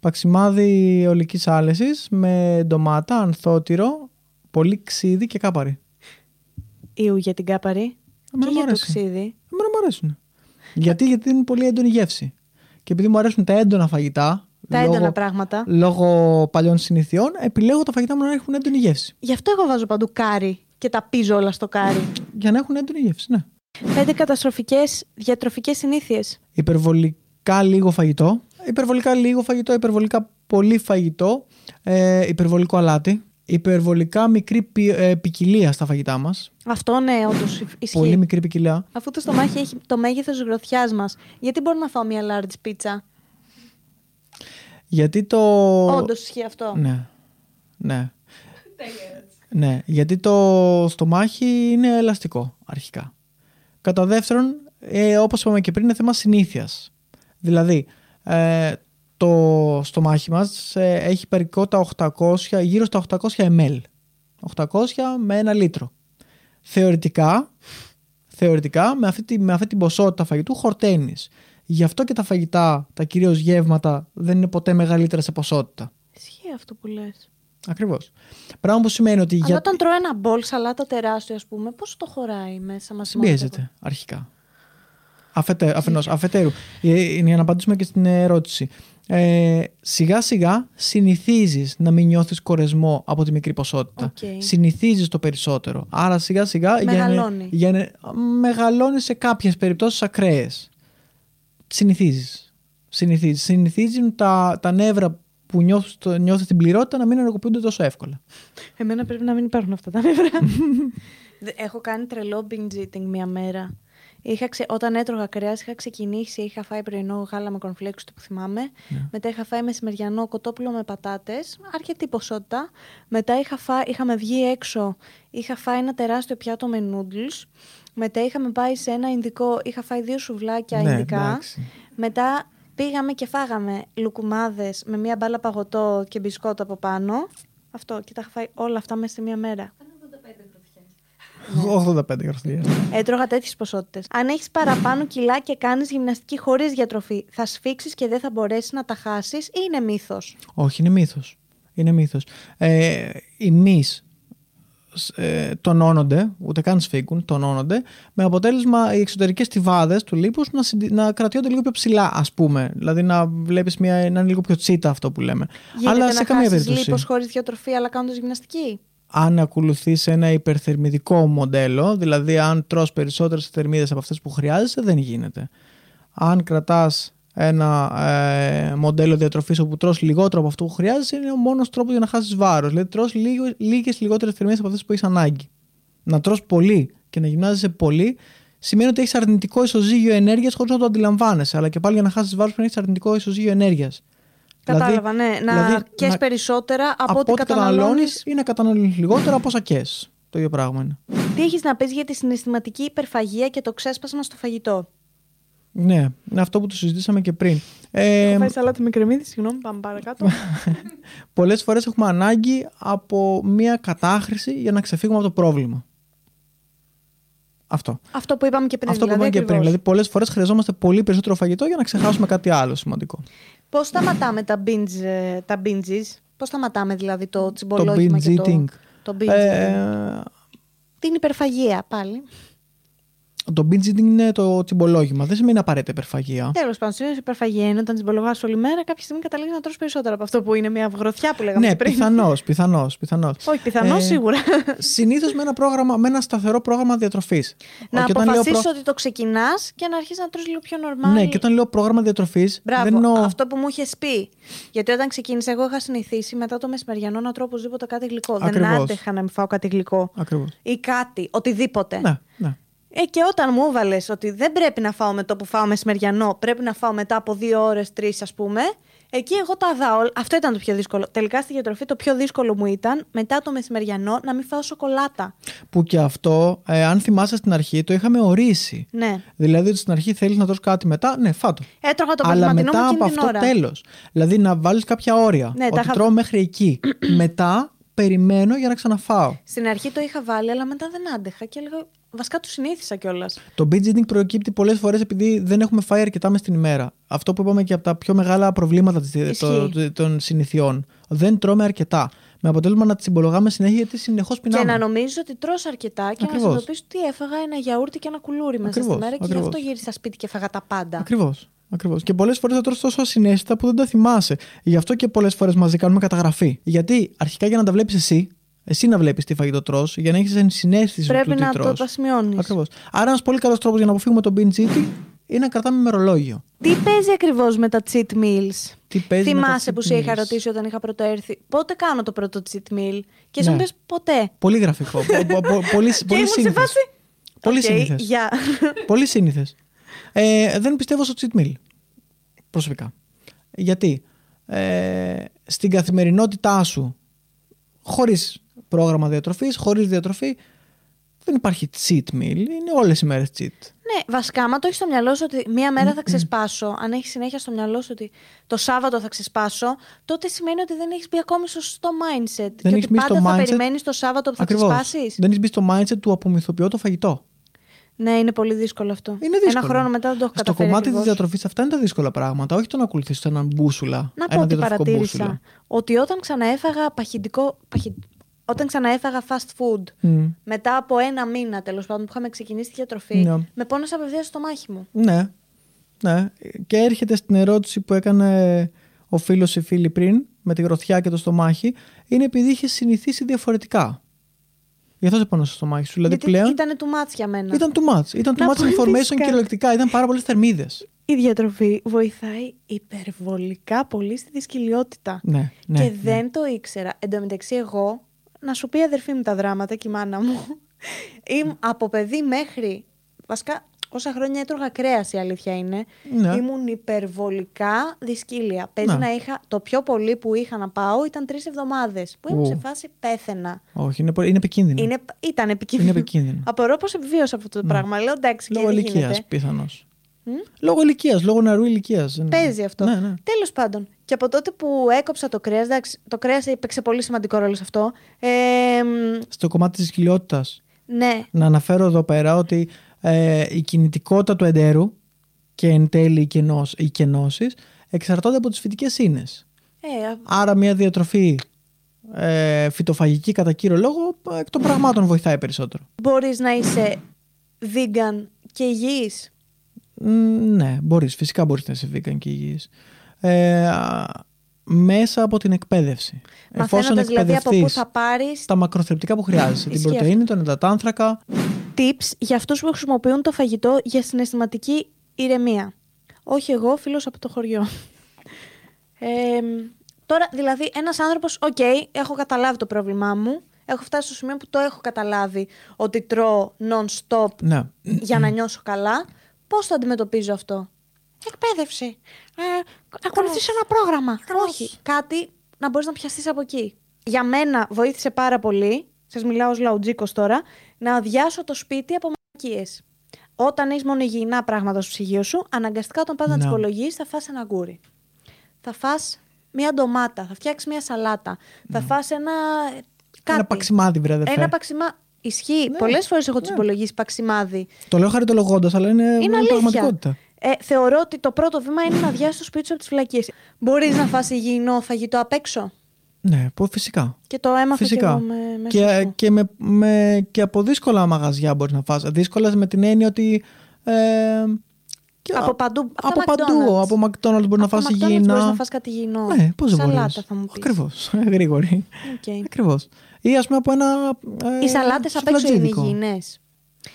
Παξιμάδι ολικής άλεσης με ντομάτα, ανθότυρο, πολύ ξύδι και κάπαρι. Ιου για την κάπαρη. Εμένα και μου για το αρέσει. ξύδι. Εμένα μου αρέσουν. Γιατί, γιατί είναι πολύ έντονη γεύση. Και επειδή μου αρέσουν τα έντονα φαγητά, Τα λόγω, έντονα πράγματα. λόγω παλιών συνηθιών, επιλέγω τα φαγητά μου να έχουν έντονη γεύση. Γι' αυτό εγώ βάζω παντού κάρι και τα πίζω όλα στο κάρι. Για να έχουν έντονη γεύση, ναι. Πέντε καταστροφικές διατροφικές συνήθειες. Υπερβολικά λίγο φαγητό. Υπερβολικά λίγο φαγητό, υπερβολικά πολύ φαγητό. Ε, υπερβολικό αλάτι. Υπερβολικά μικρή ποι- ε, ποικιλία στα φαγητά μας. Αυτό ναι, όντως ισχύει. Πολύ μικρή ποικιλία. Αφού το στομάχι έχει το μέγεθος γροθιάς μας, γιατί μπορώ να φάω μια large πίτσα. Γιατί το. Όντως ισχύει αυτό. Ναι. Ναι. Ναι, γιατί το στομάχι είναι ελαστικό αρχικά. Κατά δεύτερον, ε, όπως είπαμε και πριν, είναι θέμα συνήθειας. Δηλαδή, ε, το στομάχι μας ε, έχει περικότητα 800, γύρω στα 800 ml. 800 με ένα λίτρο. Θεωρητικά, θεωρητικά με, αυτή, τη- με αυτή την ποσότητα φαγητού χορταίνεις. Γι' αυτό και τα φαγητά, τα κυρίως γεύματα, δεν είναι ποτέ μεγαλύτερα σε ποσότητα. Ισχύει αυτό που λες. Ακριβώς. Πράγμα που σημαίνει ότι Αλλά για... όταν τρώω ένα μπολ σαλάτα τεράστιο, ας πούμε, πώς το χωράει μέσα μας. συμπιέζεται αρχικά. Αφετε, αφενός, αφετέρου, ε, είναι για να απαντήσουμε και στην ερώτηση. Ε, σιγά σιγά συνηθίζεις να μην νιώθεις κορεσμό από τη μικρή ποσότητα. Οκ. Συνηθίζεις το περισσότερο. Άρα σιγά σιγά Μεγαλώνει. Για, να- μεγαλώνει σε κάποιες περιπτώσεις ακραίες. Συνηθίζεις. Συνηθίζεις. Συνηθίζουν τα, τα νεύρα που νιώθεις, το- νιώθεις την πληρότητα να μην ενεργοποιούνται τόσο εύκολα. Εμένα πρέπει να μην υπάρχουν αυτά τα νεύρα. Δε- Έχω κάνει τρελό binge eating μία μέρα. Είχα ξε... Όταν έτρωγα κρέας, είχα ξεκινήσει, είχα φάει πρωινό γάλα με κονφλέξ, το που θυμάμαι. Μετά είχα φάει μεσημεριανό κοτόπουλο με πατάτες, αρκετή ποσότητα. Μετά είχα φά... είχαμε βγει έξω, είχα φάει ένα τεράστιο πιάτο με noodles. Μετά είχαμε πάει σε ένα ινδικό, είχα φάει δύο σουβλάκια Ναι, ινδικά. εντάξει. Μετά πήγαμε και φάγαμε λουκουμάδες με μία μπάλα παγωτό και μπισκότο από πάνω. Αυτό και τα είχα φάει όλα αυτά μέσα σε μία μέρα. 85 γραφτήρια. Έτρωγα τέτοιες ποσότητες. Αν έχεις παραπάνω κιλά και κάνεις γυμναστική χωρίς διατροφή, θα σφίξεις και δεν θα μπορέσεις να τα χάσεις ή είναι μύθος; Όχι, είναι μύθος. Είναι μύθος. Ε, οι μυς ε, τονώνονται, ούτε καν σφίγγουν, τονώνονται, με αποτέλεσμα οι εξωτερικές στιβάδες του λίπους να, συντι- να κρατιόνται λίγο πιο ψηλά, ας πούμε. Δηλαδή να βλέπεις μια, να είναι λίγο πιο τσίτα αυτό που λέμε. Γίνεται αλλά να σε καμία χάσεις περίπτωση. λίπος χωρίς διατροφή, αλλά κάνοντας γυμναστική; Αν ακολουθείς ένα υπερθερμιδικό μοντέλο, δηλαδή αν τρως περισσότερες θερμίδες από αυτές που χρειάζεσαι, δεν γίνεται. Αν κρατάς ένα ε, μοντέλο διατροφής όπου τρως λιγότερο από αυτό που χρειάζεσαι, είναι ο μόνος τρόπος για να χάσεις βάρος. Δηλαδή τρως λίγο, λίγες λιγότερες θερμίδες από αυτές που έχεις ανάγκη. Να τρως πολύ και να γυμνάζεσαι πολύ σημαίνει ότι έχεις αρνητικό ισοζύγιο ενέργειας χωρίς να το αντιλαμβάνεσαι. Αλλά και πάλι για να χάσεις βάρος πρέπει να έχεις αρνητικό ισοζύγιο ενέργειας. Κατάλαβα, ναι. Να δηλαδή, κες να- περισσότερα από, από ό,τι ό,τι καταναλώνεις. καταναλώνεις ή να καταναλώνεις λιγότερο από όσα κες. Το ίδιο πράγμα είναι. Τι έχεις να πεις για τη συναισθηματική υπερφαγία και το ξέσπασμα στο φαγητό; Ναι, είναι αυτό που το συζητήσαμε και πριν. Ε, Έχω φάει σαλάτα με κρεμμύδι, συγγνώμη, πάμε παρακάτω. πολλές φορές έχουμε ανάγκη από μια κατάχρηση για να ξεφύγουμε από το πρόβλημα. Αυτό. αυτό που είπαμε και πριν. αυτό που δηλαδή, είπαμε και πριν. ακριβώς. Δηλαδή, πολλές φορές χρειαζόμαστε πολύ περισσότερο φαγητό για να ξεχάσουμε κάτι άλλο σημαντικό. Πώς σταματάμε τα, binge, ε, τα binges, πώς σταματάμε δηλαδή το το τσιμπολόγημα binge και eating. το, το binge eating; Ε, Την υπερφαγία πάλι. Το binge eating είναι το τσιμπολόγημα. Δεν σημαίνει απαραίτητα υπερφαγία. Τέλος πάντων, συνήθω υπερφαγία είναι όταν τσιμπολογάς όλη μέρα, κάποια στιγμή καταλήγεις να τρώσει περισσότερο από αυτό που είναι μια γροθιά που λέγαμε Ναι, πριν. πιθανώς, πιθανώς. Πιθανώς. Όχι, πιθανώς Ε, σίγουρα. Συνήθως με ένα, πρόγραμμα, με ένα σταθερό πρόγραμμα διατροφής. να αποφασίσεις ότι το ξεκινάς και να αρχίσεις να τρώσει λίγο πιο normal. Ναι, και όταν λέω πρόγραμμα διατροφής. Μπράβο, δεν εννοώ. αυτό που μου είχες πει. Γιατί όταν ξεκίνησα, εγώ είχα συνηθίσει μετά το μεσημεριανό να τρώω οπωσδήποτε κάτι γλυκό. Δεν Ακριβώς. άντεχα να μην φάω κάτι γλυκό. Ακριβώς. Ή κάτι, οτιδήποτε. Ναι, ναι. Ε, και όταν μου έβαλες ότι δεν πρέπει να φάω με το που φάω μεσημεριανό, πρέπει να φάω μετά από δύο ώρες, τρεις ας πούμε. Εκεί εγώ τα δάω. Αυτό ήταν το πιο δύσκολο. Τελικά στη διατροφή το πιο δύσκολο μου ήταν μετά το μεσημεριανό να μην φάω σοκολάτα. Που και αυτό, ε, αν θυμάσαι στην αρχή, το είχαμε ορίσει. Ναι. Δηλαδή ότι στην αρχή θέλεις να τρως κάτι μετά, ναι, φάτο. Έτρωγα το Αλλά απογευματινό μετά μου από εκείνη την αυτό ώρα. τέλος. Δηλαδή να βάλεις κάποια όρια. Ναι, τα ότι είχα- τρώω μέχρι εκεί. μετά περιμένω για να ξαναφάω. Στην αρχή το είχα βάλει, αλλά μετά δεν άντεχα και έλεγα. Βασικά το συνήθισα κιόλας. Το binge eating προκύπτει πολλές φορές επειδή δεν έχουμε φάει αρκετά μες στην ημέρα. Αυτό που είπαμε και από τα πιο μεγάλα προβλήματα της- Ισχύει. το- των συνηθιών. Δεν τρώμε αρκετά. Με αποτέλεσμα να συμπολογάμε συνέχεια γιατί συνεχώς Και πεινάμε. να νομίζω ότι τρως αρκετά και Ακριβώς. να συνειδητοποιήσω ότι έφαγα ένα γιαούρτι και ένα κουλούρι μέσα Ακριβώς, στη μέρα και γι' ακριβώς. αυτό γύρισα σπίτι και έφαγα τα πάντα. Ακριβώς. Ακριβώς. Και πολλές φορές θα τρως τόσο ασυναίσθητα που δεν τα θυμάσαι. Γι' αυτό και πολλές φορές μαζί κάνουμε καταγραφή. Γιατί αρχικά για να τα βλέπεις εσύ, εσύ να βλέπεις τι φαγητό τρως, για να έχεις ενσυναίσθηση Πρέπει του τι να το τρως. τα σημειώνεις. Ακριβώς. Άρα, ένας πολύ καλός τρόπος για να αποφύγουμε το binge eating είναι να κρατάμε ημερολόγιο. Τι παίζει ακριβώς με τα cheat meals; Τι παίζει με τα Θυμάσαι cheat που σε είχα meals; ρωτήσει όταν είχα πρώτο έρθει πότε κάνω το πρώτο cheat meal; Και εσύ Ναι. μου πες ποτέ. Πολύ γραφικό. πο- πο- πο- πολύ και πολύ ήμουν σε σύνηθες. φάση. Πολύ «Οκ, σύνηθες. γεια». Πολύ σύνηθες. Ε, δεν πιστεύω στο cheat meal. Προσωπικά. Γιατί ε, στην καθημερινότητά σου, χωρίς πρόγραμμα διατροφής, χωρίς διατροφή, δεν υπάρχει cheat meal. Είναι όλες οι μέρες cheat. Ναι, βασικά, άμα το έχεις στο μυαλό σου ότι μία μέρα θα ξεσπάσω, αν έχεις συνέχεια στο μυαλό σου ότι το Σάββατο θα ξεσπάσω, τότε σημαίνει ότι δεν έχεις μπει ακόμη στο σωστό mindset. και έχεις ότι μπει στο πάντα θα mindset- περιμένεις το Σάββατο που θα Ακριβώς. ξεσπάσεις. Δεν έχεις μπει στο mindset του απομυθοποιώ το φαγητό. Ναι, είναι πολύ δύσκολο αυτό. Είναι δύσκολο. Ένα χρόνο μετά δεν το έχω Στο καταφέρει. κομμάτι της ακριβώς. διατροφής, αυτά είναι τα δύσκολα πράγματα. Όχι το να ακολουθήσει έναν μπούσουλα. Να ένα πω ότι διατροφικό παρατήρησα μπούσουλα. ότι όταν ξαναέφαγα παχυντικό. παχυ- Όταν ξαναέφαγα fast food, Μμ. μετά από ένα μήνα τέλος πάντων που είχαμε ξεκινήσει τη διατροφή, Ναι. με πόνεσε απευθεία στο μάχη μου. Ναι. ναι. Και έρχεται στην ερώτηση που έκανε ο φίλος ή φίλη πριν, με τη γροθιά και το στομάχι, είναι επειδή είχε συνηθίσει διαφορετικά. Γι' αυτό σε πόνεσε στο στομάχι σου. Δηλαδή Γιατί πλέον ήταν too much για μένα. ήταν too much. Ήταν too Να much πω information φυσικά. κυριολεκτικά. Ήταν πάρα πολλές θερμίδες. Η διατροφή βοηθάει υπερβολικά πολύ στη δυσκολιότητα. Ναι, ναι. και ναι. δεν το ήξερα. Εν τω μεταξύ, εγώ, να σου πει η αδερφή μου τα δράματα και η μάνα μου, ήμ, από παιδί μέχρι. Βασικά, όσα χρόνια έτρωγα κρέας, η αλήθεια είναι. Ναι. Ήμουν υπερβολικά δυσκύλια. Παίζει Ναι. να είχα. Το πιο πολύ που είχα να πάω ήταν τρεις εβδομάδες. Που ήμουν Ου. σε φάση πέθαινα. Όχι, είναι, πολύ- είναι επικίνδυνο. Είναι, ήταν επικίνδυνο. Είναι επικίνδυνο. Απορώ πώ επιβίωσα αυτό το Ναι. πράγμα. Λέω εντάξει, Λόγω και δεν ηλικίας γίνεται. πιθανώς. Μμ; Λόγω ηλικίας, λόγω νεαρού ηλικίας. Παίζει αυτό. Ναι, ναι. Τέλος πάντων. Και από τότε που έκοψα το κρέας, εντάξει, το κρέας έπαιξε πολύ σημαντικό ρόλο σε αυτό. Ε, μ, Στο κομμάτι της κοιλιότητα, ναι, να αναφέρω εδώ πέρα ότι ε, η κινητικότητα του εντέρου και εν τέλει οι, κενός, οι κενώσεις εξαρτώνται από τις φυτικές ίνες. ε, α- Άρα μια διατροφή ε, φυτοφαγική κατά κύριο λόγο εκ των πραγμάτων βοηθάει περισσότερο. μπορείς να είσαι vegan και υγιής; Μ, ναι, μπορείς. Φυσικά μπορείς να είσαι vegan και υγιής. Ε, α, μέσα από την εκπαίδευση. Μαθαίνοντας δηλαδή από πού εκπαιδευτείς θα πάρεις τα μακροθρεπτικά που χρειάζεσαι. την Ισχύει πρωτεΐνη, τον υδατάνθρακα. tips για αυτούς που χρησιμοποιούν το φαγητό για συναισθηματική ηρεμία. Όχι εγώ, φίλος από το χωριό. Ε, τώρα, δηλαδή, ένας άνθρωπος, οκ, έχω καταλάβει το πρόβλημά μου. Έχω φτάσει στο σημείο που το έχω καταλάβει ότι τρώω non-stop Ναι. για να νιώσω καλά. Πώς το αντιμετωπίζω αυτό; Εκπαίδευση. Ε, να ακολουθήσω ένα πρόγραμμα. Όχι. Κάτι να μπορείς να πιαστείς από εκεί. Για μένα βοήθησε πάρα πολύ, σας μιλάω ως λαουτζίκος τώρα, να αδειάσω το σπίτι από μαλακίες. Όταν έχεις μόνο υγιεινά πράγματα στο ψυγείο σου, αναγκαστικά όταν πας να Ναι. τσιμπολογήσεις θα φας ένα αγγούρι. Θα φας μία ντομάτα, θα φτιάξεις μία σαλάτα, θα φας ένα... Κάτι. Ένα παξιμάδι, βρε αδερφέ. Ένα παξιμά... Ισχύει. Ναι. Πολλές φορές έχω Ναι. τις υπολογίσεις παξιμάδι. Το λέω χαριτολογώντας, αλλά είναι, Είναι αλήθεια. πραγματικότητα. Ε, θεωρώ ότι το πρώτο βήμα είναι να διάσει το σπίτι σου από τις φυλακίε. Μπορείς να φας υγιεινό φαγητό απ' έξω; Ναι, πω, φυσικά. Και το έμαθα Φυσικά. και εγώ με, με Και, σωστό. και, με, με, και από δύσκολα μαγαζιά μπορείς να φας. Δύσκολα με την έννοια ότι. Ε, και Από α- παντού. από από τα παντού. McDonald's. Από McDonald's μπορείς να Από φας McDonald's υγιεινά. μπορείς να φας κάτι υγιεινό. Ναι, πώς δεν Σαλάτα μπορείς. θα μου πεις. Ακριβώς. Γρήγορη. Οκ. Ακριβώς. Ή ας πούμε από ένα. Ε, Οι σαλάτες απ' έξω είναι σουβλατζίδικο. υγιεινές.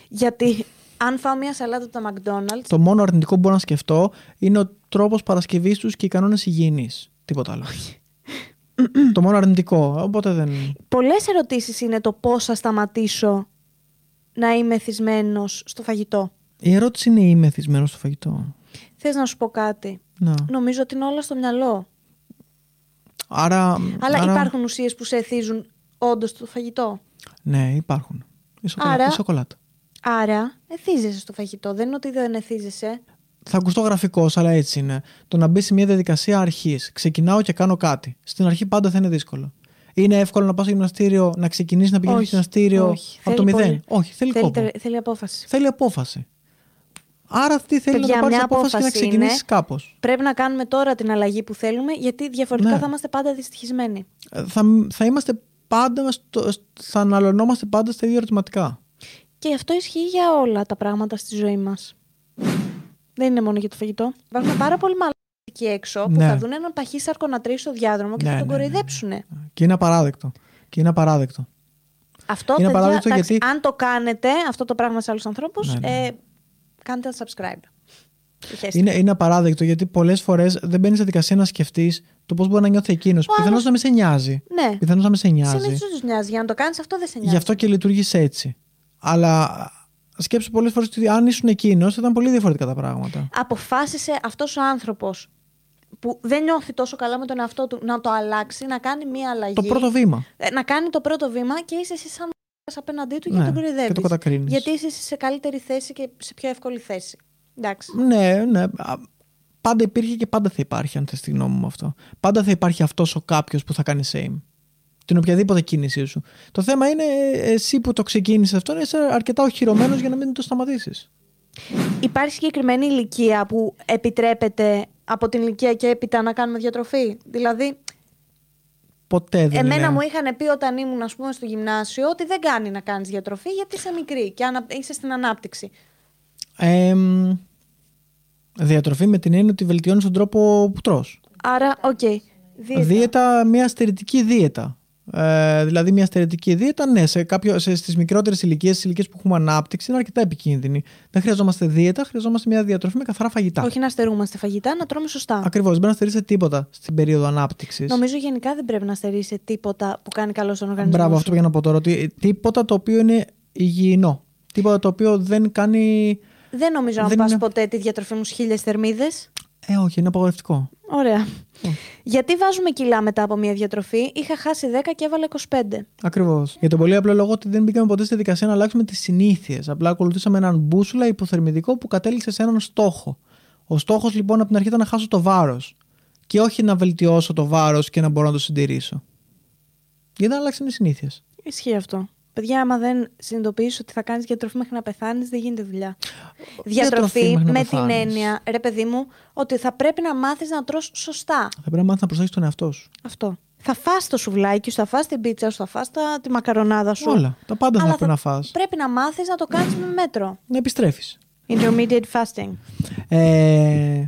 Γιατί αν φάω μια σαλάτα από τα McDonald's, Το μόνο αρνητικό που μπορώ να σκεφτώ είναι ο τρόπος παρασκευής τους και οι κανόνες υγιεινής. Τίποτα άλλο. το μόνο αρνητικό. Οπότε δεν. πολλές ερωτήσεις είναι το πώς θα σταματήσω να είμαι εθισμένος στο φαγητό. Η ερώτηση είναι είμαι εθισμένος στο φαγητό. Θες να σου πω κάτι; Να. Νομίζω ότι είναι όλα στο μυαλό. Άρα. Αλλά άρα- υπάρχουν ουσίες που σε εθίζουν όντως στο φαγητό; Ναι, υπάρχουν. Η σοκολάτα. Άρα- η σοκολάτα. Άρα εθίζεσαι στο φαγητό. Δεν είναι ότι δεν εθίζεσαι. Θα ακουστώ γραφικός, αλλά έτσι είναι. Το να μπει σε μια διαδικασία αρχής. Ξεκινάω και κάνω κάτι. Στην αρχή πάντα θα είναι δύσκολο. Είναι εύκολο να πας στο γυμναστήριο, να ξεκινήσεις να πηγαίνεις στο Όχι, γυμναστήριο όχι. από το Θέλει μηδέν. πολύ. Όχι, θέλει, Θέλει, κόπο. τε- θέλει απόφαση. Θέλει απόφαση. Άρα τι θέλει Παιδιά, να το πάρεις μια απόφαση και να απόφαση ξεκινήσεις είναι- κάπως. Πρέπει να κάνουμε τώρα την αλλαγή που θέλουμε, γιατί διαφορετικά Ναι. θα είμαστε πάντα δυστυχισμένοι. Θα, θα είμαστε πάντα, στο, θα αναλωνόμαστε πάντα στα ίδια ερωτηματικά. Και αυτό ισχύει για όλα τα πράγματα στη ζωή μας. Δεν είναι μόνο για το φαγητό. Υπάρχουν πάρα πολλοί μαλάκες εκεί έξω που Ναι. θα δουν έναν παχύσαρκο να τρέχει στο διάδρομο και Ναι, θα τον ναι, ναι, ναι. κοροϊδέψουν. Και είναι απαράδεκτο. Και είναι απαράδεκτο. Αυτό Είναι παιδιά, απαράδεκτο εντάξει, γιατί- αν το κάνετε αυτό το πράγμα σε άλλους ανθρώπους, Ναι, ναι. ε, κάντε ένα subscribe. Χαίρεστε. Είναι, είναι απαράδεκτο γιατί πολλές φορές δεν μπαίνεις σε δικασία να σκεφτείς το πώς μπορεί να νιώθει εκείνος. Πιθανώς άλλος- να μην σε νοιάζει. Ναι, Πιθανώς να μην σε νοιάζει. συνήθως τους νοιάζει. Για να το κάνεις αυτό δεν σε νοιάζει. Γι' αυτό και λειτουργείς έτσι. Αλλά σκέψου πολλές φορές ότι αν ήσουν εκείνος ήταν πολύ διαφορετικά τα πράγματα. Αποφάσισε αυτός ο άνθρωπος που δεν νιώθει τόσο καλά με τον εαυτό του να το αλλάξει, να κάνει μία αλλαγή. Το πρώτο βήμα. Ε, να κάνει το πρώτο βήμα και είσαι εσύ σαν μ***ας απέναντί του Ναι, και τον και κοροϊδεύεις. το κατακρίνεις. Γιατί είσαι εσύ σε καλύτερη θέση και σε πιο εύκολη θέση. Εντάξει. Ναι, ναι. Α, Πάντα υπήρχε και πάντα θα υπάρχει, αν θες τη γνώμη μου αυτό. Πάντα θα υπάρχει αυτός ο κάποιος που θα κάνει same. Την οποιαδήποτε κίνησή σου. Το θέμα είναι ε, εσύ που το ξεκίνησες αυτό, να είσαι αρκετά οχυρωμένος για να μην το σταματήσεις. Υπάρχει συγκεκριμένη ηλικία που επιτρέπεται από την ηλικία και έπειτα να κάνουμε διατροφή; Δηλαδή, Ποτέ δεν εμένα είναι. μου είχαν πει όταν ήμουν ας πούμε, στο γυμνάσιο ότι δεν κάνει να κάνεις διατροφή γιατί είσαι μικρή και ανα... είσαι στην ανάπτυξη. Εμ, διατροφή με την έννοια ότι βελτιώνεις τον τρόπο που τρως. Άρα, οκ. Δίαιτα. Δίαιτα, μια στερετική δίαιτα. Ε, δηλαδή, μια στερετική δίαιτα, ναι, σε κάποιο, σε, στις μικρότερες ηλικίες, στις ηλικίες που έχουμε ανάπτυξη, είναι αρκετά επικίνδυνη. Δεν χρειαζόμαστε δίαιτα, χρειαζόμαστε μια διατροφή με καθαρά φαγητά. Όχι να στερούμαστε φαγητά, να τρώμε σωστά. Ακριβώς, δεν μπορεί να στερήσει τίποτα στην περίοδο ανάπτυξης. Νομίζω γενικά δεν πρέπει να στερήσει τίποτα που κάνει καλό στον οργανισμό. Μπράβο, σου. αυτό πήγα να πω τώρα. Ότι τίποτα το οποίο είναι υγιεινό. Τίποτα το οποίο δεν κάνει. Δεν νομίζω να Δεν πας είναι- ποτέ τη διατροφή μου χίλιες θερμίδες. Ε, όχι, είναι απαγορευτικό. Ωραία. Γιατί βάζουμε κιλά μετά από μια διατροφή; Είχα χάσει 10 και έβαλα 25. Ακριβώς. Για τον πολύ απλό λόγο ότι δεν μπήκαμε ποτέ στη δικασία να αλλάξουμε τις συνήθειες. Απλά ακολουθήσαμε έναν μπούσουλα υποθερμιδικό που κατέληξε σε έναν στόχο. Ο στόχος λοιπόν από την αρχή ήταν να χάσω το βάρος. Και όχι να βελτιώσω το βάρος και να μπορώ να το συντηρήσω. Γιατί δεν αλλάξαν οι συνήθειες; Ισχύει αυτό. Παιδιά, άμα δεν συνειδητοποιήσει ότι θα κάνεις διατροφή μέχρι να πεθάνεις, δεν γίνεται δουλειά. Διατροφή Διατροφή μέχρι να με την πεθάνεις. έννοια, ρε παιδί μου, ότι θα πρέπει να μάθεις να τρως σωστά. Θα πρέπει να μάθεις να προσέχεις τον εαυτό σου. Αυτό. Θα φας το σουβλάκι σου, θα φας την πίτσα σου, θα φας τα, τη μακαρονάδα σου. Όλα. Τα πάντα θα Αλλά πρέπει να φας. Πρέπει να μάθεις να το κάνεις με μέτρο. Να επιστρέφεις. Intermediate fasting. Ε,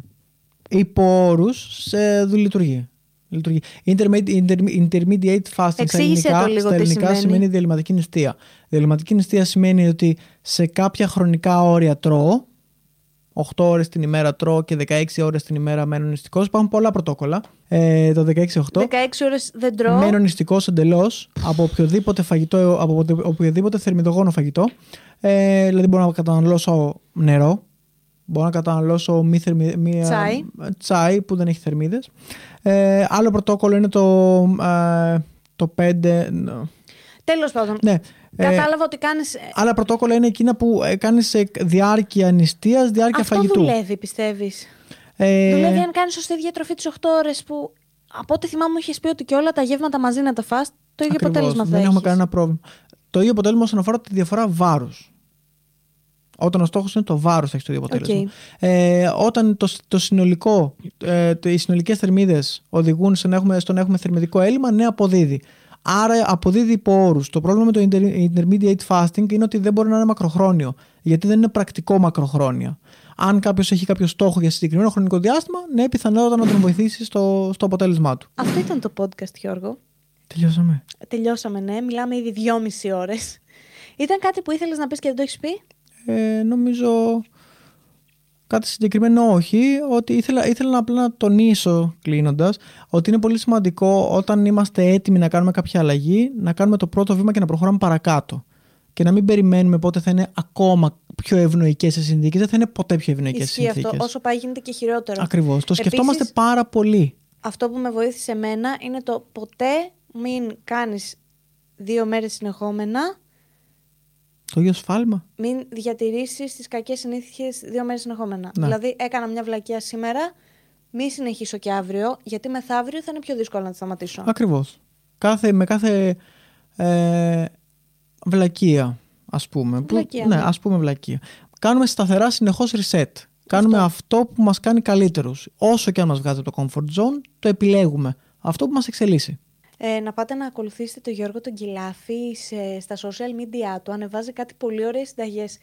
υπό όρους σε δου- λειτουργεί. λειτουργεί. Intermediate, interme- intermediate fasting στα Εξήγησε ελληνικά, το λίγο στα τι ελληνικά σημαίνει. σημαίνει διαλυματική νηστεία. Διαλυματική νηστεία σημαίνει ότι σε κάποια χρονικά όρια τρώω, 8 ώρες την ημέρα τρώω και 16 ώρες την ημέρα μένω νηστικός. Υπάρχουν πολλά πρωτόκολλα. Ε, το 16-8. 16 ώρες δεν τρώω. Μένω νηστικός εντελώς από οποιοδήποτε φαγητό, από οποτε- οποιοδήποτε θερμιδογόνο φαγητό. Ε, δηλαδή μπορώ να καταναλώσω νερό, μπορώ να καταναλώσω μη θερμι, μία, Τσάι. τσάι που δεν έχει θερμίδες. Ε, άλλο πρωτόκολλο είναι το, ε, το 5. Τέλος πάντων. Ναι. Ε, Κατάλαβα ότι κάνεις... άλλα πρωτόκολλα είναι εκείνα που ε, κάνεις σε διάρκεια νηστείας, διάρκεια Αυτό φαγητού. δουλεύει, πιστεύεις; Ε, Δουλεύει αν κάνεις σωστή διατροφή τις 8 ώρες που... Από ό,τι θυμάμαι μου είχες πει ότι και όλα τα γεύματα μαζί να τα φας, το ίδιο ακριβώς, αποτέλεσμα θα Δεν έχουμε έχεις. κανένα πρόβλημα. Το ίδιο αποτέλεσμα όσον αφορά τη διαφορά βάρους. Όταν ο στόχος είναι το βάρος, θα έχεις το ίδιο αποτέλεσμα. Ε, όταν το, το συνολικό, ε, οι συνολικές θερμίδες οδηγούν στο να, έχουμε, στο να έχουμε θερμιδικό έλλειμμα, ναι, αποδίδει. Άρα αποδίδει υπό όρους. Το πρόβλημα με το intermediate fasting είναι ότι δεν μπορεί να είναι μακροχρόνιο. Γιατί δεν είναι πρακτικό μακροχρόνια. Αν κάποιος έχει κάποιο στόχο για συγκεκριμένο χρονικό διάστημα, ναι, πιθανότατα να τον βοηθήσει στο, στο αποτέλεσμά του. Αυτό ήταν το podcast, Γιώργο. Τελειώσαμε. Τελειώσαμε, ναι. Μιλάμε ήδη δυόμιση ώρες. Ήταν κάτι που ήθελες να πεις και δεν το έχεις πει; Ε, νομίζω κάτι συγκεκριμένο όχι. Ότι ήθελα, ήθελα απλά να τονίσω κλείνοντας ότι είναι πολύ σημαντικό όταν είμαστε έτοιμοι να κάνουμε κάποια αλλαγή να κάνουμε το πρώτο βήμα και να προχωράμε παρακάτω. Και να μην περιμένουμε πότε θα είναι ακόμα πιο ευνοϊκές οι συνθήκες. Δεν θα είναι ποτέ πιο ευνοϊκές οι συνθήκε. αυτό. Όσο πάει γίνεται και χειρότερο. Ακριβώς. Το σκεφτόμαστε πάρα πολύ. Αυτό που με βοήθησε εμένα είναι το ποτέ μην κάνεις δύο μέρες συνεχόμενα το ίδιο σφάλμα. Μην διατηρήσεις τις κακές συνήθειες δύο μέρες συνεχόμενα. Ναι. Δηλαδή, έκανα μια βλακεία σήμερα, μην συνεχίσω και αύριο, γιατί μεθαύριο θα είναι πιο δύσκολο να τη σταματήσω. Ακριβώς. Κάθε, με κάθε ε, βλακεία, ας πούμε. Βλακεία, που, ναι, ναι. ας πούμε βλακεία. Κάνουμε σταθερά συνεχώς reset. Κάνουμε αυτό, αυτό που μας κάνει καλύτερους. Όσο και αν μας βγάζει από το comfort zone, το επιλέγουμε. Αυτό που μας εξελίσσει ε, να πάτε να ακολουθήσετε τον Γιώργο τον Κιλάφη σε, στα social media του. Ανεβάζει κάτι πολύ ωραίες συνταγές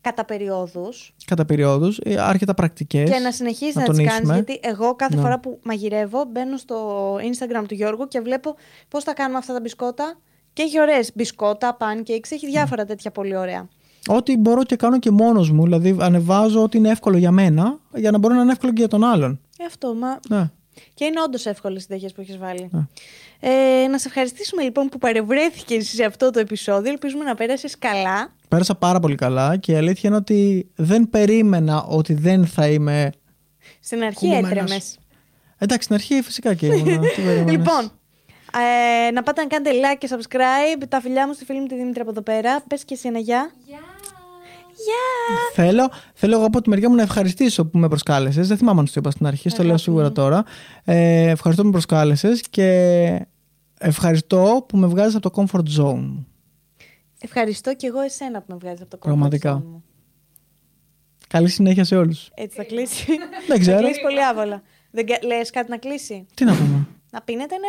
κατά περιόδους. Κατά περιόδους, ε, άρχιτα πρακτικές. Και να συνεχίσει να, να τις κάνεις. Γιατί εγώ κάθε ναι. φορά που μαγειρεύω μπαίνω στο Instagram του Γιώργου και βλέπω πώς θα κάνουμε αυτά τα μπισκότα. Και έχει ωραίες μπισκότα, pancakes, έχει διάφορα ναι. τέτοια πολύ ωραία. Ό,τι μπορώ και κάνω και μόνος μου. Δηλαδή, ανεβάζω ό,τι είναι εύκολο για μένα, για να μπορεί να είναι εύκολο και για τον άλλον. Ε, αυτό, μα. Ναι. Και είναι όντως εύκολες οι συνταγέ που έχεις βάλει. Ναι. Ε, να σε ευχαριστήσουμε λοιπόν που παρευρέθηκες σε αυτό το επεισόδιο. Ελπίζουμε να πέρασες καλά. Πέρασα πάρα πολύ καλά και η αλήθεια είναι ότι δεν περίμενα ότι δεν θα είμαι. Στην αρχή έτρεμες. Εντάξει, στην αρχή φυσικά και ήμουν. λοιπόν, ε, να πάτε να κάνετε like και subscribe. Τα φιλιά μου στη φίλη μου τη Δήμητρα από εδώ πέρα. Πες και εσύ ένα γεια. Θέλω, θέλω εγώ από τη μεριά μου να ευχαριστήσω που με προσκάλεσες. Δεν θυμάμαι αν το είπα στην αρχή, το λέω σίγουρα τώρα. Ε, ευχαριστώ που με προσκάλεσες και ευχαριστώ που με βγάζεις από το comfort zone μου. Ευχαριστώ και εγώ εσένα που με βγάζεις από το comfort Πραγματικά. zone μου. Καλή συνέχεια σε όλους. Έτσι θα κλείσει. Δεν ξέρω. Θα κλείσει πολύ άβολα. Δεν λες κάτι να κλείσει; Τι να πούμε. Να πίνετε